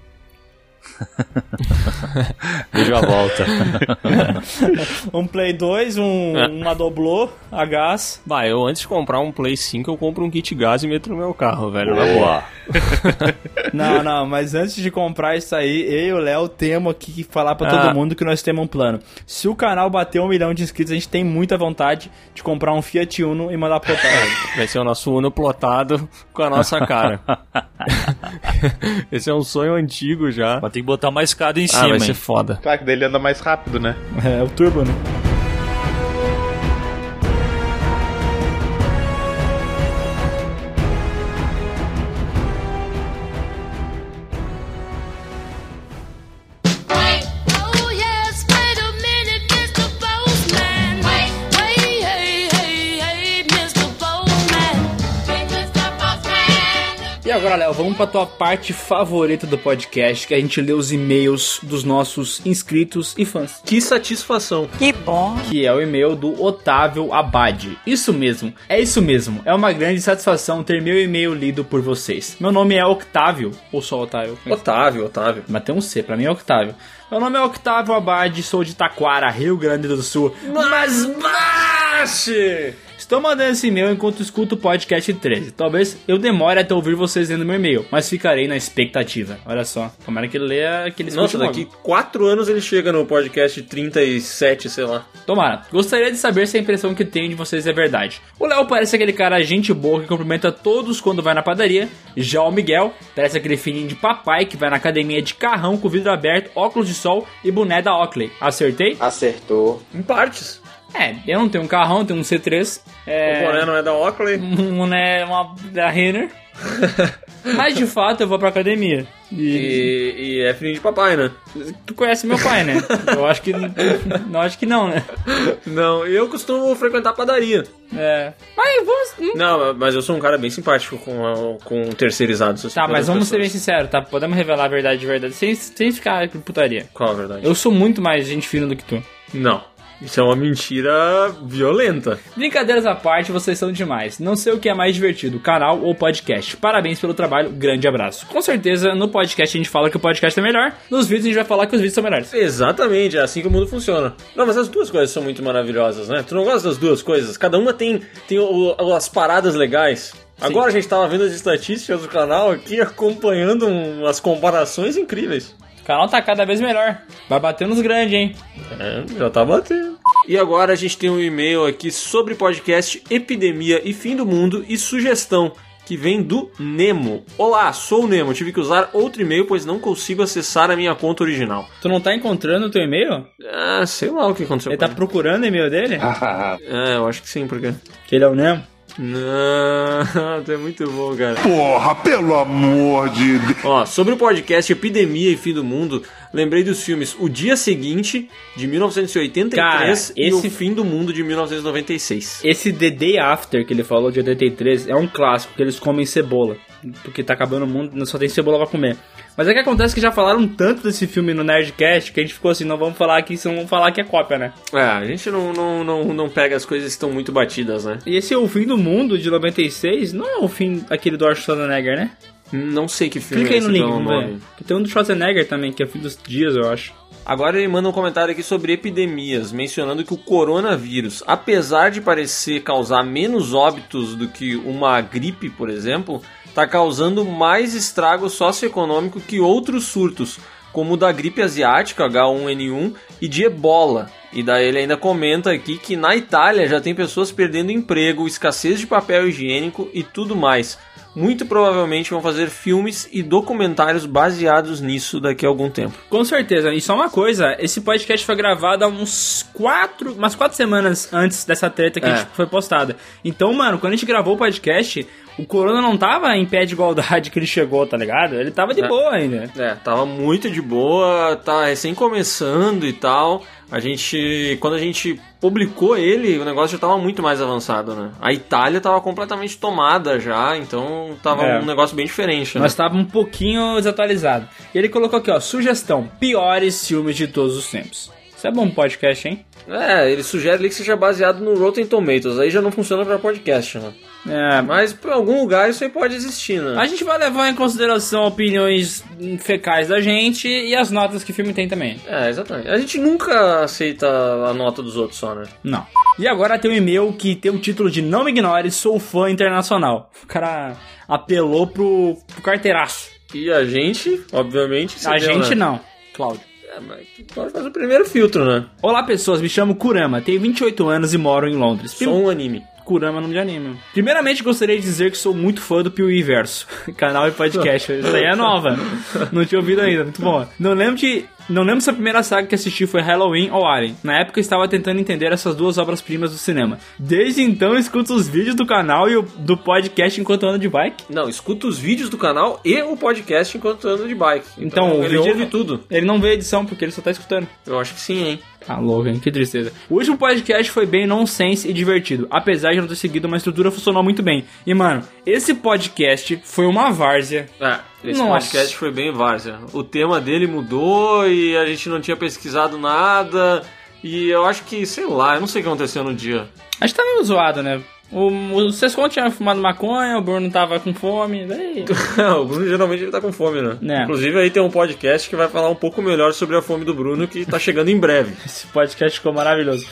[SPEAKER 1] Vejo a volta.
[SPEAKER 2] Um Play 2, um,
[SPEAKER 3] É.
[SPEAKER 2] uma doblô a gás.
[SPEAKER 3] Bah, eu antes de comprar um Play 5, eu compro um kit gás e meto no meu carro, velho. Na boa.
[SPEAKER 1] Boa.
[SPEAKER 2] Não, não, mas antes de comprar isso aí, eu e o Léo temos aqui que falar pra
[SPEAKER 3] Ah.
[SPEAKER 2] todo mundo que nós temos um plano. Se o canal bater um milhão de inscritos, a gente tem muita vontade de comprar um Fiat Uno e mandar pro Otávio.
[SPEAKER 3] Vai ser o nosso Uno plotado com a nossa cara. Esse é um sonho antigo já.
[SPEAKER 1] Mas tem que botar mais escada em
[SPEAKER 3] Ah,
[SPEAKER 1] cima,
[SPEAKER 3] vai ser
[SPEAKER 1] hein?
[SPEAKER 3] foda.
[SPEAKER 4] Claro que daí ele anda mais rápido, né?
[SPEAKER 2] É, o Turbo, né? Agora, Léo, vamos pra tua parte favorita do podcast, que a gente lê os e-mails dos nossos inscritos e fãs.
[SPEAKER 3] Que satisfação.
[SPEAKER 5] Que bom.
[SPEAKER 2] Que é o e-mail do Otávio Abade. Isso mesmo, é isso mesmo. É uma grande satisfação ter meu e-mail lido por vocês. Meu nome é Octávio, ou só Otávio?
[SPEAKER 3] Otávio, Otávio.
[SPEAKER 2] Mas tem um C, pra mim é Octávio. Meu nome é Octávio Abade, sou de Taquara, Rio Grande do Sul. Mas baixe! Estou mandando esse e-mail enquanto escuto o podcast 13. Talvez eu demore até ouvir vocês lendo meu e-mail, mas ficarei na expectativa. Olha só, tomara que ele leia aquele
[SPEAKER 3] Nossa, daqui quatro anos ele chega no podcast 37, sei lá.
[SPEAKER 2] Tomara. Gostaria de saber se a impressão que tenho de vocês é verdade. O Léo parece aquele cara gente boa que cumprimenta todos quando vai na padaria. Já o Miguel parece aquele filhinho de papai que vai na academia de carrão com vidro aberto, óculos de sol e boné da Oakley. Acertei?
[SPEAKER 7] Acertou.
[SPEAKER 3] Em partes.
[SPEAKER 2] É, eu não tenho um carrão, tenho um C3. É,
[SPEAKER 3] O boné não é da Oakley.
[SPEAKER 2] um boné uma, da Renner. Mas de fato eu vou pra academia. E,
[SPEAKER 3] E, e é filhinho de papai, né?
[SPEAKER 2] tu conhece meu pai, né? Eu acho que. Não, acho que não, né?
[SPEAKER 3] Não, eu costumo frequentar padaria.
[SPEAKER 2] É. Mas vamos.
[SPEAKER 3] Não, mas eu sou um cara bem simpático com, com terceirizados.
[SPEAKER 2] Tá, mas
[SPEAKER 3] as
[SPEAKER 2] vamos ser bem
[SPEAKER 3] pessoas.
[SPEAKER 2] sinceros, tá? Podemos revelar a verdade de verdade, sem, sem ficar putaria.
[SPEAKER 3] Qual a verdade?
[SPEAKER 2] Eu sou muito mais gente fina do que tu.
[SPEAKER 3] Não. Isso é uma mentira violenta.
[SPEAKER 2] Brincadeiras à parte, vocês são demais. Não sei o que é mais divertido, canal ou podcast. Parabéns pelo trabalho, grande abraço. Com certeza, no podcast a gente fala que o podcast é melhor, nos vídeos a gente vai falar que os vídeos são melhores.
[SPEAKER 3] Exatamente, é assim que o mundo funciona. Não, mas as duas coisas são muito maravilhosas, né? Tu não gosta das duas coisas? Cada uma tem, tem o- as paradas legais. Agora a gente tava vendo as estatísticas do canal aqui, acompanhando um- as comparações incríveis.
[SPEAKER 2] O canal tá cada vez melhor. Vai bater nos grandes, hein?
[SPEAKER 3] É, já tá batendo. E agora a gente tem um e-mail aqui sobre podcast Epidemia e Fim do Mundo e sugestão. Que vem do Nemo. Olá, sou o Nemo. Tive que usar outro e-mail, pois não consigo acessar a minha conta original.
[SPEAKER 2] Tu não tá encontrando o teu e-mail?
[SPEAKER 3] Ah, sei lá o que aconteceu.
[SPEAKER 2] Ele
[SPEAKER 3] com
[SPEAKER 2] tá procurando o e-mail dele?
[SPEAKER 3] É, eu acho que sim, porque.
[SPEAKER 2] Que ele é o Nemo?
[SPEAKER 3] Não, tu é muito bom, cara.
[SPEAKER 6] Porra, pelo amor de Deus.
[SPEAKER 3] Ó, sobre o podcast Epidemia e Fim do Mundo, lembrei dos filmes O Dia Seguinte, de 1983,
[SPEAKER 2] Cara,
[SPEAKER 3] e
[SPEAKER 2] esse-
[SPEAKER 3] O Fim do Mundo, de 1996.
[SPEAKER 2] Esse The Day After que ele falou de 83 é um clássico, que eles comem cebola. Porque tá acabando o mundo, só tem cebola pra comer. Mas é que acontece que já falaram tanto desse filme no Nerdcast que a gente ficou assim, não vamos falar aqui, senão vamos falar que é cópia, né?
[SPEAKER 3] É, a gente não, não, não, não pega as coisas que estão muito batidas, né?
[SPEAKER 2] E esse é o fim do mundo de 96, não é o fim aquele do Arnold Schwarzenegger, né?
[SPEAKER 3] Não sei que filme
[SPEAKER 2] Clica aí
[SPEAKER 3] é
[SPEAKER 2] no
[SPEAKER 3] esse
[SPEAKER 2] link. Que tem um do Schwarzenegger também, que é o fim dos dias, eu acho.
[SPEAKER 3] Agora ele manda um comentário aqui sobre epidemias, mencionando que o coronavírus, apesar de parecer causar menos óbitos do que uma gripe, por exemplo, está causando mais estrago socioeconômico que outros surtos, como o da gripe asiática, H1N1, e de ebola. E daí ele ainda comenta aqui que na Itália já tem pessoas perdendo emprego, escassez de papel higiênico e tudo mais. Muito provavelmente vão fazer filmes e documentários baseados nisso daqui a algum tempo.
[SPEAKER 2] Com certeza. E só uma coisa, esse podcast foi gravado há uns quatro, umas quatro semanas antes dessa treta que
[SPEAKER 3] É.
[SPEAKER 2] a gente foi postada. Então, mano, quando a gente gravou o podcast, o Corona não tava em pé de igualdade que ele chegou, tá ligado? Ele tava de
[SPEAKER 3] É.
[SPEAKER 2] boa ainda.
[SPEAKER 3] É, tava muito de boa, tá recém começando e tal. A gente, quando a gente publicou ele, o negócio já tava muito mais avançado, né? A Itália tava completamente tomada já, então tava
[SPEAKER 2] É.
[SPEAKER 3] um negócio bem diferente, né?
[SPEAKER 2] Nós tava um pouquinho desatualizado. E ele colocou aqui, ó, sugestão, piores filmes de todos os tempos. Isso é bom podcast, hein?
[SPEAKER 3] É, ele sugere ali que seja baseado no Rotten Tomatoes, aí já não funciona pra podcast, né?
[SPEAKER 2] É,
[SPEAKER 3] Mas por algum lugar isso aí pode existir, né?
[SPEAKER 2] A gente vai levar em consideração opiniões fecais da gente e as notas que o filme tem também.
[SPEAKER 3] É, exatamente. A gente nunca aceita a nota dos outros só, né?
[SPEAKER 2] Não. E agora tem um e-mail que tem o título de Não me ignore, sou fã internacional. O cara apelou pro, pro carteiraço.
[SPEAKER 3] E a gente, obviamente...
[SPEAKER 2] A
[SPEAKER 3] cedeu,
[SPEAKER 2] gente
[SPEAKER 3] né?
[SPEAKER 2] não, Cláudio.
[SPEAKER 3] É, mas pode fazer o primeiro filtro, né?
[SPEAKER 2] Olá pessoas, me chamo Kurama, tenho 28 anos e moro em Londres.
[SPEAKER 3] Só um anime.
[SPEAKER 2] Kurama não me anima. Primeiramente gostaria de dizer que sou muito fã do Piuí Verso, canal e podcast. Isso aí é nova. Não tinha ouvido ainda, muito bom. Não lembro de. Não lembro se a primeira saga que assisti foi Halloween ou Alien. Na época eu estava tentando entender essas duas obras-primas do cinema. Desde então eu escuto os vídeos do canal e o, do podcast enquanto ando de bike.
[SPEAKER 3] Não, escuta os vídeos do canal e o podcast enquanto anda de bike.
[SPEAKER 2] Então, o
[SPEAKER 3] ele
[SPEAKER 2] vídeo
[SPEAKER 3] ouve tudo.
[SPEAKER 2] Ele não vê edição porque ele só tá escutando.
[SPEAKER 3] Eu acho que sim, hein?
[SPEAKER 2] Tá louco, hein? Que tristeza. O último podcast foi bem nonsense e divertido, apesar de não ter seguido uma estrutura funcionou muito bem. E, mano, esse podcast foi uma várzea.
[SPEAKER 3] É, esse
[SPEAKER 2] Nossa.
[SPEAKER 3] podcast foi bem várzea. O tema dele mudou e a gente não tinha pesquisado nada. E eu acho que, sei lá, eu não sei o que aconteceu no dia.
[SPEAKER 2] Acho que tá meio zoado, né? O, o Sescon tinha fumado maconha, o Bruno tava com fome, daí...
[SPEAKER 3] o Bruno geralmente ele tá com fome, né?
[SPEAKER 2] É.
[SPEAKER 3] Inclusive aí tem um podcast que vai falar um pouco melhor sobre a fome do Bruno que tá chegando em breve.
[SPEAKER 2] Esse podcast ficou maravilhoso.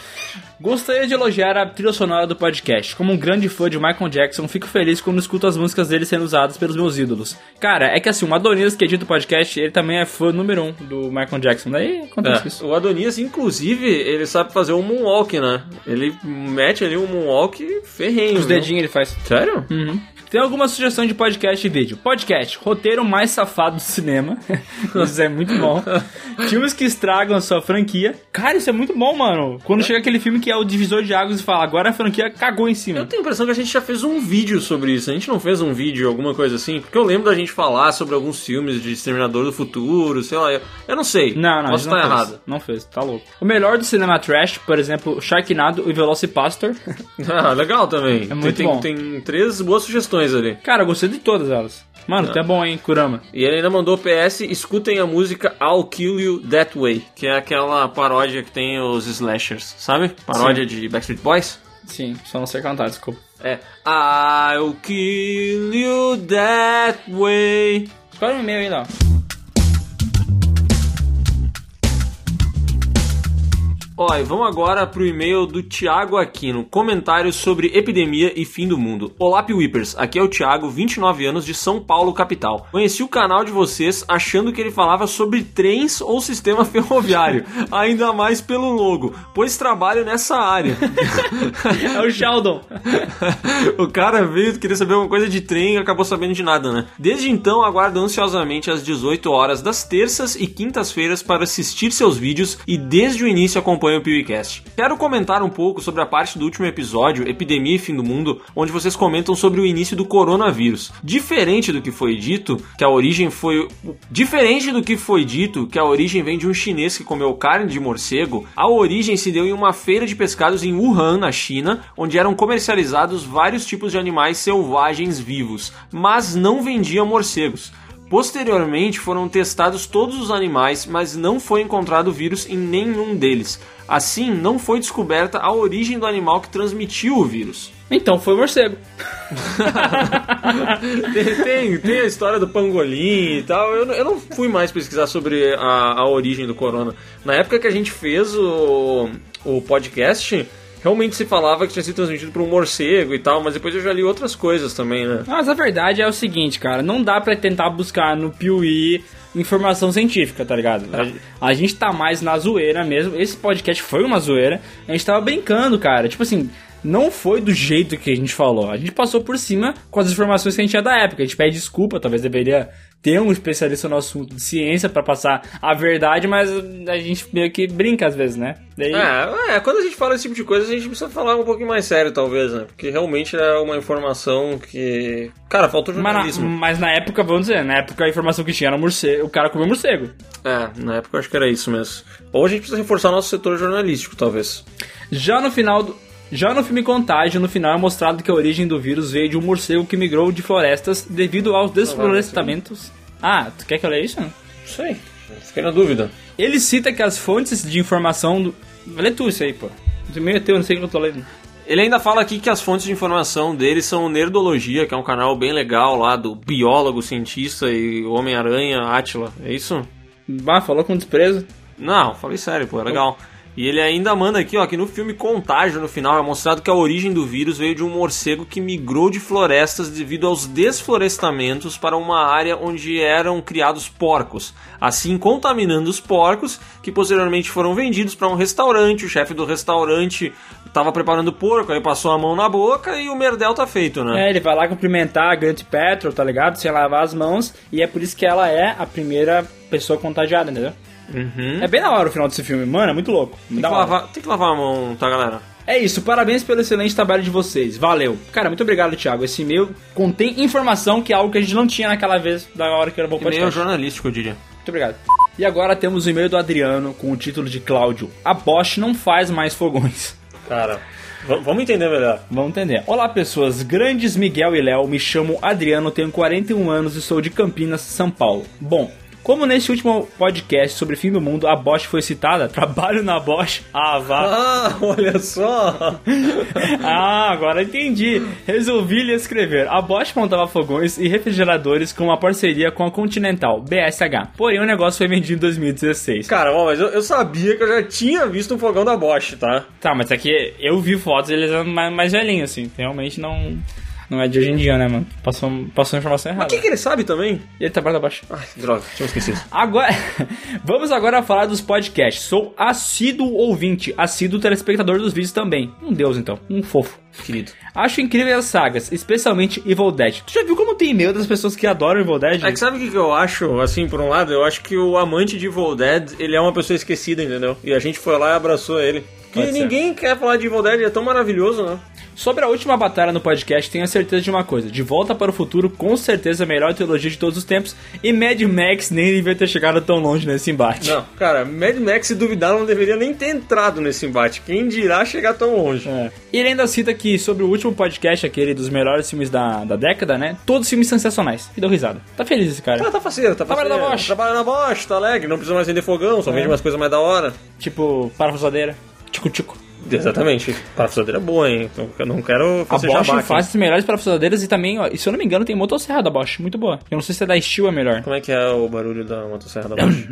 [SPEAKER 2] Gostaria de elogiar a trilha sonora do podcast. Como um grande fã de Michael Jackson, fico feliz quando escuto as músicas dele sendo usadas pelos meus ídolos. Cara, é que assim, o Adonis que edita o podcast, ele também é fã número um do Michael Jackson. Daí acontece isso.
[SPEAKER 3] É. O Adonias, inclusive, ele sabe fazer um moonwalk, né? Ele mete ali um moonwalk ferrenho.
[SPEAKER 2] Os
[SPEAKER 3] viu?
[SPEAKER 2] dedinhos ele faz.
[SPEAKER 3] Sério?
[SPEAKER 2] Uhum. Tem alguma sugestão de podcast e vídeo? Podcast, roteiro mais safado do cinema. isso é muito bom. Filmes que estragam a sua franquia. Cara, isso é muito bom, mano. Quando chega aquele filme que é o divisor de águas e fala, agora a franquia cagou em cima.
[SPEAKER 3] Eu tenho a impressão que a gente já fez um vídeo sobre isso. A gente não fez um vídeo, alguma coisa assim? Porque eu lembro da gente falar sobre alguns filmes de Exterminador do Futuro, sei lá. Eu, eu não sei.
[SPEAKER 2] Não, não,
[SPEAKER 3] Posso estar
[SPEAKER 2] não fez.
[SPEAKER 3] errado.
[SPEAKER 2] Não fez, tá louco. O melhor do cinema trash, por exemplo, Sharknado e Velocipastor.
[SPEAKER 3] Ah, legal também.
[SPEAKER 2] É muito
[SPEAKER 3] tem,
[SPEAKER 2] bom.
[SPEAKER 3] tem três boas sugestões ali.
[SPEAKER 2] Cara, eu gostei de todas elas. Mano, até bom, hein, Kurama.
[SPEAKER 3] E ele ainda mandou PS, escutem a música I'll Kill You That Way, que é aquela paródia que tem os slashers, sabe? Paródia de Backstreet Boys.
[SPEAKER 2] Sim, só não sei cantar, desculpa.
[SPEAKER 3] É I'll Kill You That Way.
[SPEAKER 2] Escolhe um e-mail aí, não.
[SPEAKER 3] Ó, e vamos agora pro e-mail do Thiago Aquino. Comentários sobre epidemia e fim do mundo. Olá, Piwipers. Aqui é o Thiago, 29 anos, de São Paulo, capital. Conheci o canal de vocês achando que ele falava sobre trens ou sistema ferroviário. Ainda mais pelo logo, pois trabalho nessa área.
[SPEAKER 2] É o Sheldon.
[SPEAKER 3] o cara veio querer saber alguma coisa de trem e acabou sabendo de nada, né? Desde então, aguardo ansiosamente às 18 horas das terças e quintas-feiras para assistir seus vídeos e desde o início acompanho o PewCast. Quero comentar um pouco sobre a parte do último episódio, Epidemia e Fim do Mundo, onde vocês comentam sobre o início do coronavírus. Diferente do que foi dito, que a origem foi... Diferente do que foi dito, que a origem vem de um chinês que comeu carne de morcego, a origem se deu em uma feira de pescados em Wuhan, na China, onde eram comercializados vários tipos de animais selvagens vivos, mas não vendiam morcegos. Posteriormente foram testados todos os animais, mas não foi encontrado vírus em nenhum deles. Assim, não foi descoberta a origem do animal que transmitiu o vírus.
[SPEAKER 2] Então, foi o morcego.
[SPEAKER 3] tem, tem, tem a história do pangolim e tal. Eu, não- eu não fui mais pesquisar sobre a, a origem do corona. Na época que a gente fez o, o podcast, realmente se falava que tinha sido transmitido por um morcego e tal, mas depois eu já li outras coisas também, né?
[SPEAKER 2] Mas a verdade é o seguinte, cara, não dá pra tentar buscar no Piuí informação científica, tá ligado? A, a gente tá mais na zoeira mesmo. Esse podcast foi uma zoeira. A gente tava brincando, cara. Tipo assim, não foi do jeito que a gente falou. A gente passou por cima com as informações que a gente tinha da época. A gente pede desculpa, talvez deveria ter um especialista no assunto de ciência pra passar a verdade, mas a gente meio que brinca às vezes, né? Daí,
[SPEAKER 3] É, é, quando a gente fala esse tipo de coisa, a gente precisa falar um pouquinho mais sério, talvez, né? Porque realmente é uma informação que. Cara, faltou
[SPEAKER 2] mas, na,
[SPEAKER 3] jornalismo.
[SPEAKER 2] mas na época, vamos dizer, na época a informação que tinha era morcego, o cara comeu morcego.
[SPEAKER 3] É, na época eu acho que era isso mesmo. Ou a gente precisa reforçar nosso setor jornalístico, talvez.
[SPEAKER 2] Já no final do. Já no filme Contágio, no final é mostrado que a origem do vírus veio de um morcego que migrou de florestas devido aos desflorestamentos. Ah, tu quer que eu leia isso?
[SPEAKER 3] Não sei. Fiquei na dúvida.
[SPEAKER 2] Ele cita que as fontes de informação. Do... Lê tu isso aí, pô. Do meio é teu, não sei o que eu tô lendo.
[SPEAKER 3] Ele ainda fala aqui que as fontes de informação dele são o Nerdologia, que é um canal bem legal lá do biólogo, cientista e Homem-Aranha, Átila. É isso?
[SPEAKER 2] Bah, falou com desprezo.
[SPEAKER 3] Não, falei sério, pô, é legal. E ele ainda manda aqui, ó, que no filme Contágio, no final, é mostrado que a origem do vírus veio de um morcego que migrou de florestas devido aos desflorestamentos para uma área onde eram criados porcos, assim contaminando os porcos, que posteriormente foram vendidos para um restaurante. O chefe do restaurante estava preparando porco, aí passou a mão na boca e o merdel tá feito, né?
[SPEAKER 2] É, ele vai lá cumprimentar a Grant Petrol, tá ligado? Sem lavar as mãos. E é por isso que ela é a primeira pessoa contagiada, entendeu?
[SPEAKER 3] Uhum.
[SPEAKER 2] É bem da hora o final desse filme, mano, é muito louco.
[SPEAKER 3] Tem,
[SPEAKER 2] Da
[SPEAKER 3] que lavar, tem que lavar a mão, tá, galera?
[SPEAKER 2] É isso, parabéns pelo excelente trabalho de vocês. Valeu. Cara, muito obrigado, Thiago. Esse e-mail contém informação que é algo que a gente não tinha naquela vez da hora que era bom
[SPEAKER 3] meio
[SPEAKER 2] podcast.
[SPEAKER 3] jornalístico, eu diria.
[SPEAKER 2] Muito obrigado. E agora temos o e-mail do Adriano com o título de Cláudio. A Bosch não faz mais fogões.
[SPEAKER 3] Cara, vamos entender melhor.
[SPEAKER 2] Vamos entender. Olá, pessoas. Grandes Miguel e Léo. Me chamo Adriano, tenho 41 anos e sou de Campinas, São Paulo. Bom, como nesse último podcast sobre fim do mundo a Bosch foi citada, trabalho na Bosch. Ah, vá.
[SPEAKER 3] Ah, olha só!
[SPEAKER 2] Ah, agora entendi. Resolvi lhe escrever. A Bosch montava fogões e refrigeradores com uma parceria com a Continental, BSH. Porém, o negócio foi vendido em 2016.
[SPEAKER 3] Cara, ó, mas eu, eu sabia que eu já tinha visto um fogão da Bosch, tá?
[SPEAKER 2] Tá, mas é que eu vi fotos eles eram mais, mais velhinhos, assim. Realmente não, não é de hoje em dia, né, mano? Passou, passou informação
[SPEAKER 3] Mas
[SPEAKER 2] errada.
[SPEAKER 3] quem que ele sabe também?
[SPEAKER 2] Ele trabalha da Bosch.
[SPEAKER 3] Ai, droga, tinha esquecido.
[SPEAKER 2] Agora, vamos agora falar dos podcasts. Sou assíduo ouvinte, assíduo telespectador dos vídeos também. Um deus, então. Um fofo.
[SPEAKER 3] Querido.
[SPEAKER 2] Acho incrível as sagas, especialmente Evil Dead. Tu já viu como tem e-mail das pessoas que adoram Evil Dead?
[SPEAKER 3] É que sabe o que, que eu acho, assim, por um lado? Eu acho que o amante de Evil Dead, ele é uma pessoa esquecida, entendeu? E a gente foi lá e abraçou ele. Porque ninguém quer falar de Evil Dead, é tão maravilhoso, né?
[SPEAKER 2] Sobre a última batalha no podcast, tenho a certeza de uma coisa: De Volta para o Futuro, com certeza a melhor teologia de todos os tempos, e Mad Max nem devia ter chegado tão longe nesse embate.
[SPEAKER 3] Não, cara, Mad Max, se duvidar, não deveria nem ter entrado nesse embate. Quem dirá chegar tão longe?
[SPEAKER 2] É. E ele ainda cita que sobre o último podcast, aquele dos melhores filmes da, da década, né? Todos filmes sensacionais. E deu risada. Tá feliz esse cara.
[SPEAKER 3] Ah, tá faceiro, tá
[SPEAKER 2] Trabalha
[SPEAKER 3] faceiro.
[SPEAKER 2] na Bosch.
[SPEAKER 3] Trabalha na Bosch, tá alegre, não precisa mais vender fogão, só vende umas coisas mais da hora.
[SPEAKER 2] Tipo, parafusadeira. Tico-tico.
[SPEAKER 3] Exatamente. Parafusadeira é boa, hein? Então, eu não quero
[SPEAKER 2] A
[SPEAKER 3] fazer
[SPEAKER 2] Bosch
[SPEAKER 3] jabá aqui.
[SPEAKER 2] faz as melhores parafusadeiras e também, ó, se eu não me engano, tem motosserra da Bosch. Muito boa. Eu não sei se é da Steel é melhor.
[SPEAKER 3] Como é que é o barulho da motosserra da Bosch?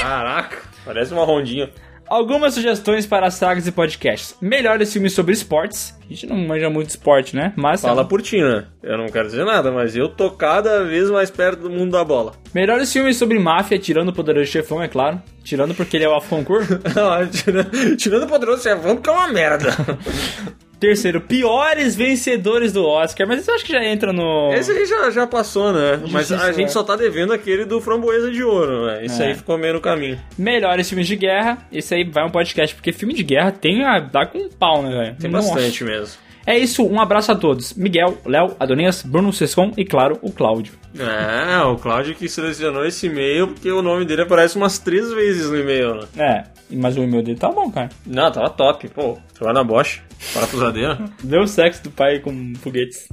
[SPEAKER 3] Caraca, parece uma rondinha.
[SPEAKER 2] Algumas sugestões para sagas e podcasts. Melhores filmes sobre esportes. A gente não manja muito esporte, né? Mas.
[SPEAKER 3] Fala por ti, né? Eu não quero dizer nada, mas eu tô cada vez mais perto do mundo da bola.
[SPEAKER 2] Melhores filmes sobre máfia, tirando o Poderoso Chefão, é claro. Tirando porque ele é o
[SPEAKER 3] tirando, tirando o poderoso chefão, porque é uma merda.
[SPEAKER 2] Terceiro, piores vencedores do Oscar. Mas isso eu acho que já entra no.
[SPEAKER 3] Esse aí já, já passou, né? Mas a
[SPEAKER 2] Justiça,
[SPEAKER 3] gente
[SPEAKER 2] né?
[SPEAKER 3] só tá devendo aquele do Framboesa de Ouro, né? Isso
[SPEAKER 2] É.
[SPEAKER 3] aí ficou meio no caminho.
[SPEAKER 2] Melhores filmes de guerra. Esse aí vai um podcast, porque filme de guerra tem a dar com um pau, né, velho?
[SPEAKER 3] Tem
[SPEAKER 2] Nossa.
[SPEAKER 3] bastante mesmo.
[SPEAKER 2] É isso, um abraço a todos. Miguel, Léo, Adonias, Bruno Sescon e, claro, o Cláudio.
[SPEAKER 3] É, o Cláudio que selecionou esse e-mail porque o nome dele aparece umas três vezes no e-mail, né?
[SPEAKER 2] É, mas o e-mail dele tá bom, cara.
[SPEAKER 3] Não, tava top. Pô, trabalho na Bosch, parafusadeira.
[SPEAKER 2] Deu sexo do pai com foguetes.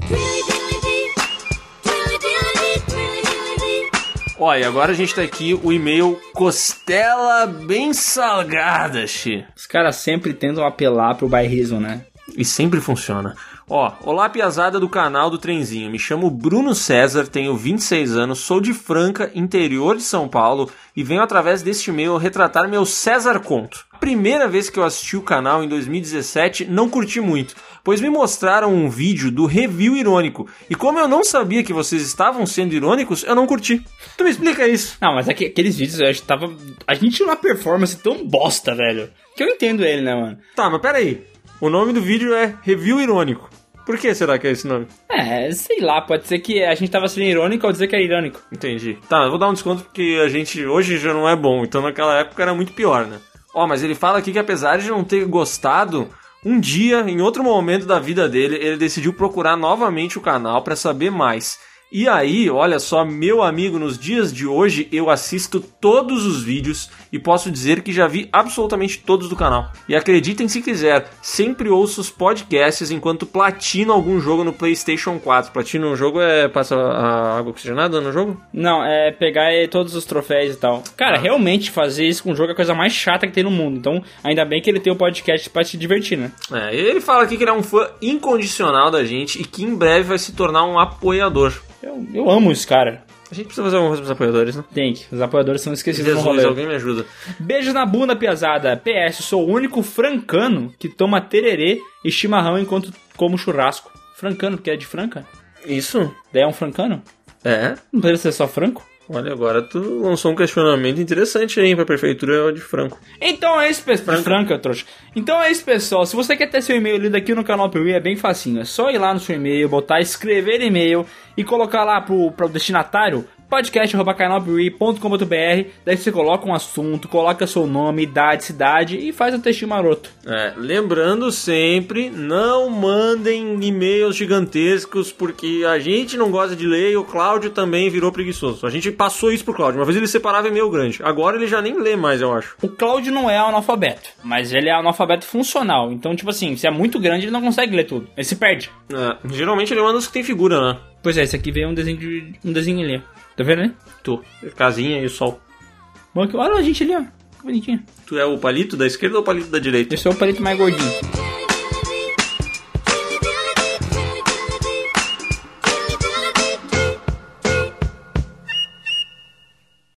[SPEAKER 3] Ó, e agora a gente tá aqui o e-mail Costela Bem Salgada, Xi.
[SPEAKER 2] Os caras sempre tentam apelar pro bairrismo, né?
[SPEAKER 3] E sempre funciona. Ó, olá piazada do canal do Trenzinho. Me chamo Bruno César, tenho 26 anos, sou de Franca, interior de São Paulo, e venho através deste e-mail retratar meu César Conto. Primeira vez que eu assisti o canal em 2017, não curti muito, pois me mostraram um vídeo do review irônico, e como eu não sabia que vocês estavam sendo irônicos, eu não curti. Tu me explica isso.
[SPEAKER 2] Não, mas aqui- aqueles vídeos eu acho que tava. A gente tinha uma performance tão bosta, velho. Que eu entendo ele, né, mano?
[SPEAKER 3] Tá, mas peraí. O nome do vídeo é Review Irônico. Por que será que é esse nome?
[SPEAKER 2] É, sei lá, pode ser que a gente tava sendo irônico ao dizer que é irônico.
[SPEAKER 3] Entendi. Tá, eu vou dar um desconto porque a gente hoje já não é bom, então naquela época era muito pior, né? Ó, mas ele fala aqui que apesar de não ter gostado, um dia, em outro momento da vida dele, ele decidiu procurar novamente o canal pra saber mais. E aí, olha só, meu amigo, nos dias de hoje eu assisto todos os vídeos e posso dizer que já vi absolutamente todos do canal. E acreditem se quiser, sempre ouço os podcasts enquanto platino algum jogo no PlayStation 4. Platino um jogo é passa a água oxigenada no jogo?
[SPEAKER 2] Não, é pegar todos os troféus e tal. Cara, realmente fazer isso com o jogo é a coisa mais chata que tem no mundo. Então, ainda bem que ele tem o podcast pra te divertir, né?
[SPEAKER 3] É, ele fala aqui que ele é um fã incondicional da gente e que em breve vai se tornar um apoiador.
[SPEAKER 2] Eu, eu amo esse cara.
[SPEAKER 3] A gente precisa fazer alguma coisa pros apoiadores, né?
[SPEAKER 2] Tem que. Os apoiadores são esquecidos no
[SPEAKER 3] Jesus,
[SPEAKER 2] rolê.
[SPEAKER 3] alguém me ajuda.
[SPEAKER 2] Beijos na bunda, piazada. PS, sou o único francano que toma tererê e chimarrão enquanto como churrasco. Francano, porque é de Franca?
[SPEAKER 3] Isso?
[SPEAKER 2] Daí é um francano?
[SPEAKER 3] É.
[SPEAKER 2] Não poderia ser só franco?
[SPEAKER 3] Olha, agora tu lançou um questionamento interessante aí pra prefeitura de Franco.
[SPEAKER 2] Então é isso, pessoal. Franca, trouxa. Então é isso, pessoal. Se você quer ter seu e-mail lido aqui no canal Piuí, é bem facinho. É só ir lá no seu e-mail, botar escrever e-mail e colocar lá pro, pro destinatário podcast.canalpiuí.com.br Daí você coloca um assunto, coloca seu nome, idade, cidade e faz um textinho maroto.
[SPEAKER 3] É, lembrando sempre, não mandem e-mails gigantescos, porque a gente não gosta de ler e o Cláudio também virou preguiçoso. A gente passou isso pro Cláudio. Uma vez ele separava e-mail grande. Agora ele já nem lê mais, eu acho.
[SPEAKER 2] O Cláudio não é analfabeto, mas ele é analfabeto funcional. Então, tipo assim, se é muito grande, ele não consegue ler tudo. Ele se perde.
[SPEAKER 3] É, geralmente ele manda os que tem figura, né?
[SPEAKER 2] Pois é, esse aqui veio um desenho de. um desenho ali. Tá vendo, né?
[SPEAKER 3] Tu, casinha e o sol.
[SPEAKER 2] Olha a gente ali, ó. Que bonitinho.
[SPEAKER 3] Tu é o palito da esquerda ou o palito da direita?
[SPEAKER 2] Esse é o palito mais gordinho.